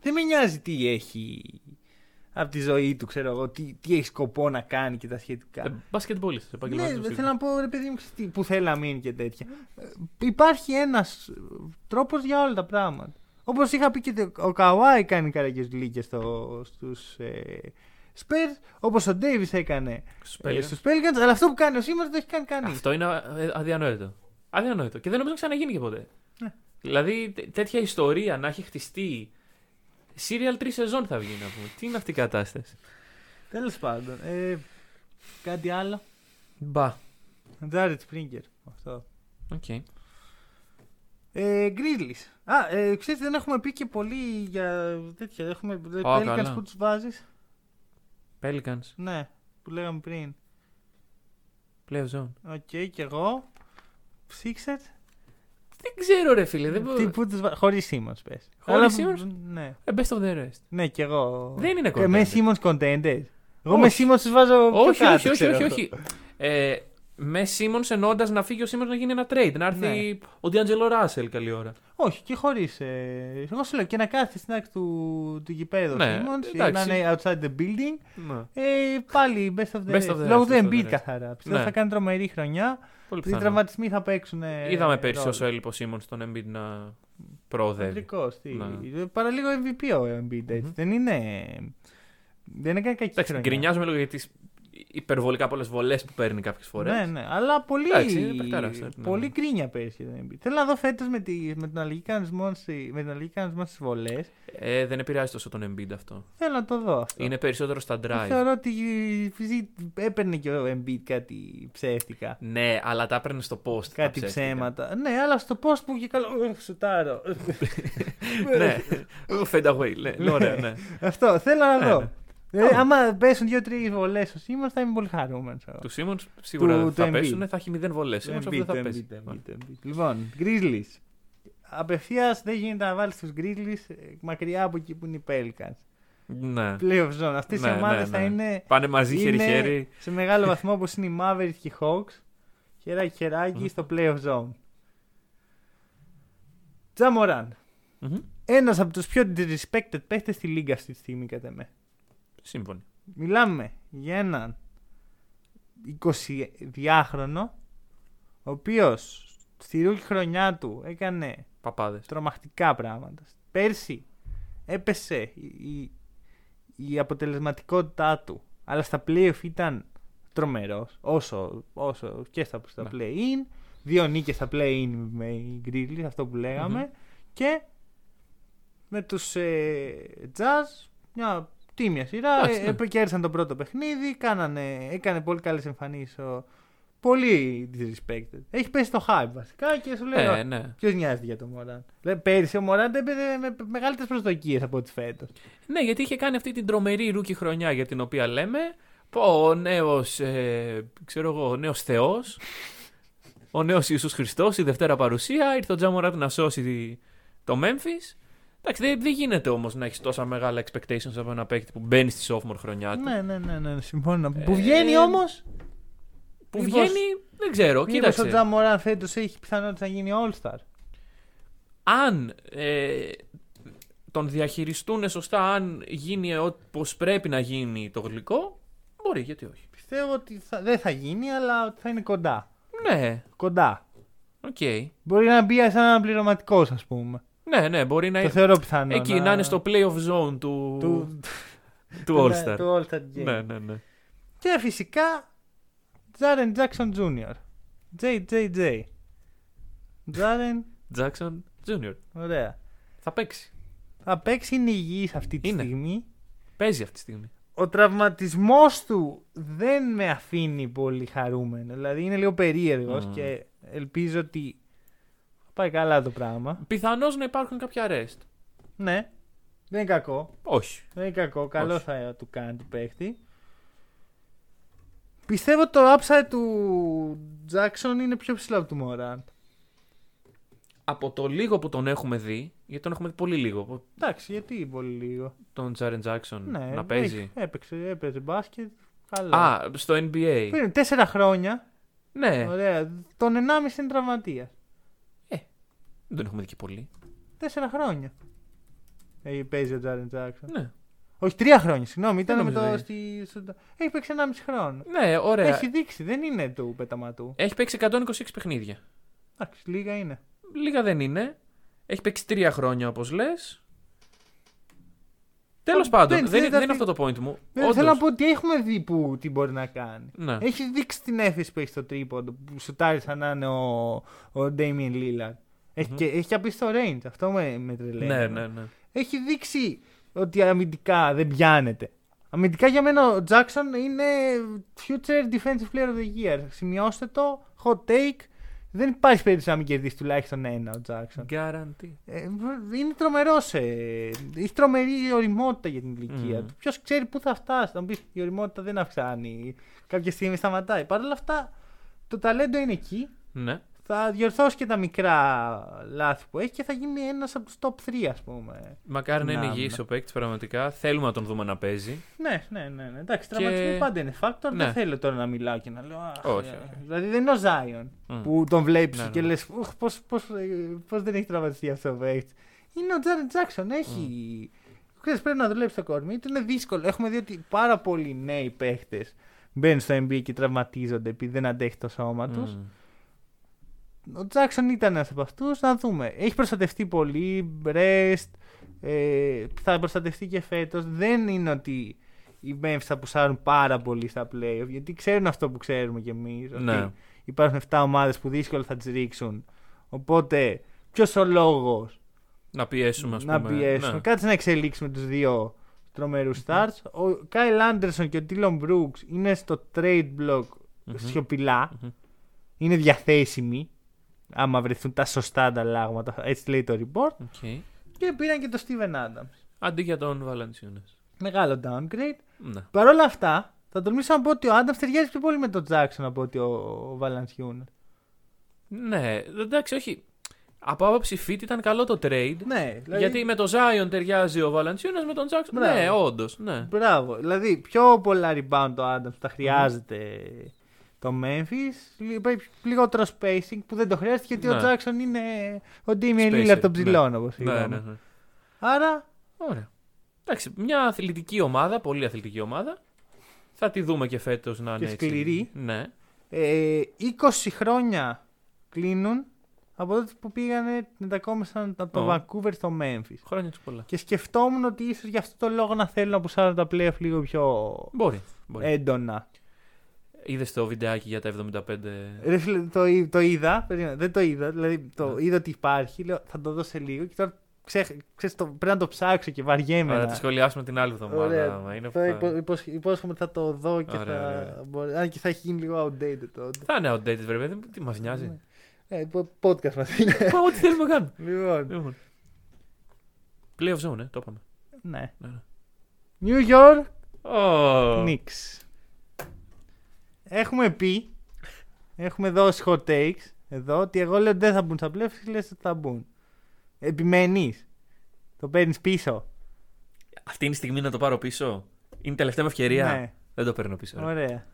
Δεν με νοιάζει τι έχει από τη ζωή του, ξέρω εγώ, τι, τι έχει σκοπό να κάνει και τα σχετικά. Ε, Μπασκετμπόλιστ, Ναι, επαγγελματικό. δεν θέλω να πω ρε παιδί μου ξέρεις τι, που θέλει να μείνει και τέτοια. Ε, Υπάρχει ένας τρόπος για όλα τα πράγματα. Όπως είχα πει και το- ο Καουάι κάνει καραγκιέ λύκε στο, στους ε, Spurs, όπως ο Ντέιβι έκανε Στους ε, Pelicans. στους Pelicans, αλλά αυτό που κάνει ο Σίμον δεν το έχει κάνει κανείς. Αυτό είναι ε, αδιανόητο. Αδιανόητο. Και δεν νομίζω να ξαναγίνει και ποτέ. Ναι. Δηλαδή τέ- τέτοια ιστορία να έχει χτιστεί. Serial 3 σεζόν θα βγει να πούμε. Τι είναι αυτή η κατάσταση; Τέλος πάντων. Ε, κάτι άλλο; Μπα. Τζάρετ Σπρίγκερ. Αυτό. Οκ. Ε, Grizzlies. Α, ε, ξέρετε, δεν έχουμε πει και πολύ για τέτοια. Έχουμε Pelicans καλά. που τους βάζεις. Pelicans. Ναι, που λέγαμε πριν. Play zone. Οκ, και εγώ. Sixers. Δεν ξέρω ρε φίλε. Δεν μπορώ. Τι, πού τους βα... Χωρίς Simmons πες. Χωρίς Αλλά- Simmons? Ναι. Ε, best of the rest. Ναι, κι εγώ. Δεν είναι Ε, με contenders. Simmons contenders. Εγώ Όχι. με Simmons τους βάζω πιο Όχι, κάτω, όχι, όχι, ξέρω όχι, εγώ. όχι. Ε, με Σίμον εννοώντα να φύγει ο Σίμον να γίνει ένα trade. Να έρθει Ναι. ο Ντιάντζελο Ράσελ καλή ώρα. Όχι, και χωρίς. Ε... Εγώ σου λέω και να κάθεται στην άκρη του, του γηπέδου Ναι, Simmons, ή εντάξει. να είναι outside the building. Ναι. Ε, πάλι best of the Best rest. of the Λόγω rest, του best of the Embiid rest. καθαρά. Πιστεύω Ναι. θα κάνει τρομερή χρονιά. Πολύ Οι πιθανό. τραυματισμοί θα παίξουν. ε, Είδαμε πέρσι ρόλο. όσο έλειπε ο Σίμον στον Embiid να προοδεύει. Ανδρικός, τι. Ναι. Παραλίγο MVP ο Embiid έτσι. Μμμ. Δεν είναι. Δεν έκανε κακή Εντάξει, χρονιά. γκρινιάζουμε λίγο γιατί υπερβολικά πολλές βολές που παίρνει κάποιες φορές. Ναι, ναι, αλλά πολύ, Εντάξει, είναι παιχταράς, ναι. πολύ κρίνια πέρυσι για τον Embiid. Θέλω να δω φέτος με, τη, με τον αλληλική κανονισμό στη- με τον αλληλική κανονισμό στις βολές. Ε, δεν επηρεάζει τόσο τον Embiid αυτό. Θέλω να το δω αυτό. Είναι περισσότερο στα drive. Θεωρώ ότι ζη- έπαιρνε και ο Embiid κάτι ψεύτικα. Ναι, αλλά τα έπαιρνε στο post. τα Κάτι ψεύτικα. ψέματα. Ναι, αλλά στο πώ που και καλό. Ουφ, Σουτάρω. ναι. Fade away. Ναι, ωραία, ναι. Αυτό θέλω να Ναι, δω. Ναι. Δηλαδή, άμα πέσουν δύο-τρεις βολές ο Σίμονς, θα είμαι πολύ χαρούμενος. Του Simmons σίγουρα Του- θα του πέσουν, Embiid. θα έχει μηδέν βολές. Simmons αυτό δεν θα πέσει. Λοιπόν, Grizzlies. Απευθείας δεν γίνεται να βάλεις τους Grizzlies ε, μακριά από εκεί που είναι οι Pelicans. Ναι. Playoff zone. Αυτές Ναι, οι ομάδες ναι, θα ναι. είναι, Πάνε μαζί είναι χέρι-χέρι. σε μεγάλο βαθμό όπως είναι οι Mavericks και οι Hawks. Χεράκι χεράκι στο playoff zone. Τζαμοράν. Μμμ. Ένας από τους πιο disrespected παίχτε στη λίγα αυτή τη στιγμή, κατά με. Σύμφωνοι. Μιλάμε για έναν 22χρονο, ο οποίος στη ρούκη χρονιά του έκανε Παπάδες. τρομακτικά πράγματα. Πέρσι έπεσε η, η, η αποτελεσματικότητά του, αλλά στα playoff ήταν τρομερός, όσο, όσο και στα, στα Ναι. play-in, δύο νίκες στα play-in με οι Grizzlies, αυτό που λεγαμε και με τους ε, Jazz, μια τίμια σειρά, Εντάξει, ναι. ε, ε, κέρδισαν το πρώτο παιχνίδι, κάνανε, έκανε πολύ καλές εμφανίσεις ο, Πολύ disrespected. Έχει πέσει το hype βασικά και σου λέει: Ε, ναι. Ποιος νοιάζεται για τον Μοράντ. Δηλαδή, πέρυσι ο Μοράντ έπαιζε με μεγαλύτερες προσδοκίες από ό,τι φέτος. Ναι, γιατί είχε κάνει αυτή την τρομερή rookie χρονιά για την οποία λέμε. Πω, ο νέος, ε, ξέρω εγώ, ο νέος θεός, ο νέος Ιησούς Χριστός, η Δευτέρα παρουσία, ήρθε ο Τζα Μοράντ να σώσει τη- το Memphis. Εντάξει, δεν, δεν γίνεται όμως να έχεις τόσα μεγάλα expectations από ένα παίκτη που μπαίνει στη sophomore χρονιά του. Ναι, ναι, ναι, ναι, συμφωνώ. Ε, Που βγαίνει όμως; Που μήπως- βγαίνει, δεν ξέρω, Μήπως κοίταξε. ο Τζα Μοράντ φέτος έχει πιθανότητα να γίνει All-Star; αν ε, τον διαχειριστούν σωστά, αν γίνει όπως πρέπει να γίνει το γλυκό, μπορεί, γιατί όχι. Πιστεύω ότι θα, δεν θα γίνει, αλλά ότι θα είναι κοντά. Ναι, Κοντά. οκ. Μπορεί να μπει σαν αναπληρωματικός, ας πούμε. Ναι, ναι, μπορεί να Το θεωρώ πιθανό. Εκεί να είναι στο playoff zone του, του, του All-Star. Του All-Star Game. Ναι, ναι, ναι. Και φυσικά Τζάρεν Τζάξον Jr. JJJ. Τζάρεν, Jackson Jr. ωραία. Θα παίξει. Θα παίξει, είναι υγιής αυτή τη Είναι. στιγμή. Παίζει αυτή τη στιγμή. Ο τραυματισμός του δεν με αφήνει πολύ χαρούμενο. Δηλαδή είναι λίγο περίεργος Μμμ. και ελπίζω ότι θα πάει καλά το πράγμα. Πιθανώς να υπάρχουν κάποια rest. Ναι, δεν είναι κακό. Όχι. Δεν είναι κακό. Καλό Όχι. θα του κάνει του παίχτη. Πιστεύω το upside του Jackson είναι πιο ψηλό από του Morant. Από το λίγο που τον έχουμε δει, γιατί τον έχουμε δει πολύ λίγο, Εντάξει, γιατί πολύ λίγο. τον Jaren Jackson Ναι, να παίζει. έχει- έπαιξε, έπαιζε μπάσκετ. Καλά. Α, στο NBA. Πριν τέσσερα χρόνια. Ναι, Ωραία. Τον 1,5 είναι τραυματίας. Δεν τον έχουμε δει και πολύ. Τέσσερα χρόνια. Έχει παίζει ο Τζάρεν Τζάξον. Ναι, Όχι, τρία χρόνια, συγγνώμη. Ήταν με νομίζω το. είναι. Στη... στο- Έχει παίξει 1,5 χρόνο. ναι ωραία. Έχει δείξει, δεν είναι του πεταματού. Έχει παίξει 126 παιχνίδια. Εντάξει, λίγα είναι. Λίγα δεν είναι. Έχει παίξει τρία χρόνια όπως λες. Τέλος Α, πάντων, δεν- δεν, δεν είναι- θα δεν είναι πει- αυτό το point μου. Δεν Όντως. θέλω να πω ότι έχουμε δει που, τι μπορεί να κάνει. Ναι. Έχει δείξει την έφεση που έχει στο τρίποντο. Που σουτάρει σαν να είναι ο, ο Damien Lillard. Έχει, Μμμ. και, έχει και απίστευτο range. Αυτό με, με τρελαίνει. ναι, ναι, ναι. Έχει δείξει ότι αμυντικά δεν πιάνεται. Αμυντικά για μένα ο Jackson είναι future defensive player of the year. Σημειώστε το. Hot take. Δεν υπάρχει περίπτωση να μην κερδίσει τουλάχιστον ένα ο Jackson. Guarantee. Ε, είναι τρομερό. Ε, έχει τρομερή οριμότητα για την ηλικία Μμμ. του. Ποιος ξέρει πού θα φτάσει. Να μου πεις η οριμότητα δεν αυξάνει. Κάποια στιγμή σταματάει. Παρ' όλα αυτά το ταλέντο είναι εκεί. Ναι. Θα διορθώσει και τα μικρά λάθη που έχει και θα γίνει ένας από τους top 3, ας πούμε. Μακάρι να είναι Να, υγιής ναι. ο παίκτης πραγματικά. Θέλουμε να τον δούμε να παίζει. Ναι, ναι, ναι. ναι. Εντάξει, Και- τραυματισμοί πάντα είναι factor. Ναι. Δεν θέλω τώρα να μιλάω και να λέω. «Αχ, Όχι, ε». όχι. Δηλαδή δεν είναι ο Ζάιον Μμ. που τον βλέπεις Ναι, και ναι. λες: Πώς πώς, ε, πώς δεν έχει τραυματιστεί αυτό ο παίκτης. Είναι ο Τζάρεν Τζάξον. Έχει. Ξέρεις, πρέπει να δουλέψει το κορμί του. Είναι δύσκολο. Έχουμε δει ότι πάρα πολλοί νέοι παίχτε μπαίνουν στο NBA και τραυματίζονται επειδή δεν αντέχει το σώμα τους. Μμ. Ο Τζάξον ήταν ένας από αυτούς. Να δούμε. Έχει προστατευτεί πολύ. Rest. Ε, θα προστατευτεί και φέτος. Δεν είναι ότι οι Memphis θα πουσάρουν πάρα πολύ στα playoff γιατί ξέρουν αυτό που ξέρουμε κι εμείς. Ναι. Υπάρχουν 7 ομάδες που δύσκολα θα τις ρίξουν. Οπότε, ποιος ο λόγος Να πιέσουμε, ας πούμε. να πιέσουμε; Ναι. Κάτσε να εξελίξουμε τους δύο τρομερούς stars. Ο Κάιλ Άντερσον και ο Ντίλον Μπρουκς είναι στο trade block Μμμ. σιωπηλά. Μμμ. Είναι διαθέσιμοι. Άμα βρεθούν τα σωστά ανταλλάγματα. Έτσι λέει το report. OK. Και πήραν και το Steven Adams. Αντί για τον Βαλαντσιούνας. Μεγάλο downgrade. Ναι. Παρ' όλα αυτά, θα τολμήσω να πω ότι ο Adams ταιριάζει πιο πολύ με τον Jackson από ότι ο, ο Valanciunas. ναι, εντάξει, όχι. Από άποψη fit ήταν καλό το trade. Ναι, δηλαδή, Γιατί με το Zion ταιριάζει ο Βαλαντσιούνα με τον Jackson. Μπράβο. Ναι, όντως. Ναι. Μπράβο. Δηλαδή, πιο πολλά rebound το Adams τα χρειάζεται το Memphis. Λι- Λιγότερο spacing που δεν το χρειάζεται γιατί ο Ναι. Jackson είναι ο Damian Spacer, Lillard των ναι. ψηλών, όπως Ναι, είπαμε. ναι, ναι. Άρα, Ωραία. Εντάξει, μια αθλητική ομάδα, πολύ αθλητική ομάδα. Θα τη δούμε και φέτος να είναι Και έτσι. σκληρή. Ναι. ε, 20 χρόνια κλείνουν από τότε που πήγανε, μετακόμισαν από το Ω. Vancouver στο Memphis. Χρόνια τους πολλά. Και σκεφτόμουν ότι ίσως γι' αυτό το λόγο να θέλουν να πουσάρουν τα playoff λίγο πιο Μπορεί. μπορεί. έντονα. Είδες το βιντεάκι για τα 75. Ρε φίλε, το, εί- το είδα, περίμενε, δεν το είδα, δηλαδή το Ναι. είδα ότι υπάρχει, λέω θα το δω σε λίγο και τώρα ξέ, ξέρεις, το, πρέπει να το ψάξω και βαριέμαι. Ωραία, να- τη σχολιάσουμε την άλλη εβδομάδα. Ωραία. άμα είναι Θα αυτά. υπο, υπόσχε- υπόσχομαι ότι θα το δω και Ωραία, θα. ωραία. Μπορεί, αν και θα έχει γίνει λίγο outdated τότε. Θα είναι outdated, βρε παιδί μου, τι μας νοιάζει. Ε, πο- podcast μας είναι. Μα, Ό,τι θέλουμε να κάνουμε. λοιπόν, Λοιπόν. Playoff zone, ε, το είπαμε. ναι. Ναι, ναι. New York Ω. Knicks. Έχουμε πει, έχουμε δώσει hot takes εδώ ότι εγώ λέω ότι δεν θα μπουν στα playoffs και λες ότι θα μπουν. Επιμένεις. Το παίρνεις πίσω. Αυτή είναι η στιγμή να το πάρω πίσω. Είναι η τελευταία μου ευκαιρία. Ναι. Δεν το παίρνω πίσω. ρε. Ωραία.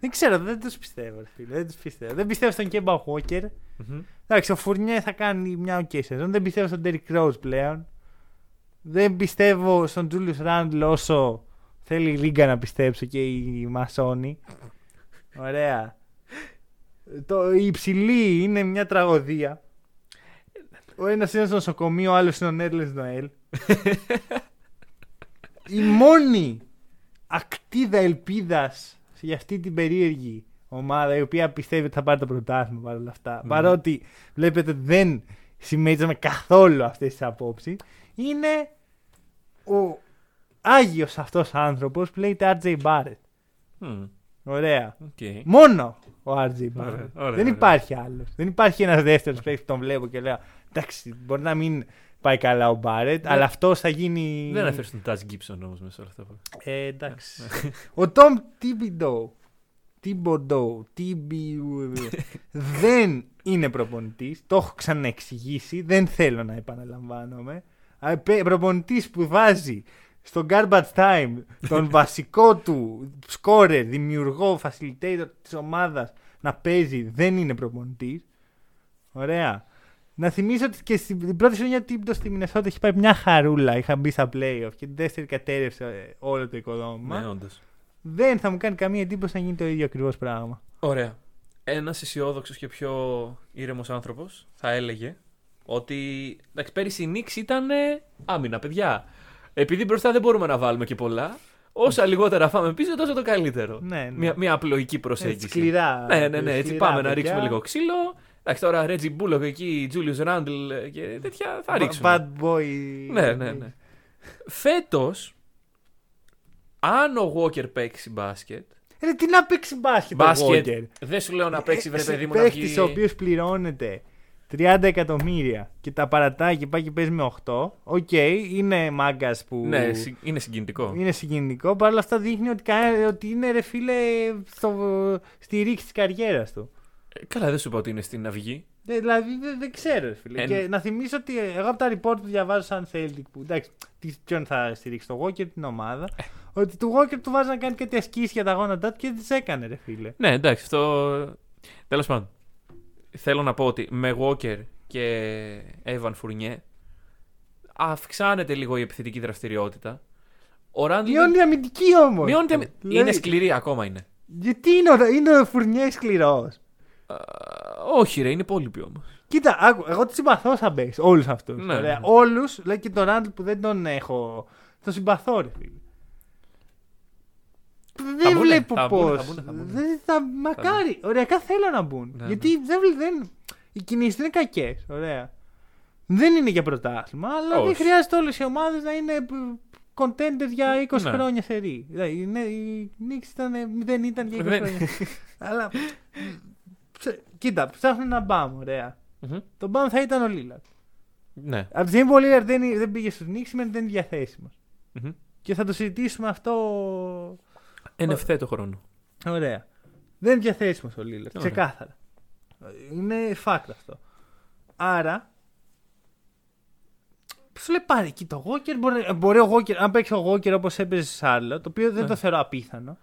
Δεν ξέρω, δεν τους πιστεύω, ρε φίλε. Δεν τους πιστεύω. Δεν πιστεύω στον Κέμπα Walker. Μμμ. Εντάξει, ο Φουρνιέ θα κάνει μια ok σεζόν. Δεν πιστεύω στον Derrick Rose πλέον. Δεν πιστεύω στον Julius Randle όσο θέλει η Λίγκα να πιστέψω και η Μασόνη. Ωραία. Το, η υψηλή είναι μια τραγωδία. Ο ένας είναι στο νοσοκομείο, ο άλλος είναι ο Nerlens Noel. η μόνη ακτίδα ελπίδας για αυτή την περίεργη ομάδα η οποία πιστεύει ότι θα πάρει το πρωτάθλημα παρόλα αυτά. Μμμ. Παρότι βλέπετε δεν συμμερίζομαι καθόλου αυτές τις απόψεις είναι ο Άγιος αυτός άνθρωπος που λέγεται RJ Barrett. Μμ. Ωραία. Οκ. Μόνο ο RJ Barrett. Ωραία, ωραία, δεν ωραία. υπάρχει άλλος. Δεν υπάρχει ένας δεύτερος παίκτης που τον βλέπω και λέω εντάξει μπορεί να μην πάει καλά ο Barrett αλλά αυτός θα γίνει... Δεν έφερε τον Τάζ Γκίψον όμως μέσα σε όλα αυτά. Ε, εντάξει. Ο Tom Thibodeau, Thibodeau, Thibodeau, δεν είναι προπονητής. Το έχω ξαναεξηγήσει. Δεν θέλω να επαναλαμβάνομαι. Α, πε- Προπονητής που βάζει στο garbage time τον βασικό του scorer, δημιουργό, facilitator της ομάδας να παίζει δεν είναι προπονητής. Ωραία. Να θυμίσω ότι και στην την πρώτη χρονιά Τίμπτο στη Μινεσότα έχει πάει μια χαρούλα. Είχα μπει στα playoff και την δεύτερη κατέρευσε ε, όλο το οικοδόμημα. Ναι, όντως. Δεν θα μου κάνει καμία εντύπωση να γίνει το ίδιο ακριβώς πράγμα. Ωραία. Ένας αισιόδοξος και πιο ήρεμος άνθρωπος θα έλεγε ότι. Εντάξει, πέρυσι η Νίξ ήταν ε, άμυνα, παιδιά. Επειδή μπροστά δεν μπορούμε να βάλουμε και πολλά, όσα λιγότερα φάμε πίσω, τόσο το καλύτερο. Ναι, ναι. Μια, μια απλοϊκή Έτσι, προσέγγιση. σκληρά. Ναι, ναι, ναι. Έτσι σκληρά πάμε να παιδιά. ρίξουμε λίγο ξύλο. Εντάξει, τώρα Reggie Bullock εκεί, Julius Randle και τέτοια θα Ba- ρίξουμε. Bad boy. Ναι, ναι, ναι. Φέτος, αν ο Walker παίξει μπάσκετ. Ρε, τι να παίξει μπάσκετ, Μπάσκετ. ο Walker; Δεν σου λέω να παίξει, βρε Ε, παιδί μου, να παίχτης βγει. ο οποίος πληρώνεται 30 εκατομμύρια και τα παρατάει και πάει και παίζει με 8. Οκ, είναι μάγκας που. Ναι, συ- είναι συγκινητικό. Είναι συγκινητικό. Παρ' όλα αυτά δείχνει ότι, κα- ότι είναι ρε φίλε στο, στη ρήξη της καριέρας του. Ε, Καλά, δεν σου είπα ότι είναι στην αυγή. Ε, δηλαδή δεν, δεν ξέρω, ρε φίλε. Εν- Και να θυμίσω ότι εγώ από τα report που διαβάζω σαν Celtic που εντάξει, τι- ποιον θα στηρίξει, το Walker την ομάδα. Ε. ότι του Walker του βάζει να κάνει κάτι ασκήσεις για τα γόνατά του και δεν τις έκανε, ρε φίλε. Ναι, εντάξει, αυτό. Τέλος πάντων. Θέλω να πω ότι με Walker και Evan Fournier αυξάνεται λίγο η επιθετική δραστηριότητα. Ο Ράντλ. Μειώνει η αμυντική όμως. Μειώνεται η αμυ- Είναι σκληρή ακόμα είναι. Γιατί είναι ο, είναι ο Φουρνιέ σκληρός; Α, όχι, ρε, είναι υπόλοιποι όμως. Κοίτα, άκου, εγώ τους συμπαθώ σαν παίκτη. Όλους αυτούς. Ναι, ναι. Όλους, λέει και τον Ράντλ που δεν τον έχω. Τον συμπαθώ, ρε φίλε. Δεν μπουνε, βλέπω θα μπουνε, πώς. θα μπουνε, θα μπουνε. Δεν θα, μακάρι. Ωριακά θέλω να μπουν. Ναι, Γιατί δεν, δεν, οι κινήσεις δεν είναι κακές. Ωραία. Δεν είναι για πρωτάθλημα, αλλά δεν Όχι. χρειάζεται όλες οι ομάδες να είναι ε, contenders για 20 Ναι. χρόνια σε ρί. Δηλαδή, είναι- οι Knicks ήταν, δεν ήταν για 20 Δεν- χρόνια. αλλά. ψε- Κοίτα, ψάχνω ένα μπαμ, ωραία. Μμμ. Το μπαμ θα ήταν ο Λίλαρντ. Ναι. Από τη στιγμή που ο Λίλαρντ δεν, δεν πήγε στους Knicks, σημαίνει ότι δεν είναι διαθέσιμος. Μμμ. Και θα το συζητήσουμε αυτό Εν ευθέτω χρόνο. Ωραία. Δεν είναι διαθέσιμο ο Λίλαρτ. Ωραία. Ξεκάθαρα. Είναι fact αυτό. Άρα. Σου λέει πάρε εκεί το Walker. Μπορεί, μπορεί ο Walker, αν παίξει ο Walker όπως έπαιζε σε Σάρλο, το οποίο δεν Ναι. το θεωρώ απίθανο.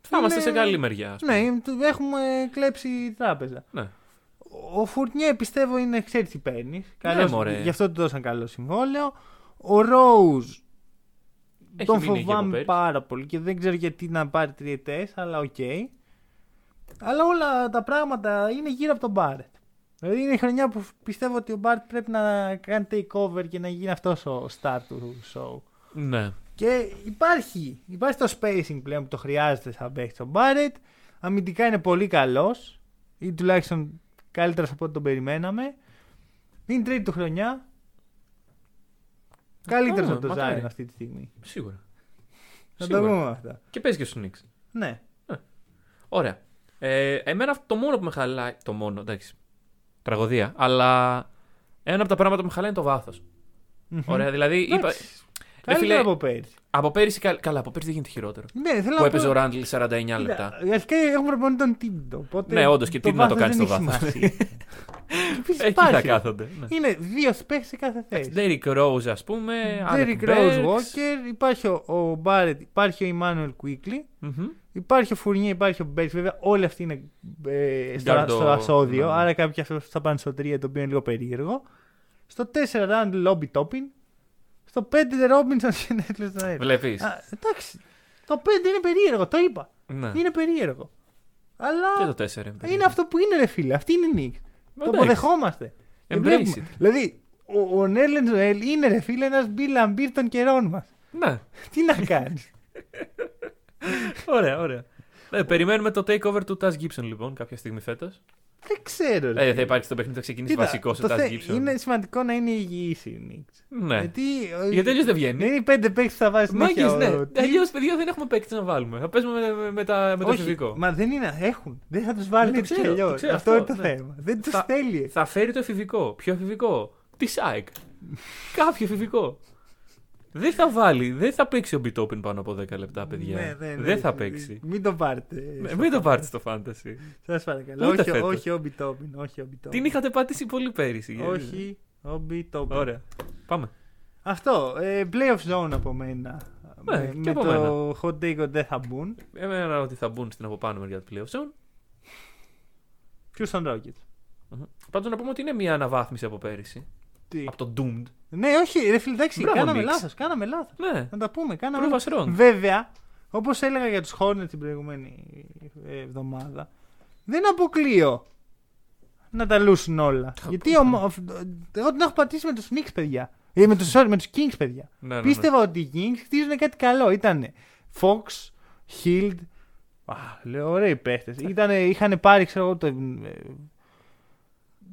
Θα είμαστε Είναι- σε καλή μεριά. ας πούμε. Ναι, του- έχουμε κλέψει τράπεζα. ναι. Ο Φουρνιέ πιστεύω είναι ξέρει τι παίρνεις. μωρέ. γι' αυτό του δώσαν καλό συμβόλαιο. Ο Ρόουζ Έχει τον μείνει εκεί από φοβάμαι πέρυσι. πάρα πολύ και δεν ξέρω γιατί να πάρει τριετές, αλλά οκ. Αλλά όλα τα πράγματα είναι γύρω από τον Μπάρετ. Δηλαδή είναι η χρονιά που πιστεύω ότι ο Μπάρετ πρέπει να κάνει takeover και να γίνει αυτός ο star του show. Ναι. Και υπάρχει, υπάρχει το spacing πλέον που το χρειάζεται σαν παίχτη ο Μπάρετ. Αμυντικά είναι πολύ καλός ή τουλάχιστον καλύτερος από ό,τι τον περιμέναμε. Είναι τρίτη του χρονιά. Καλύτερος Α, από τον μακάρι. Zion αυτή τη στιγμή. Σίγουρα. Να το Σίγουρα. πούμε αυτά. Και παίζει και στους Knicks. Ναι. Ωραία. Ε, εμένα αυτό το μόνο που με χαλάει. Το μόνο, εντάξει. Τραγωδία. Αλλά ένα από τα πράγματα που με χαλάει είναι το βάθος. Ωραία, δηλαδή. Είπα, Εντάξει. Ρε Καλύτερα φίλε, από πέρυσι. Από πέρυσι. καλ- Καλά, από πέρυσι δεν γίνεται χειρότερο. Ναι, θέλω Που να έπαιζε πω- ο Ράντλ 49 Κοίτα, λεπτά. Αρχικά έχουμε προπονεί τον Τίμπτο. Οπότε Ναι, όντως, και τι να το κάνεις δεν στο έχει βάθος. σημασία. Επίσης Εκεί θα υπάρχει. κάθονται. Ναι. Είναι δύο παίχτε σε κάθε θέση. Derrick Rose, ας πούμε. Derrick Alec Rose Burks. Walker, υπάρχει ο, ο Μπάρετ, υπάρχει ο Emmanuel Quickly, Μμμ. υπάρχει ο Φουρνιέ, υπάρχει ο Μπέρι. Βέβαια, όλοι αυτοί είναι ε, στο, Γκάρντο, στο ασώδιο, ναι. άρα κάποιοι αυτό θα πάνε στο 3 το οποίο είναι λίγο περίεργο. Στο 4 Randall Lobby Topping. Στο 5 Robinson και Netflix στον αέρα. Βλέπεις. Α, Εντάξει. Το 5 είναι περίεργο, το είπα. Ναι. Είναι περίεργο. Αλλά Και το 4. είναι αυτό που είναι, ρε φίλε. Αυτή είναι η νίκη. Το Εντάξει. αποδεχόμαστε. Δεν Embrace βλέπουμε. it. Δηλαδή, ο, ο Nerlens Noel είναι, ρε φίλε, ένας Bill Laimbeer των καιρών μας. Ναι. Τι να κάνεις. Ωραία, ωραία. Ε, περιμένουμε το takeover του Taj Gibson λοιπόν κάποια στιγμή φέτος. Δεν ξέρω. Ρε. Ε, θα φίλε. υπάρξει το παιχνίδι, θα ξεκινήσει Κοίτα, βασικό ο το Taj θε- Gibson. Είναι σημαντικό να είναι υγιής η Νίξ. Ναι. Γιατί, Γιατί αλλιώς δεν βγαίνει. δεν είναι οι πέντε παίκτες που θα βάζεις Μάγκες, ναι. τι- Αλλιώς, παιδιά, δεν έχουμε παίκτη να βάλουμε. Θα παίζουμε με, με, με τα, με το Όχι, εφηβικό. Μα δεν είναι. Έχουν. Δεν θα τους βάλει Ναι, το έτσι κι ξέρω, το αλλιώς. ξέρω Αυτό αυτό, είναι το ναι. θέμα. Δεν τους Θα- θέλει. Θα φέρει το εφηβικό. Ποιο εφηβικό; Τη ΣΑΕΚ. Κάποιο εφηβικό. Δεν θα βάλει, δεν θα παίξει ο Μπιτόπιν πάνω από 10 λεπτά, παιδιά. Ναι, ναι, ναι. Δεν θα παίξει. Μην το πάρετε. Ναι, μην το πάρετε στο fantasy. Σας παρακαλώ. Ούτε Όχι, φέτος. όχι ο Μπιτόπιν. Όχι ο Μπιτόπιν. Την είχατε πατήσει πολύ πέρυσι. Όχι ο Μπιτόπιν. Ωραία. Πάμε. Αυτό. Ε, playoff zone από μένα. Ναι, με και με από το hot take ότι δεν θα μπουν. Εμένα ότι θα μπουν στην από πάνω μεριά του playoff zone. Houston Rockets. Πάντως να πούμε ότι είναι μια αναβάθμιση από πέρυσι. Τι; Από το Doomed. Ναι, όχι, ρε φίλε, εντάξει, Μπράβο, κάναμε Knicks. λάθος. Κάναμε λάθος. Ναι. Να τα πούμε. Κάναμε Prove λάθος. us wrong. Βέβαια, όπως έλεγα για τους Hornets την προηγούμενη ε, εβδομάδα, δεν αποκλείω να τα λούσουν όλα. Γιατί ο, ο- εγώ την έχω πατήσει με τους Knicks, παιδιά. Ε, με τους με τους Kings, παιδιά. Ναι, ναι, ναι. Πίστευα ότι οι Kings χτίζουν κάτι καλό. Ήταν Fox, Hild. Α, λέω, ωραίοι παίχτες. Είχαν πάρει, ξέρω εγώ, το,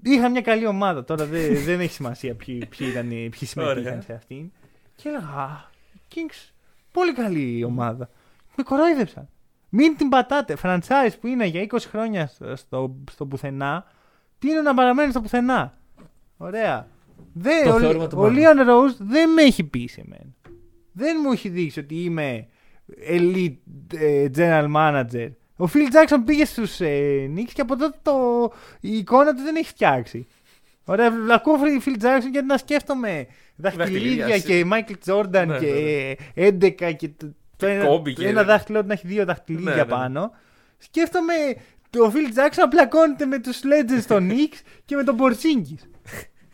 ε, Είχαν μια καλή ομάδα. Τώρα δεν, δεν έχει σημασία ποιοι, ποιοι, ήταν, ποιοι συμμετείχαν Ωραία. σε αυτήν. Και έλεγα, Α, Kings, πολύ καλή ομάδα. Με κορόιδεψαν. Μην την πατάτε. Franchise που είναι για 20 χρόνια στο, στο, στο πουθενά, τι είναι να παραμένει στο πουθενά; Ωραία. Δεν, Το ο, θεώρημα του ο Μάνου. Leon Rose δεν με έχει πείσει εμένα. Δεν μου έχει δείξει ότι είμαι elite ε, general manager. Ο Phil Jackson πήγε στους ε, Knicks και από τότε το, η εικόνα του δεν έχει φτιάξει. Ωραία, ακούω Phil Jackson γιατί να σκέφτομαι δαχτυλίδια Δαχτυλίδια, και Michael Jordan Ναι, και 11 και το, το ένα, Kobe το και- ένα δάχτυλο του να έχει δύο δαχτυλίδια Ναι, ναι. πάνω. Σκέφτομαι το Phil Jackson να πλακώνεται με τους Legends των Knicks και με τον Porzingis.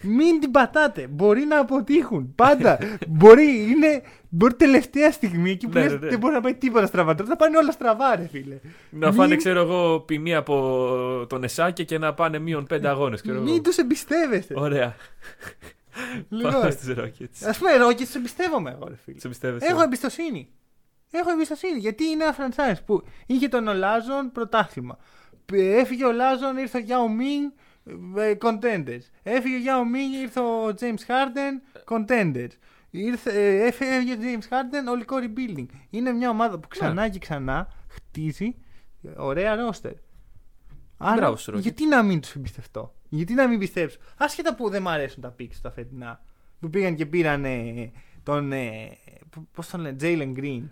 Μην την πατάτε. Μπορεί να αποτύχουν. Πάντα. μπορεί, είναι, μπορεί τελευταία στιγμή εκεί που Ναι, λες, ναι, ναι. δεν μπορεί να πάει τίποτα στραβά. Τώρα θα πάνε όλα στραβά, ρε φίλε. Να Μην- φάνε, ξέρω εγώ, ποινή από τον Εσάκη και να πάνε μείον πέντε αγώνες. Μην τους εμπιστεύεστε. Ωραία. Λοιπόν, Πάμε στις Rockets. Α πούμε, εγώ και τους εμπιστεύομαι εγώ, ρε φίλε. Σε πιστεύεσαι. Έχω εμπιστοσύνη. Έχω εμπιστοσύνη γιατί είναι ένα franchise που είχε τον Ολάζον πρωτάθλημα. Ε, Έφυγε ο Λάζον, ήρθε ο Γιάο Μίνγκ, ε, contenders. Έφυγε ο Γιάο Μίνγκ, ήρθε ο James Harden, contenders. Ήρθε, ε, έφυγε ο James Harden, ολικό rebuilding. Είναι μια ομάδα που ξανά και ξανά χτίζει ωραία ρόστερ. Άρα, Μπράβο στους Rockets. γιατί να μην τους εμπιστευτώ; Γιατί να μην πιστέψω; Άσχετα που δεν μου αρέσουν τα picks τα φετινά. Που πήγαν και πήραν ε, τον. Ε, Πώς τον λένε, Jalen Green.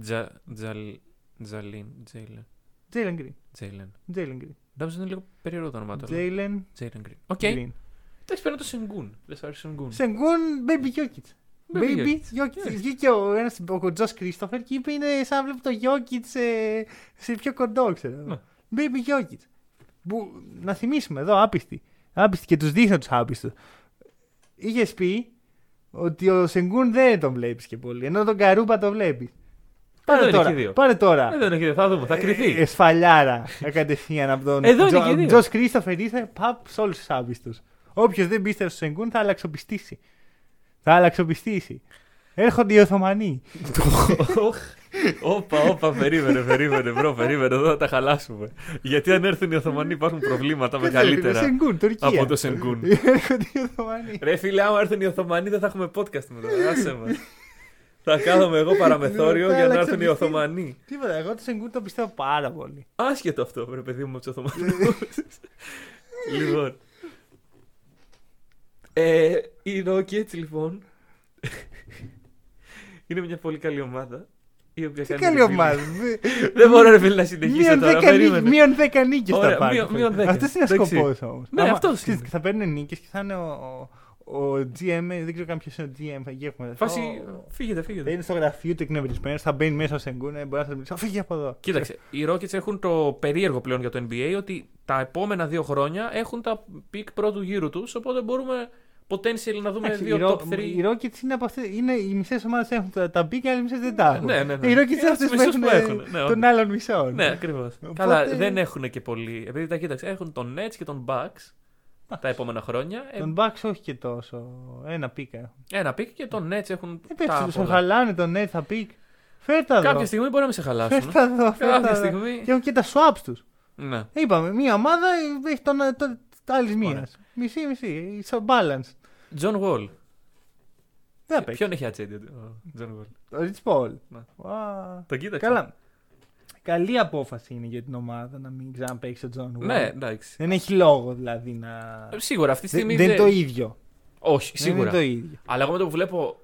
Τζα, τζαλ, τζαλίν, Jalen. Jalen Green. Jalen. Jalen Green. Νόμιζα είναι λίγο περίεργο το όνομά του. αλλά- Jalen Jalen Green. OK. Green. Εντάξει, παίρνω το Σενγκούν. Δεν σου αρέσει ο Σενγκούν. Σενγκούν, baby Jokic. Baby Baby Jokic. Jokic. Yes. Βγήκε ο ένας ο Josh Christopher και είπε είναι σαν να βλέπω το Jokic σε, σε πιο κοντό, ξέρω. Ναι. Baby Jokic. Που, να θυμίσουμε εδώ, άπιστη. Άπιστη και τους δείχνω τους άπιστους. Είχες πει ότι ο Σενγκούν δεν τον βλέπεις και πολύ. Ενώ τον Garuba το βλέπεις. Πάρε Εδώ είναι τώρα. και δύο. Πάρε τώρα. Εδώ είναι και θα δούμε, θα κριθεί. Ε, σφαλιάρα κατευθείαν από τον Εδώ είναι και δύο. Josh Christopher ήρθε παπ σε όλους τους άπιστους. Όποιος δεν πίστευε στο Σενγκούν θα αλλαξοπιστήσει. Θα αλλαξοπιστήσει. Έρχονται οι Οθωμανοί. Οχ. Όπα, όπα, περίμενε, περίμενε, bro, περίμενε, εδώ θα τα χαλάσουμε. Γιατί αν έρθουν οι Οθωμανοί υπάρχουν προβλήματα μεγαλύτερα Σενγκούν, Τουρκία. από το Σενγκούν. Έρχονται οι Οθωμανοί. Ρε φίλε, άμα έρθουν οι Οθωμανοί δεν θα έχουμε podcast με το άσε μας. Θα κάθομαι εγώ παραμεθόριο Θα για να άλλαξε έρθουν οι πιστή. Οθωμανοί. Τίποτα, εγώ το Σενγκούν το πιστεύω πάρα πολύ. Άσχετο αυτό, ρε παιδί μου, με τους Οθωμανούς. λοιπόν. Ε, οι Rockets, λοιπόν. είναι μια πολύ καλή ομάδα. Η οποία Τι κάνει καλή rebuilding. ομάδα. Δεν μπορώ, ρε φίλε, να συνεχίσω Μείον τώρα. 10 νίκες- Περίμενε. Μείον 10 νίκες Ωραία, θα πάρει. μείον- μείον 10. Αυτό είναι ο Εντάξει. σκοπό όμως. Ναι, αυτός είναι. Θα παίρνουν νίκες και θα είναι ο, ο, ο GM, δεν ξέρω καν ποιος είναι ο GM. Θα έχουμε. Φάση, Ο- φύγετε, Θα φύγετε. είναι στο γραφείο του εκνευρισμένος, θα μπαίνει μέσα ο Σενγκούν, ε, μπορεί να σας μιλήσει. Φύγει από εδώ. Κοίταξε, οι Rockets έχουν το περίεργο πλέον για το NBA ότι τα επόμενα δύο χρόνια έχουν τα pick πρώτου γύρου τους. Οπότε μπορούμε potential να δούμε Εντάξει, δύο οι Ro- top 3. Οι Rockets είναι από αυτές, είναι, οι μισές ομάδες έχουν τα, τα μπει και οι άλλες μισές δεν τα έχουν. Ναι, ναι, ναι. Οι Rockets Είναι είναι αυτές αυτούς που μισούς έχουν, που έχουν, ναι, τον όντως. άλλον μισό. Ναι, ακριβώς. Οπότε- Καλά, δεν έχουν και πολύ. Επειδή τα κοίταξε, έχουν τον Nets και τον Bucks τα επόμενα χρόνια. Ε, Τον Bucks όχι και τόσο. Ένα πίκα έχουν. ένα pick και τον Nets έχουν. Ε, τα πέφτει, σου πολλά. χαλάνε τον Net θα πικ. Φέρτα εδώ. Κάποια στιγμή μπορεί να με σε χαλάσουν. Φέρτα εδώ, φέρτα Κάποια εδώ. στιγμή. Και έχουν και τα swaps τους. Ναι. Είπαμε, μία ομάδα έχει τον, τον, άλλης μία. Ωραία. Μισή-μισή. Στο balance. John Wall. Δεν θα παίξει. Ποιον έχει ατζέντη ο John Wall. Ο Rich Paul. Ναι. Ουα. Τον κοίταξε. Καλά. Καλή απόφαση είναι για την ομάδα να μην ξαναπαίξει ο John Wall. Ναι, εντάξει. Δεν έχει λόγο δηλαδή να. Ε, Σίγουρα αυτή τη Δεν, στιγμή. δεν είναι το ίδιο. Όχι, Δεν σίγουρα. είναι το ίδιο. Αλλά εγώ με το που βλέπω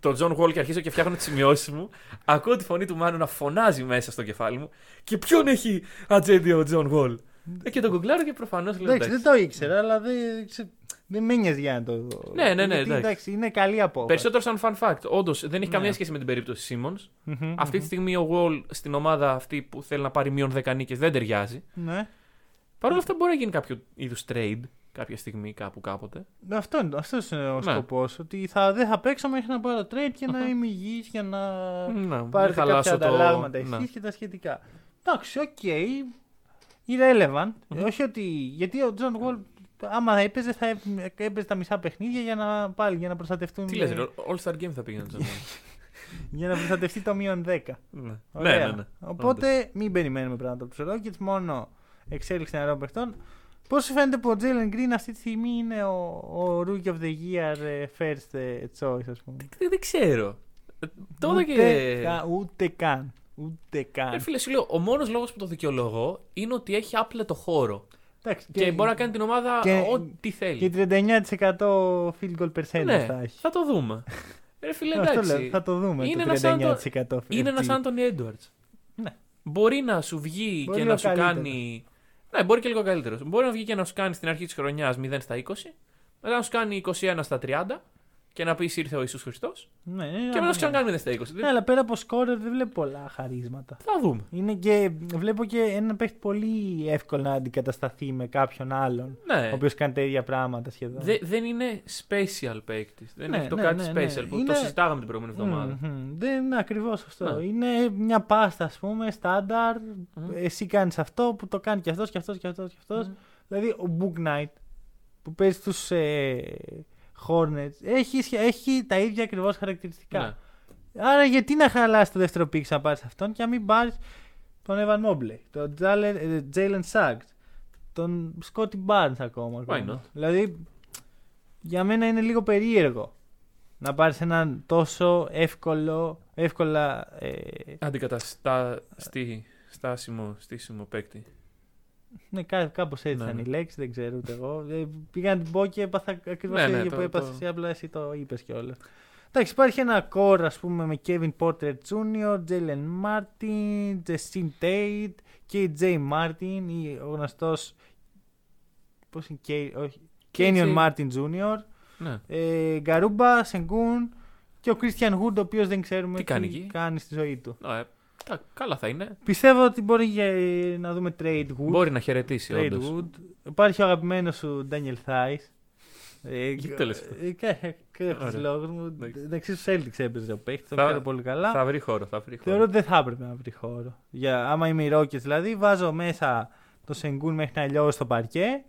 τον John Wall και αρχίζω και φτιάχνω τις σημειώσεις μου, ακούω τη φωνή του Μάνου να φωνάζει μέσα στο κεφάλι μου. Και ποιον έχει ατζέντη ο John Wall. Ε, και τον γκουγκλάρω και προφανώς λέω Εντάξει, δεν εντάξει. το ήξερα, αλλά δεν, ξε- δεν με νοιάζει για να το δω. Ναι, ναι, ναι, Γιατί, εντάξει. είναι καλή απόφαση. Περισσότερο σαν fun fact. Όντως δεν έχει Ναι. καμία σχέση με την περίπτωση Simmons. Μμμ, Αυτή τη μμμ. στιγμή ο Wall στην ομάδα αυτή που θέλει να πάρει μείον 10 νίκες δεν ταιριάζει. Ναι. Παρ' όλα αυτά μπορεί να γίνει κάποιο είδους trade κάποια στιγμή, κάπου κάποτε. Αυτό είναι, αυτός είναι ο Ναι. σκοπός. Ότι θα, δεν θα παίξω μέχρι να πάρω trade και να είμαι υγιής για να Να, πάρετε μην κάποια χαλάσω το- ανταλλάγματα ναι. εσείς και τα σχετικά. Εντάξει, OK. Irrelevant. Μμμ. Όχι ότι. Γιατί ο John Wall, άμα έπαιζε, θα έπαιζε τα μισά παιχνίδια για να, πάλι, για να προστατευτούν. Τι λες, ρε, All Star Game θα πήγαινε. John Wall. Για να προστατευτεί το μείον 10. ναι. Ωραία. ναι, ναι, ναι. Οπότε μην περιμένουμε πράγματα από τους Rockets, μόνο εξέλιξη νερών παιχτών. Πώς σου φαίνεται που ο Jalen Green αυτή τη στιγμή είναι ο, ο Rookie of the Year ε, first ε, choice, ας πούμε; Δεν, δεν ξέρω. Ε, Τώρα ούτε, και. κα- ούτε καν. Ούτε Ε, καν. φίλε, σου λέω, ο μόνος λόγος που το δικαιολογώ είναι ότι έχει άπλετο χώρο. Εντάξει, Και, μπορεί να κάνει την ομάδα και- ό,τι θέλει. Και 39% field goal percentage ναι, θα έχει. θα το δούμε. Ρε φίλε, Αυτό εντάξει. λέω, θα το δούμε. Είναι το ένας σαν 39% Είναι ένας FG. Άντωνι Έντουαρτ. Ναι. Μπορεί να σου βγει Μπορεί και λίγο να σου καλύτερος. κάνει. Ναι, μπορεί και λίγο καλύτερος. Μπορεί να βγει και να σου κάνει στην αρχή της χρονιάς 0 στα 20, μετά να σου κάνει 21 στα 30 και να πεις ήρθε ο Ιησούς Χριστός. Ναι, Και μετά να σου ξανακάνει 0 στα 20. Ναι, αλλά πέρα από σκόρερ δεν βλέπω πολλά χαρίσματα. Θα δούμε. Είναι και, βλέπω και ένα παίχτη πολύ εύκολο να αντικατασταθεί με κάποιον άλλον. Ναι. Ο οποίος κάνει τα ίδια πράγματα σχεδόν. Δε- δεν είναι special παίκτης. Δεν Ναι, έχει το ναι, κάτι ναι, ναι. special που Είναι- το συζητάγαμε την προηγούμενη εβδομάδα. Μμμ. Δεν είναι ακριβώς αυτό. Ναι. Είναι μια πάστα, ας πούμε, στάνταρ. Μμμ. Εσύ κάνεις αυτό που το κάνει και αυτός και αυτός και αυτός και αυτός. Μμμ. Δηλαδή ο Book Knight που παίζει στου ε, Hornets έχει, σχε- έχει τα ίδια ακριβώς χαρακτηριστικά. Ναι. Άρα γιατί να χαλάσει το δεύτερο πίξ να πάρεις αυτόν και να μην πάρεις τον Evan Mobley, τον Jalen- Jalen Suggs, τον Scotty Barnes ακόμα. Why not? Δηλαδή για μένα είναι λίγο περίεργο να πάρεις έναν τόσο εύκολο, εύκολα. Ε, Αντικαταστά στη, στάσιμο, στήσιμο παίκτη. Ναι, κά, κάπως έτσι Ναι, ήταν ναι. η λέξη, δεν ξέρω ούτε εγώ. Ε, πήγα να την πω και έπαθα ακριβώς Ναι, το ναι, ίδιο το- που έπαθα το- εσύ, απλά εσύ το είπες κιόλας. Εντάξει, υπάρχει ένα core ας πούμε με Kevin Porter Jr., Jalen Martin, Justin Tate και Jay Martin, ή ο γνωστός πώς είναι, Kay, όχι, Kenyon KJ. Martin Jr., Ναι. ε, Γκαρούμπα, Σενγκούν και ο Christian Wood, ο οποίος δεν ξέρουμε Τι κάνει εκεί; κάνει στη ζωή του. Ε, κα- καλά θα είναι. Πιστεύω ότι μπορεί για- να δούμε trade Wood. Μπορεί να χαιρετήσει, Trade όντως. Wood. Υπάρχει ο αγαπημένος σου Daniel Thais. Ε, Γιατί το λες αυτό; ε, κα- Και έχω Ωραία. του λόγου μου. Εντάξει. Εντάξει, στους Celtics έπαιζε ο παίχτη, το Θα- ξέρω πολύ καλά. Θα βρει χώρο, θα βρει χώρο. Θεωρώ ότι δεν θα έπρεπε να βρει χώρο. Για, άμα είμαι οι Rockets δηλαδή, βάζω μέσα το Σενγκούν μέχρι να λιώσει το παρκέ.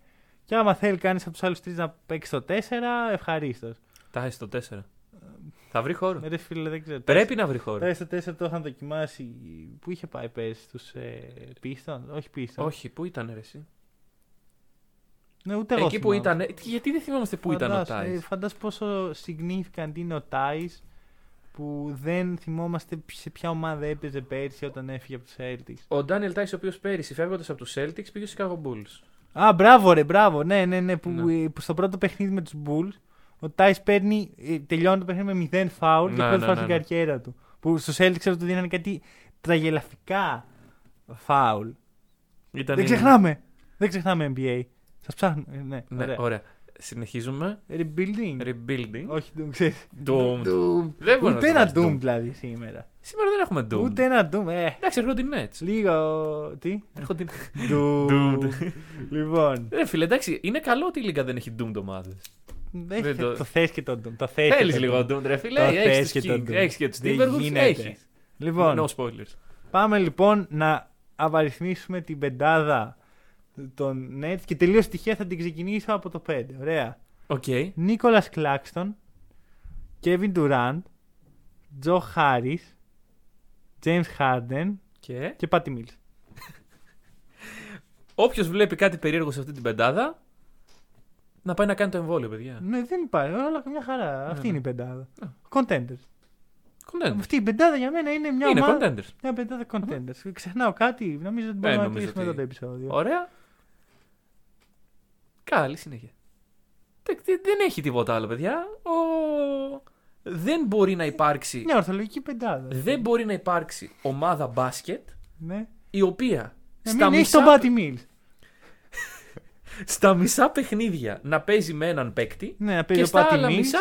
Και άμα θέλει κανείς από τους άλλους τρεις να παίξει το 4, ευχαρίστως. Τα έχεις στο 4. Θα βρει χώρο. Ρε φίλε, δεν ξέρω. Πρέπει να βρει χώρο. Τώρα στο 4 το είχαν δοκιμάσει. Πού είχε πάει πέρσι, στου ε, Pistons, όχι Pistons. Όχι, πού ήταν ρε, εσύ; Ναι, ούτε εγώ Εκεί που θυμάμαι. ήταν. Γιατί δεν θυμάμαστε πού ήταν ο Φαντάσου, ε, Τάι. Φαντάσου πόσο significant είναι ο Τάις που δεν θυμόμαστε ποι- σε ποια ομάδα έπαιζε πέρσι όταν έφυγε από τους Celtics. Ο Ντάνιελ Τάις, ο οποίος πέρυσι φεύγοντας από τους Celtics πήγε στους Chicago Bulls. Α, μπράβο ρε, μπράβο. Ναι, ναι, ναι. Που, Ναι. ε, που στο πρώτο παιχνίδι με τους Bulls ο Τάις παίρνει, ε, τελειώνει το παιχνίδι με 0 φάουλ Ναι, και πρώτη ναι, φορά ναι, στην ναι. καριέρα του. Που στους Celtics ξέρω του δίνανε κάτι τραγελαφικά φάουλ. Ήταν Δεν ξεχνάμε. Δεν ξεχνάμε NBA. Σας ψάχνω. Ε, ναι, Ναι, ωραία. ωραία. Συνεχίζουμε. Rebuilding. Rebuilding. Όχι, δεν ξέρεις. Doom. Doom. Δεν μπορεί να Ούτε το ένα βάζεις Doom Doom. δηλαδή σήμερα. Σήμερα δεν έχουμε Doom. Ούτε ένα Doom. Ε, Εντάξει, έρχονται οι Nets. λίγο. Τι; Έρχονται οι- Doom. Doom. λοιπόν. Ρε φίλε, εντάξει, είναι καλό ότι η Λίγκα δεν έχει Doom ομάδε. Δεν Δεν θε- το- Το θες και τον Doom. Το θες και Θέλεις τον λίγο Doom. Doom, ρε φίλε. Το Έχεις θες και τον Doom. Έχεις και τους Δεν Timberwolves. γίνεται. Έχεις. Λοιπόν, No spoilers. πάμε λοιπόν να απαριθμίσουμε την πεντάδα των Nets και τελείως τυχαία θα την ξεκινήσω από το 5. Ωραία. OK. Nicolas Claxton, Kevin Durant, Τζο Χάρι, James Harden Και; και Patty Mills. όποιος βλέπει κάτι περίεργο σε αυτή την πεντάδα, να πάει να κάνει το εμβόλιο, παιδιά. Ναι, δεν υπάρχει. Όλα μια χαρά. Αυτή ναι. είναι η πεντάδα. Ναι. Contenders. Contenders. Αυτή η πεντάδα για μένα είναι μια Είναι ομάδα. contenders. Μια πεντάδα contenders. Ξεχνάω κάτι. Νομίζω ότι Ε, μπορούμε να νομίζω κλείσουμε ότι- εδώ το επεισόδιο. Ωραία. Καλή συνέχεια. Δεν, δεν- δεν έχει τίποτα άλλο, παιδιά. Ο... Δεν μπορεί να υπάρξει. Μια ορθολογική πεντάδα. Δεν μπορεί να υπάρξει ομάδα μπάσκετ Ναι. η οποία Να στα μην έχει μισά, τον Patty Mills. Στα μισά παιχνίδια να παίζει με έναν παίκτη Ναι, να παίζει και ο στα Patty άλλα Mills. μισά.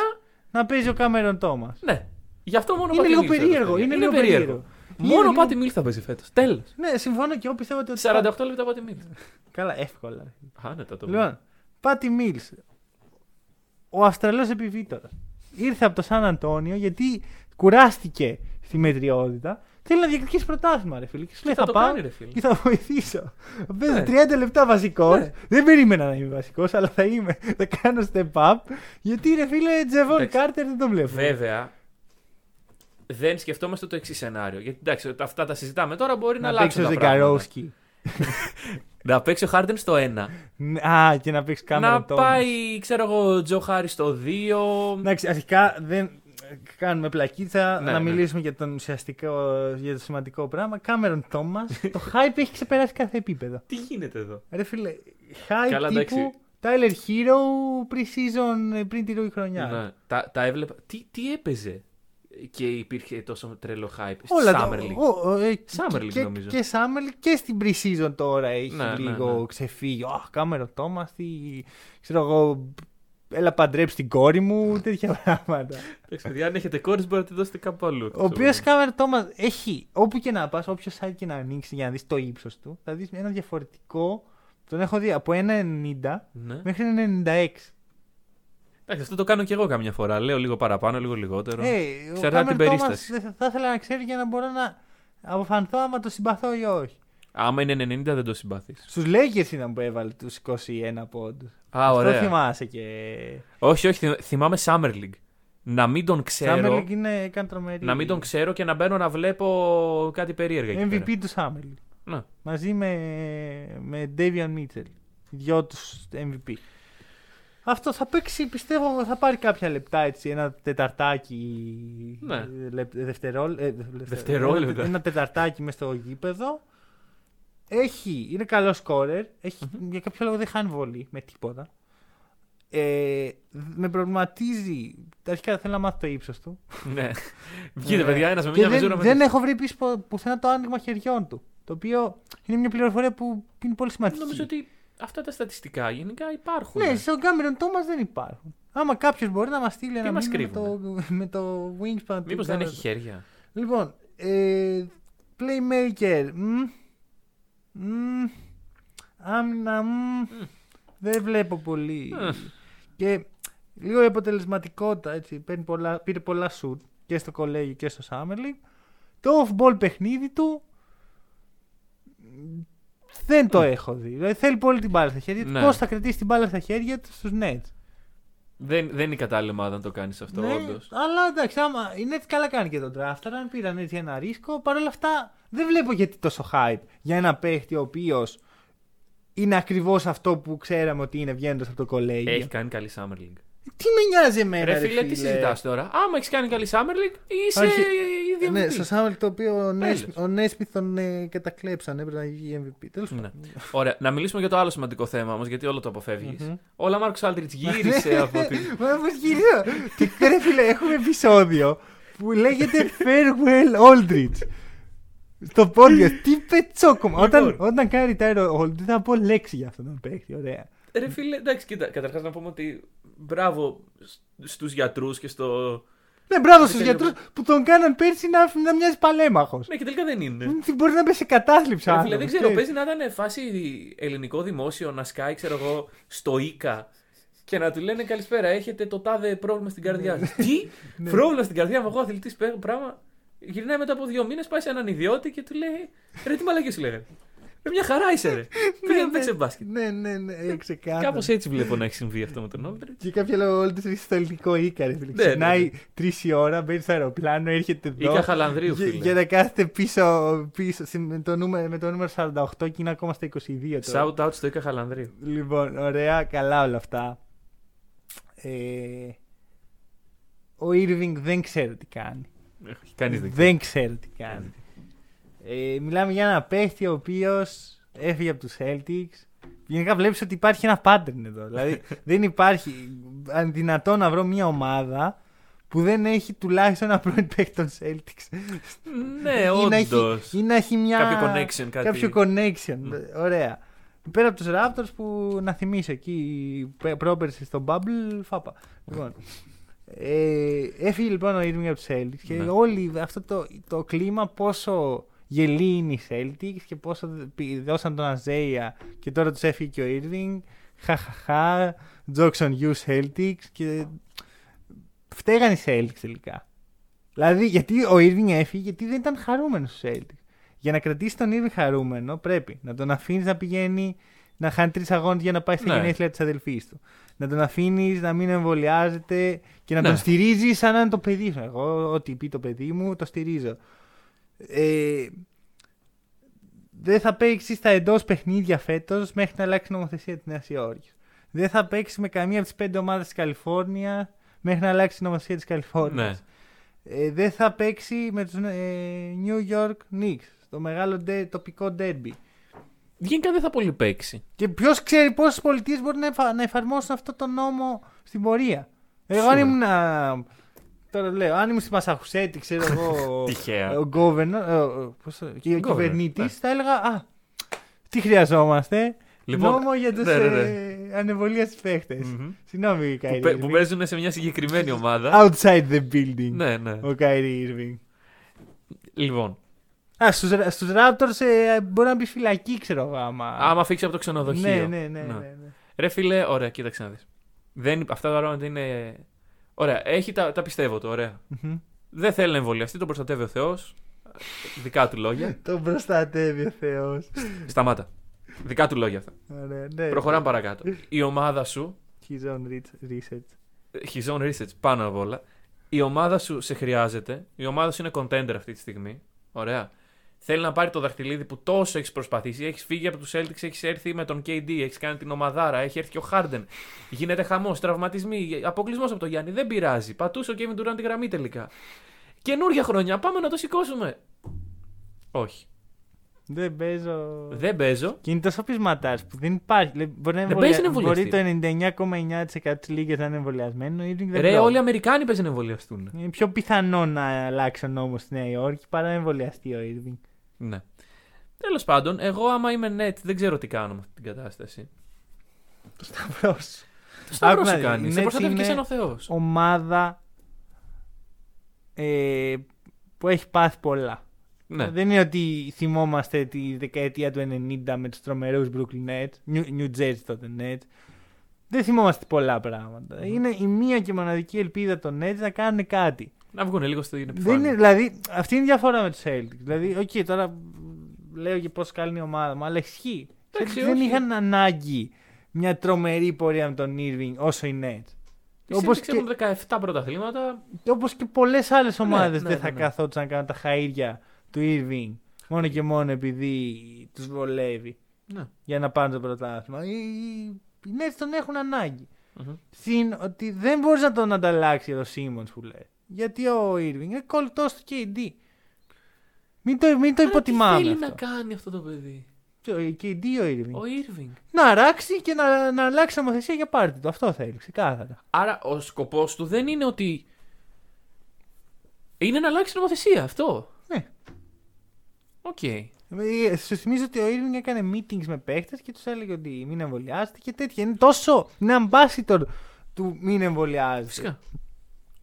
Να παίζει ο Κάμερον Τόμας. Ναι. Γι' αυτό μόνο ο Είναι Patty λίγο Mills φέτος, περίεργο. παιδιά. Είναι λίγο περίεργο. Μόνο ο Είναι Πάτι Μίλ θα παίζει φέτος. Τέλος. Ναι, συμφωνώ και εγώ πιστεύω ότι. 48 λεπτά Πάτι Μίλ. Καλά, εύκολα. Άνετα το Λοιπόν, Πάτι Μίλς, ο Αυστραλός επιβίτορας, ήρθε από το Σαν Αντώνιο γιατί κουράστηκε στη μετριότητα. Θέλει να διεκδικήσει πρωτάθλημα, ρε φίλε. Και σου λέει, θα θα, το πάω κάνει, ρε φίλε. και θα βοηθήσω. Παίζω Ναι. 30 λεπτά βασικός. Ναι. Δεν περίμενα να είμαι βασικός, αλλά θα είμαι. Θα κάνω step up. Γιατί ρε φίλε, Τζεβόν Εντάξει. Κάρτερ δεν τον βλέπω. Βέβαια, δεν σκεφτόμαστε το εξής σενάριο. Γιατί εντάξει, αυτά τα συζητάμε τώρα μπορεί να, να αλλάξουν. παίξει ο τα πράγματα. Ζεγκαρόσκι. Να παίξει ο Χάρντεν στο 1. Α, και να παίξει κάμερα να πάει, ξέρω εγώ, ο Τζο Χάρη στο 2. Εντάξει, αρχικά δεν κάνουμε πλακίτσα Ναι, να ναι. μιλήσουμε για, τον ουσιαστικό, για το σημαντικό πράγμα. Κάμερον Τόμας, το hype έχει ξεπεράσει κάθε επίπεδο. Τι γίνεται εδώ; Ρε φίλε, hype Καλά, εντάξει. τύπου Tyler Hero pre-season ε, πριν τη ροή χρονιά. Ναι, τα, τα έβλεπα. Τι, τι έπαιζε και υπήρχε τόσο τρελό hype. Όλα Στη τα- Summer League; ο- ο- ε, Summer League, και, νομίζω. Και Summer League και στην pre-season τώρα έχει Ναι, ναι, λίγο ναι. ξεφύγει. Αχ, Κάμερον Τόμας, τι. ξέρω εγώ. Έλα παντρέψει την κόρη μου, τέτοια πράγματα. Εντάξει, παιδιά, αν έχετε κόρη, μπορείτε να τη δώσετε κάπου αλλού. Ο οποίος Κάμερον Τόμα έχει όπου και να πας, όποιο site και να ανοίξει για να δεις το ύψος του, θα δεις ένα διαφορετικό. Τον έχω δει από 1,90 Ναι. μέχρι 1,96. Εντάξει, αυτό το κάνω κι εγώ καμιά φορά. Λέω λίγο παραπάνω, λίγο λιγότερο. Ε, ο Εξαρτάται την Κάμερον Τόμας περίσταση. δεν θα, θα ήθελα να ξέρει για να μπορώ να αποφανθώ άμα το συμπαθώ ή όχι. Άμα είναι 90, δεν το συμπαθείς. Στους Lakers ήταν που έβαλε τους 21 πόντους. Α, Αυτό ωραία. θυμάσαι και. Όχι, όχι, θυμ- θυμάμαι Summer League. να μην τον ξέρω. Summer League είναι καν τρομερή. Να μην τον ξέρω και να μπαίνω να βλέπω κάτι περίεργα εκεί πέρα. MVP του Summer League. Ναι. Μαζί με, με Davian Mitchell. Οι δυο τους MVP. Αυτό θα παίξει, πιστεύω, θα πάρει κάποια λεπτά έτσι. Ένα τεταρτάκι. Ναι. λεπ- δευτερόλ- ε, Δευτερόλεπτα. Ένα, ένα τεταρτάκι μέσα στο γήπεδο. Έχει, είναι καλό σκόρερ. Έχει, Για κάποιο λόγο δεν χάνει βολή με τίποτα. Ε, με προβληματίζει. Αρχικά θέλω να μάθω το ύψος του. ναι. Βγείτε, Ε, παιδιά, ένας με και μια δεν, μεζούρα με δεν τις- έχω βρει πίσω που- πουθενά το άνοιγμα χεριών του. Το οποίο είναι μια πληροφορία που είναι πολύ σημαντική. Νομίζω ότι αυτά τα στατιστικά γενικά υπάρχουν. Ναι, στον Κάμερον Τόμα δεν υπάρχουν. Άμα κάποιος μπορεί να μας στείλει ένα μας μήνυμα με το, κρύβουνε; με το Wingspan. του Μήπως δεν Cameron έχει χέρια. Λοιπόν, ε, Playmaker. μ, μ, Άμυνα. μ, Δεν βλέπω πολύ. Ε. Και λίγο η αποτελεσματικότητα. Έτσι, παίρνει πολλά, πήρε πολλά shoot και στο κολέγιο και στο Summer League. Το off-ball παιχνίδι του μ, δεν το έχω δει. Δηλαδή θέλει πολύ την μπάλα στα χέρια του. Ναι. Πώς θα κρατήσει την μπάλα στα χέρια του στους Nets; Δεν, δεν είναι η κατάλληλη ομάδα να το κάνεις αυτό, Ναι, όντως. αλλά εντάξει, άμα είναι έτσι καλά κάνει και τον draft. Αν πήραν έτσι ένα ρίσκο, Παρ' όλα αυτά δεν βλέπω γιατί τόσο hype για ένα παίχτη ο οποίος είναι ακριβώς αυτό που ξέραμε ότι είναι βγαίνοντας από το κολέγιο. Έχει κάνει καλή Summer League. Τι με νοιάζει εμένα, Ρε φίλε, τι συζητάς τώρα; Άμα έχεις κάνει καλή Summer League, είσαι Άρχι- ήδη Ναι, MVP. στο Σάμελ το οποίο ο, Νέσ, Τέλος. ο Νέσμιθ τον ε, κατακλέψαν, έπρεπε να γίνει MVP. Τέλος Ναι. πάντων. Ωραία, να μιλήσουμε για το άλλο σημαντικό θέμα όμως, γιατί όλο το αποφεύγεις. Μμμ. Ο Λαμάρκος Άλτριτς γύρισε από την. Μα πώς γυρίζω. Τι ρε φίλε, έχουμε επεισόδιο που λέγεται Farewell Aldrich. Στο podcast. Τι πετσόκομα. Όταν, Λοιπόν. όταν κάνει retire ο Aldrich θα πω λέξη για αυτόν τον παίχτη. Ωραία. Ρε φίλε, εντάξει, κοίτα, καταρχάς να πούμε ότι μπράβο στους γιατρούς και στο. Ναι, μπράβο στους Τέλειο. γιατρούς που τον κάναν πέρσι να, να μοιάζει παλέμαχος. Ναι, και τελικά δεν είναι. Μπορεί να μπει σε κατάθλιψη. Ρε φίλε, άνθρωπος, δεν ξέρω, ξέρεις. παίζει να ήταν φάση ελληνικό δημόσιο να σκάει, ξέρω εγώ, στο ΙΚΑ και να του λένε καλησπέρα, έχετε το τάδε πρόβλημα στην καρδιά σας. Τι, Ναι. πρόβλημα στην καρδιά μου, εγώ αθλητής πράγμα. Γυρνάει μετά από δύο μήνες, πάει σε έναν ιδιώτη και του λέει Ρε, τι μαλακή σου λέγανε. Ρε, μια χαρά είσαι, ρε. Πήγαινε παίξε μπάσκετ. Ναι, ναι, ναι, ε, ξεκάθαρα. Κάπως έτσι βλέπω να έχει συμβεί αυτό με τον Όλτριτ. Και κάποιο λόγο όλοι του στο ελληνικό Ίκα. Ρε, φίλε. Ναι, Ξυπνάει τρεις η ώρα, μπαίνει στο αεροπλάνο, έρχεται εδώ. Ίκα Χαλανδρίου, Για, φίλε. για να κάθεται πίσω, πίσω συ- με, το νούμερο, με το νούμερο 48 και είναι ακόμα στα 22 τώρα. Shout out στο Ίκα Χαλανδρίου. Λοιπόν, ωραία, καλά όλα αυτά. Ε, ο Irving δεν ξέρω τι κάνει. Κανείς δεν Δεν ξέρω τι κάνει. Ε, μιλάμε για ένα παίχτη ο οποίος έφυγε από τους Celtics. Γενικά βλέπεις ότι υπάρχει ένα pattern εδώ. δηλαδή δεν υπάρχει αν δυνατό να βρω μια ομάδα που δεν έχει τουλάχιστον ένα πρώην παίχτη των Celtics. Ναι, Ή να έχει- όντως. Ή να έχει μια... Κάποιο connection, κάτι. Κάποιο connection. Ωραία. Πέρα από τους Raptors που να θυμίσω εκεί πέ- πρόπερση στο Bubble, φάπα. Λοιπόν, ε, έφυγε λοιπόν ο Irving από τους Celtics και Ναι. όλοι αυτό το, το κλίμα πόσο γελοί είναι οι Celtics και πόσο π- δώσαν τον Αζέια και τώρα τους έφυγε και ο Irving. Χαχαχά, jokes on you Celtics και φταίγαν οι Celtics τελικά. Δηλαδή, γιατί ο Irving έφυγε, γιατί δεν ήταν χαρούμενος στου Celtics. Για να κρατήσει τον Irving χαρούμενο, πρέπει να τον αφήνεις να πηγαίνει να χάνει τρεις αγώνες για να πάει στη Ναι. γενέθλια της αδελφής του. Να τον αφήνεις να μην εμβολιάζεται και να Ναι. τον στηρίζεις σαν να είναι το παιδί σου. Εγώ, ό,τι πει το παιδί μου, το στηρίζω. Ε, δεν θα παίξεις στα εντός παιχνίδια φέτος μέχρι να αλλάξει η νομοθεσία της Νέας Υόρκης. Δεν θα παίξεις με καμία από τις πέντε ομάδες της Καλιφόρνια μέχρι να αλλάξει η νομοθεσία της Καλιφόρνιας. Ναι. Ε, δεν θα παίξει με τους ε, New York Knicks, το μεγάλο ντε- τοπικό derby. Γενικά δεν θα πολύ παίξει. Και ποιος ξέρει πόσες πολιτείες μπορεί να, εφα- να εφαρμόσουν αυτό το νόμο στην πορεία. Εγώ αν Σίγουρα. ήμουν. Α, Τώρα λέω, αν ήμουν στη Μασαχουσέτη, ξέρω εγώ. Τυχαία. ο governor, ε, ο- πώς το- και ο Governor, κυβερνήτης, ναι. θα έλεγα Α, τι χρειαζόμαστε. Λοιπόν, νόμο για τους ναι, ναι, ναι. ε, ανεβολίας παίχτες. Μμμ. Συγγνώμη, Που, Καϊρή. παί- που παίζουν σε μια συγκεκριμένη ομάδα. Outside the building. ναι, ναι. Ο Καϊρή Irving. Λοιπόν, Α, στους, στους Raptors ε, μπορεί να μπει φυλακή, ξέρω εγώ, άμα... άμα φύγεις από το ξενοδοχείο. ναι, ναι, ναι, ναι, ναι. Ρε φίλε, ωραία, κοίταξε να δεις. Δεν, αυτά τα πράγματα είναι. Ωραία, έχει τα, τα πιστεύω το, ωραία. Μμμ. Δεν θέλει να εμβολιαστεί, τον προστατεύει ο Θεός. Δικά του λόγια. Τον προστατεύει ο Θεός. Σταμάτα. Δικά του λόγια αυτά. Ωραία, ναι. Προχωράμε παρακάτω. Η ομάδα σου, His own re- research. his own research πάνω απ' όλα, η ομάδα σου σε χρειάζεται. Η ομάδα σου είναι contender αυτή τη στιγμή. Ωραία. Θέλει να πάρει το δαχτυλίδι που τόσο έχεις προσπαθήσει. Έχεις φύγει από τους Celtics, έχεις έρθει με τον KD, έχεις κάνει την ομαδάρα, έχει έρθει και ο Harden. Γίνεται χαμός, τραυματισμοί, αποκλεισμός από τον Γιάννη. Δεν πειράζει. Πατούσε ο Kevin Durant τη γραμμή τελικά. Καινούργια χρονιά, πάμε να το σηκώσουμε. Όχι. Δεν παίζω. Δεν παίζω. Και είναι τόσο πεισματάς που δεν υπάρχει. Δηλαδή, Μπορεί, να Δεν εμβολια- παίζει να μπορεί το εμβολιαστεί. 99,9% της λίγα να είναι εμβολιασμένο. Ο Irving δεν Ρε, πρόκειται. όλοι οι Αμερικάνοι παίζουν να εμβολιαστούν. Είναι πιο πιθανό να αλλάξει ο νόμος στη Νέα Υόρκη παρά να εμβολιαστεί ο Irving. Ναι. Τέλος πάντων, εγώ άμα είμαι net, δεν ξέρω τι κάνω με αυτή την κατάσταση. Το σταυρός σου. Το σταυρός Άκου να σου δεις, κάνει. οι Σε Nets προστατεύεις και είναι σαν ο Θεός. Ομάδα ε, που έχει πάθει πολλά. Ναι. Δεν είναι ότι θυμόμαστε τη δεκαετία του 90 με τους τρομερούς Brooklyn Nets, New, New Jersey τότε Nets. Δεν θυμόμαστε πολλά πράγματα. Είναι η μία και μοναδική ελπίδα των Nets να κάνουν κάτι. Να βγουν λίγο στην Δεν επιφάνεια. είναι, δηλαδή, αυτή είναι η διαφορά με τους Celtics. Δηλαδή, οκ, τώρα λέω και πώς καλή είναι η ομάδα μου, αλλά ισχύει. Οι Εντάξει, Celtics δεν όχι. είχαν ανάγκη μια τρομερή πορεία με τον Irving όσο οι Nets. Οι Όπως Celtics και, έχουν 17 πρωταθλήματα. όπως και πολλές άλλες ομάδες ναι, δεν ναι, θα ναι. καθόντουσαν να κάνουν τα χαΐρια του Irving μόνο και μόνο επειδή τους βολεύει Ναι. για να πάρουν το πρωτάθλημα. Οι, οι, οι Nets τον έχουν ανάγκη. Μμμ. Συν ότι δεν μπορείς να τον ανταλλάξεις ο Simmons που λέει. Γιατί ο Irving είναι κολλητός του KD. Μην το, μην το Άρα υποτιμάμε Τι θέλει αυτό. να κάνει αυτό το παιδί; Ποιο, η KD ή ο Irving. Ο Irving. Να αράξει και να, να αλλάξει νομοθεσία για πάρτι του. Αυτό θέλει, ξεκάθαρα. Άρα ο σκοπός του δεν είναι ότι. Είναι να αλλάξει νομοθεσία αυτό. Ναι. Οκ. Ε, Σου θυμίζω ότι ο Irving έκανε meetings με παίχτε και τους έλεγε ότι μην εμβολιάζετε και τέτοια. Είναι τόσο. Είναι ambassador του μην εμβολιάζετε. Φυσικά.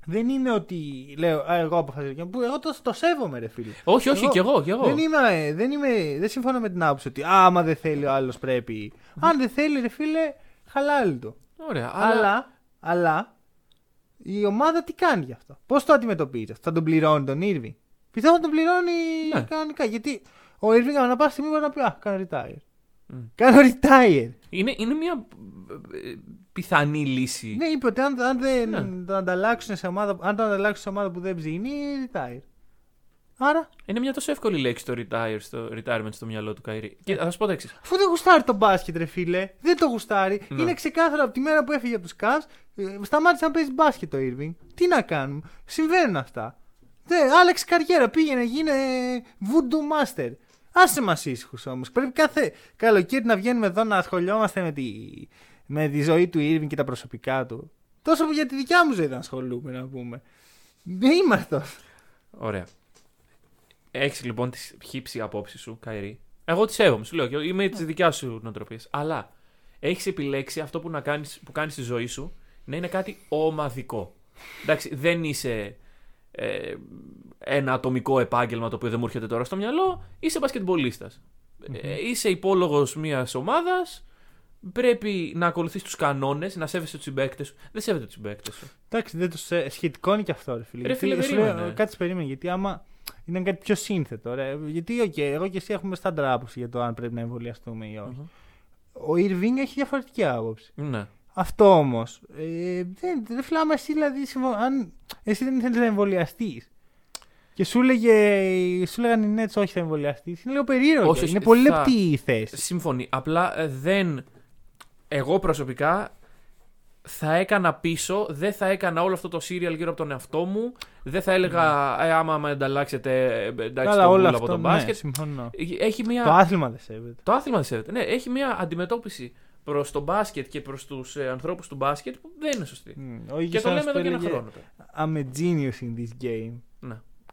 Δεν είναι ότι λέω «Α, εγώ αποφασίζω. και που Εγώ το, το σέβομαι, ρε φίλε. Όχι, όχι, κι εγώ, κι εγώ. Δεν, είμαι, δεν, είμαι, δεν συμφωνώ με την άποψη ότι «Α, άμα δεν θέλει ο άλλος πρέπει. Αν δεν θέλει, ρε φίλε, χαλάλι το. Ωραία. Αλλά... Αλλά, αλλά η ομάδα τι κάνει γι' αυτό; Πώς το αντιμετωπίζει, αυτό; θα τον πληρώνει τον Irving; Πιστεύω θα τον πληρώνει Ναι. κανονικά. Γιατί ο Irving ανά πάσα στιγμή μπορεί να πει Α, κάνω retire. Μμ. Κάνω retire. Είναι, είναι μια ε, πιθανή λύση. Ναι, είπε ότι αν, αν δεν Ναι. τον ανταλλάξουν σε ομάδα, αν τον αλλάξουν σε ομάδα που δεν ψήνει, retire. Άρα, Είναι μια τόσο εύκολη λέξη το retire στο retirement στο μυαλό του Καϊρή. Και θα σου πω το εξής. αφού δεν γουστάρει τον μπάσκετ, ρε φίλε, δεν το γουστάρει. Ναι. Είναι ξεκάθαρο από τη μέρα που έφυγε από τους Cavs, ε, σταμάτησε να παίζει μπάσκετ το Irving. Τι να κάνουμε, συμβαίνουν αυτά. Δεν, άλλαξε καριέρα, πήγαινε, γίνε voodoo master. Άσε μας ήσυχους όμως. Πρέπει κάθε καλοκαίρι να βγαίνουμε εδώ να ασχολιόμαστε με τη, με τη ζωή του Irving και τα προσωπικά του. Τόσο που για τη δικιά μου ζωή δεν ασχολούμαι, να πούμε. Δεν είμαστε αυτός. Ωραία. Έχεις λοιπόν τη χύψη απόψη σου, Καϊρή. Εγώ τη σέβομαι, σου λέω. και Είμαι της δικιάς σου νοοτροπίας. Αλλά έχεις επιλέξει αυτό που, να κάνεις, που κάνεις στη ζωή σου να είναι κάτι ομαδικό. Εντάξει, δεν είσαι ε, ένα ατομικό επάγγελμα το οποίο δεν μου έρχεται τώρα στο μυαλό. Είσαι μπασκετμπολίστας. Ε, είσαι υπόλογος μιας ομάδας. Πρέπει να ακολουθείς τους κανόνες, να σέβεσαι τους συμπαίκτες σου. Δεν σέβεται τους συμπαίκτες σου. Εντάξει, δεν το σε... σχετικό είναι και αυτό, ρε φίλε. Ρε φίλε, Γιατί, σου λέω, περίμενε. κάτι περίμενε. Γιατί άμα ήταν κάτι πιο σύνθετο. Ρε. Γιατί, οκ, εγώ και εσύ έχουμε στάνταρ άποψη για το αν πρέπει να εμβολιαστούμε ή όχι. Ο Irving έχει διαφορετική άποψη. Ναι. Αυτό όμως. Ε, δεν, δεν φίλε, άμα εσύ δηλαδή. συμφω- Αν εσύ δεν ήθελε να εμβολιαστείς. Και σου, λέγε, σου λέγανε οι Nets όχι θα εμβολιαστείς. Είναι λίγο περίεργο. Όχι, όχι, είναι πολύ θα- λεπτή η θέση. Συμφωνεί. Απλά ε, δεν. Εγώ προσωπικά θα έκανα πίσω, δεν θα έκανα όλο αυτό το serial γύρω από τον εαυτό μου. Δεν θα έλεγα, ε, άμα με ανταλλάξετε, ε, εντάξει, Καλά, το όλο μπουλ αυτό. από τον ναι, μπάσκετ. συμφωνώ. Έχει μια... Το άθλημα δεν σέβεται. Το άθλημα δεν σέβεται. Ναι, έχει μια αντιμετώπιση προς το μπάσκετ και προς τους ε, ανθρώπους του μπάσκετ που δεν είναι σωστή. Μμ, Ο Και ίδιος το ένας λέμε εδώ που και ένα έλεγε, χρόνο. τώρα. I'm a genius in this game.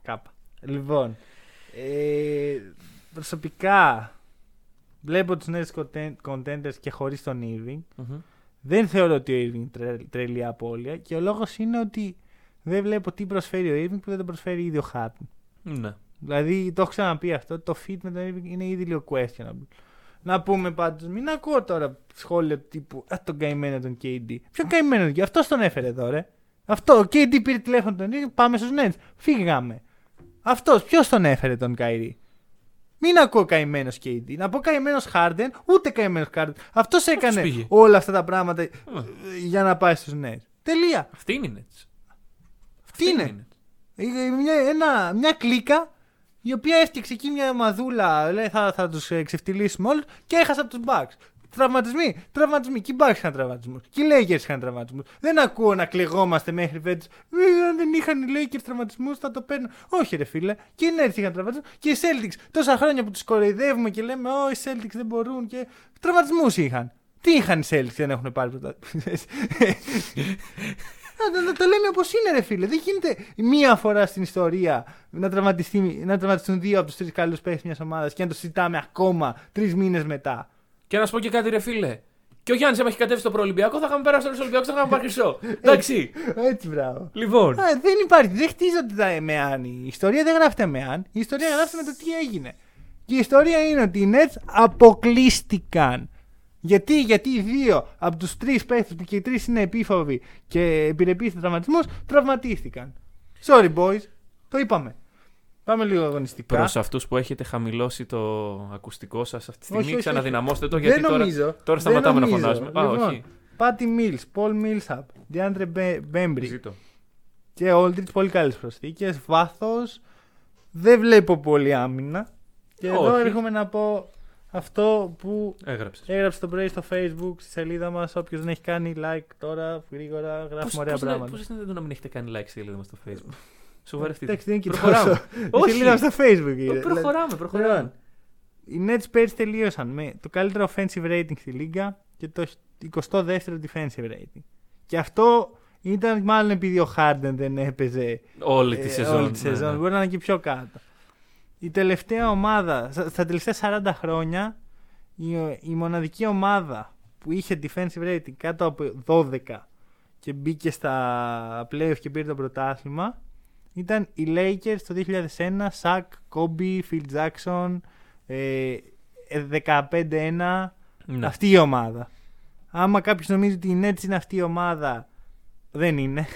Ναι. Κάπα. Λοιπόν, ε, προσωπικά βλέπω τους νέους content- contenders και χωρίς τον Irving. Μμμ. Δεν θεωρώ ότι ο Irving είναι τρε- τρελή απώλεια και ο λόγος είναι ότι δεν βλέπω τι προσφέρει ο Irving που δεν το προσφέρει ήδη ο Harden. Ναι. Δηλαδή, το έχω ξαναπεί αυτό, το fit με τον Irving είναι ήδη λίγο questionable. Να πούμε πάντως, μην ακούω τώρα σχόλια τύπου Α, τον καημένο τον KD. Ποιον καημένο τον KD, αυτό τον έφερε εδώ, ρε. Αυτό, ο KD πήρε τηλέφωνο τον Irving, πάμε στους Nets. Φύγαμε. Αυτός, ποιος τον έφερε τον Kyrie. Μην ακούω καημένος KD. Να πω καημένος Harden, ούτε καημένος Harden. Αυτός έκανε πήγε. όλα αυτά τα πράγματα ε, Α. για να πάει στους Nets. Τελεία. Αυτή είναι η Nets. Τι είναι. Ε, Μια, ένα, μια κλίκα η οποία έφτιαξε εκεί μια μαδούλα. Λέει θα, θα τους ξεφτυλίσουμε όλους και έχασα από τους Bucks. Τραυματισμοί, τραυματισμοί. Και οι Bucks είχαν τραυματισμούς. Και οι Lakers είχαν τραυματισμούς. Δεν ακούω να κλεγόμαστε μέχρι φέτο. Ε, αν δεν είχαν οι Lakers τραυματισμούς θα το παίρνουν. Όχι, ρε φίλε. Και οι Nets είχαν τραυματισμούς. Και οι Celtics τόσα χρόνια που τους κοροϊδεύουμε και λέμε Ω, οι Celtics δεν μπορούν. Και τραυματισμούς είχαν. Τι είχαν οι Celtics δεν έχουν πάρει πρωτάθλημα. Να, να το λέμε όπως είναι, ρε φίλε. Δεν γίνεται μία φορά στην ιστορία να, τραυματιστεί, να τραυματιστούν δύο από τους τρεις καλού παίχτε μιας ομάδας και να το συζητάμε ακόμα τρεις μήνες μετά. Και να σου πω και κάτι, ρε φίλε. Και ο Γιάννης, άμα έχει κατέβει στο προολυμπιακό, θα είχαμε περάσει στο Ολυμπιακό, θα είχαμε πάρει χρυσό. Εντάξει. Έτσι, μπράβο. λοιπόν. Α, δεν υπάρχει, δεν χτίζονται τα με αν. Η ιστορία δεν γράφεται με αν. Η ιστορία γράφεται με το τι έγινε. Και η ιστορία είναι ότι οι Nets αποκλείστηκαν. Γιατί, γιατί οι δύο από τους τρεις παίχτες που και οι τρεις είναι επίφοβοι και επιρρεπείς τραυματισμούς τραυματίστηκαν. Sorry, boys. Το είπαμε. Πάμε λίγο αγωνιστικά. Προς αυτούς που έχετε χαμηλώσει το ακουστικό σας αυτή τη στιγμή, Όχι, όχι, ξαναδυναμώστε το όχι. γιατί δεν τώρα, νομίζω. τώρα σταματάμε δεν να νομίζω. φωνάζουμε. Α, Λοιπόν, όχι. Πάτι Mills, Paul Millsap, DeAndre Bembry Ζήτω. και Aldridge πολύ καλές προσθήκες. Βάθος. Δεν βλέπω πολύ άμυνα. Και εδώ Όχι. έρχομαι να πω αυτό που Έγραψες. έγραψε το πρωί στο facebook στη σελίδα μας. Όποιος δεν έχει κάνει like τώρα, γρήγορα, γράφουμε ωραία πράγματα. Πώς είναι δυνατόν να μην έχετε κάνει like στη σελίδα μας στο facebook; Σοβαρευτείτε. Εντάξει, δεν είναι και Προχωράμε. τόσο. Η Όχι. σελίδα μας στο facebook είναι. Προχωράμε, προχωράμε. Λοιπόν, Οι Nets πέρυσι τελείωσαν με το καλύτερο offensive rating στη λίγα και το 22ο defensive rating. Και αυτό ήταν μάλλον επειδή ο Harden δεν έπαιζε Όλη τη ε, σεζόν. όλη τη ναι, σεζόν. ναι. Μπορεί να είναι και πιο κάτω. Η τελευταία ομάδα, στα στα τελευταία 40 χρόνια, η, η μοναδική ομάδα που είχε defensive rating κάτω από 12 και μπήκε στα playoff και πήρε το πρωτάθλημα ήταν οι Lakers το 2001, Shaq, Kobe, Phil Jackson, ε, ε, 15-1, Ναι. αυτή η ομάδα. Άμα κάποιος νομίζει ότι η Nets είναι αυτή η ομάδα, δεν είναι.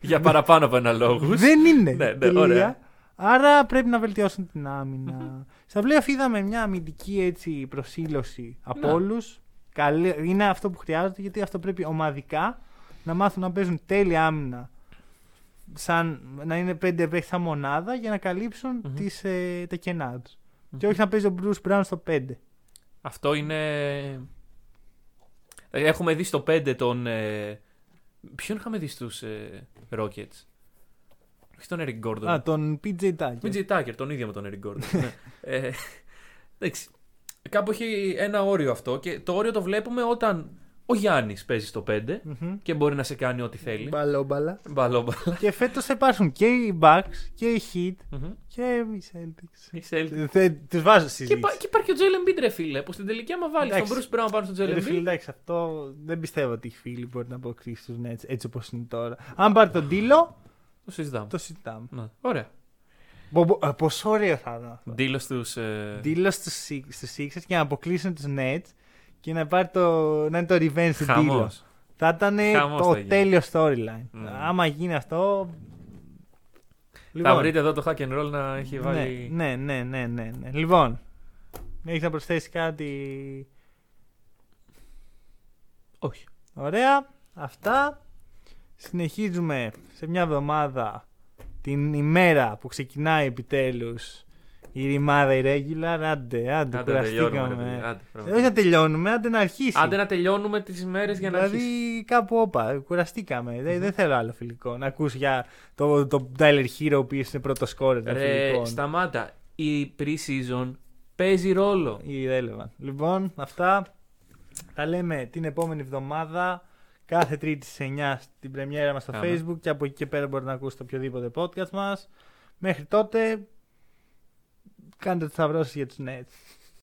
Για παραπάνω από ένα λόγο. Δεν είναι. Ναι, ναι, Τελεία. ωραία. Άρα πρέπει να βελτιώσουν την άμυνα. Στα playoff είδαμε μια αμυντική έτσι, προσήλωση από Ναι. όλους. Είναι αυτό που χρειάζεται γιατί αυτό πρέπει ομαδικά να μάθουν να παίζουν τέλεια άμυνα. Σαν να είναι πέντε παίχτε σαν μονάδα για να καλύψουν Μμμ. τις, ε, τα κενά τους. Και όχι να παίζει ο Bruce Brown στο 5. Αυτό είναι. Ε, Έχουμε δει στο 5 τον. Ε... Ποιον είχαμε δει στους ε... Rockets; Όχι τον Eric Gordon. Α, τον PJ Tucker. PJ Tucker, τον ίδιο με τον Eric Gordon. ναι. ε, εντάξει. Κάπου έχει ένα όριο αυτό και το όριο το βλέπουμε όταν ο Γιάννης παίζει στο 5 Μμμ. και μπορεί να σε κάνει ό,τι θέλει. Μπαλόμπαλα. Μπαλόμπαλα. και φέτος θα υπάρχουν και οι Bucks και οι Heat Μμμ. και οι Celtics. Η Celtics. Θε, τους βάζω Και, συζήτηση. υπά- και υπάρχει ο Jalen Embiid, ρε φίλε, που στην τελική άμα βάλεις τον Εντάξει. Bruce Brown πάνω στον Jalen Ρε φίλε, Embiid. εντάξει, αυτό δεν πιστεύω ότι οι φίλοι μπορεί να αποκτήσει τους Nets έτσι όπως είναι τώρα. Αν πάρει τον Τίλο, Το συζητάμε. το συζητάμε. Ναι. Ωραία. Μπο- μπο- ε, Πόσο ωραίο θα ήταν αυτό. Δήλω στους. Ε... Τίλο στους Sixers και να αποκλείσουν τους Nets και να, πάρει το, να είναι το revenge του Τίλο. Χαμός. Θα ήταν Χαμός το θα γίνει. τέλειο storyline. Mm. Άμα γίνει αυτό. Θα βρείτε εδώ το hack and roll να έχει ναι, βάλει. ναι, ναι, ναι, ναι, ναι. Λοιπόν, έχεις να προσθέσεις κάτι; Όχι. Ωραία. Αυτά. Συνεχίζουμε σε μια εβδομάδα την ημέρα που ξεκινάει επιτέλους η ρημάδα irregular. Άντε, άντε, Άντε να τελειώνουμε. ρε κουραστήκαμε. παιδί, άντε, Ε, πράγμα. Όχι να τελειώνουμε, άντε να αρχίσει. Άντε να τελειώνουμε τις μέρε για να δηλαδή αρχίσεις. κάπου όπα, κουραστήκαμε. Δεν, δεν θέλω άλλο φιλικό. Να ακούς για το, το Tyler Hero ο οποίος είναι πρώτος σκόρερ των Ρε, φιλικών. σταμάτα. Η pre-season παίζει ρόλο. Irrelevant. Λοιπόν, αυτά τα λέμε την επόμενη εβδομάδα. Κάθε Τρίτη στις 9 στην πρεμιέρα μας στο Άμα. Facebook και από εκεί και πέρα μπορείτε να ακούσετε οποιοδήποτε podcast μας. Μέχρι τότε, κάντε το σταυρώσεις για τους Nets.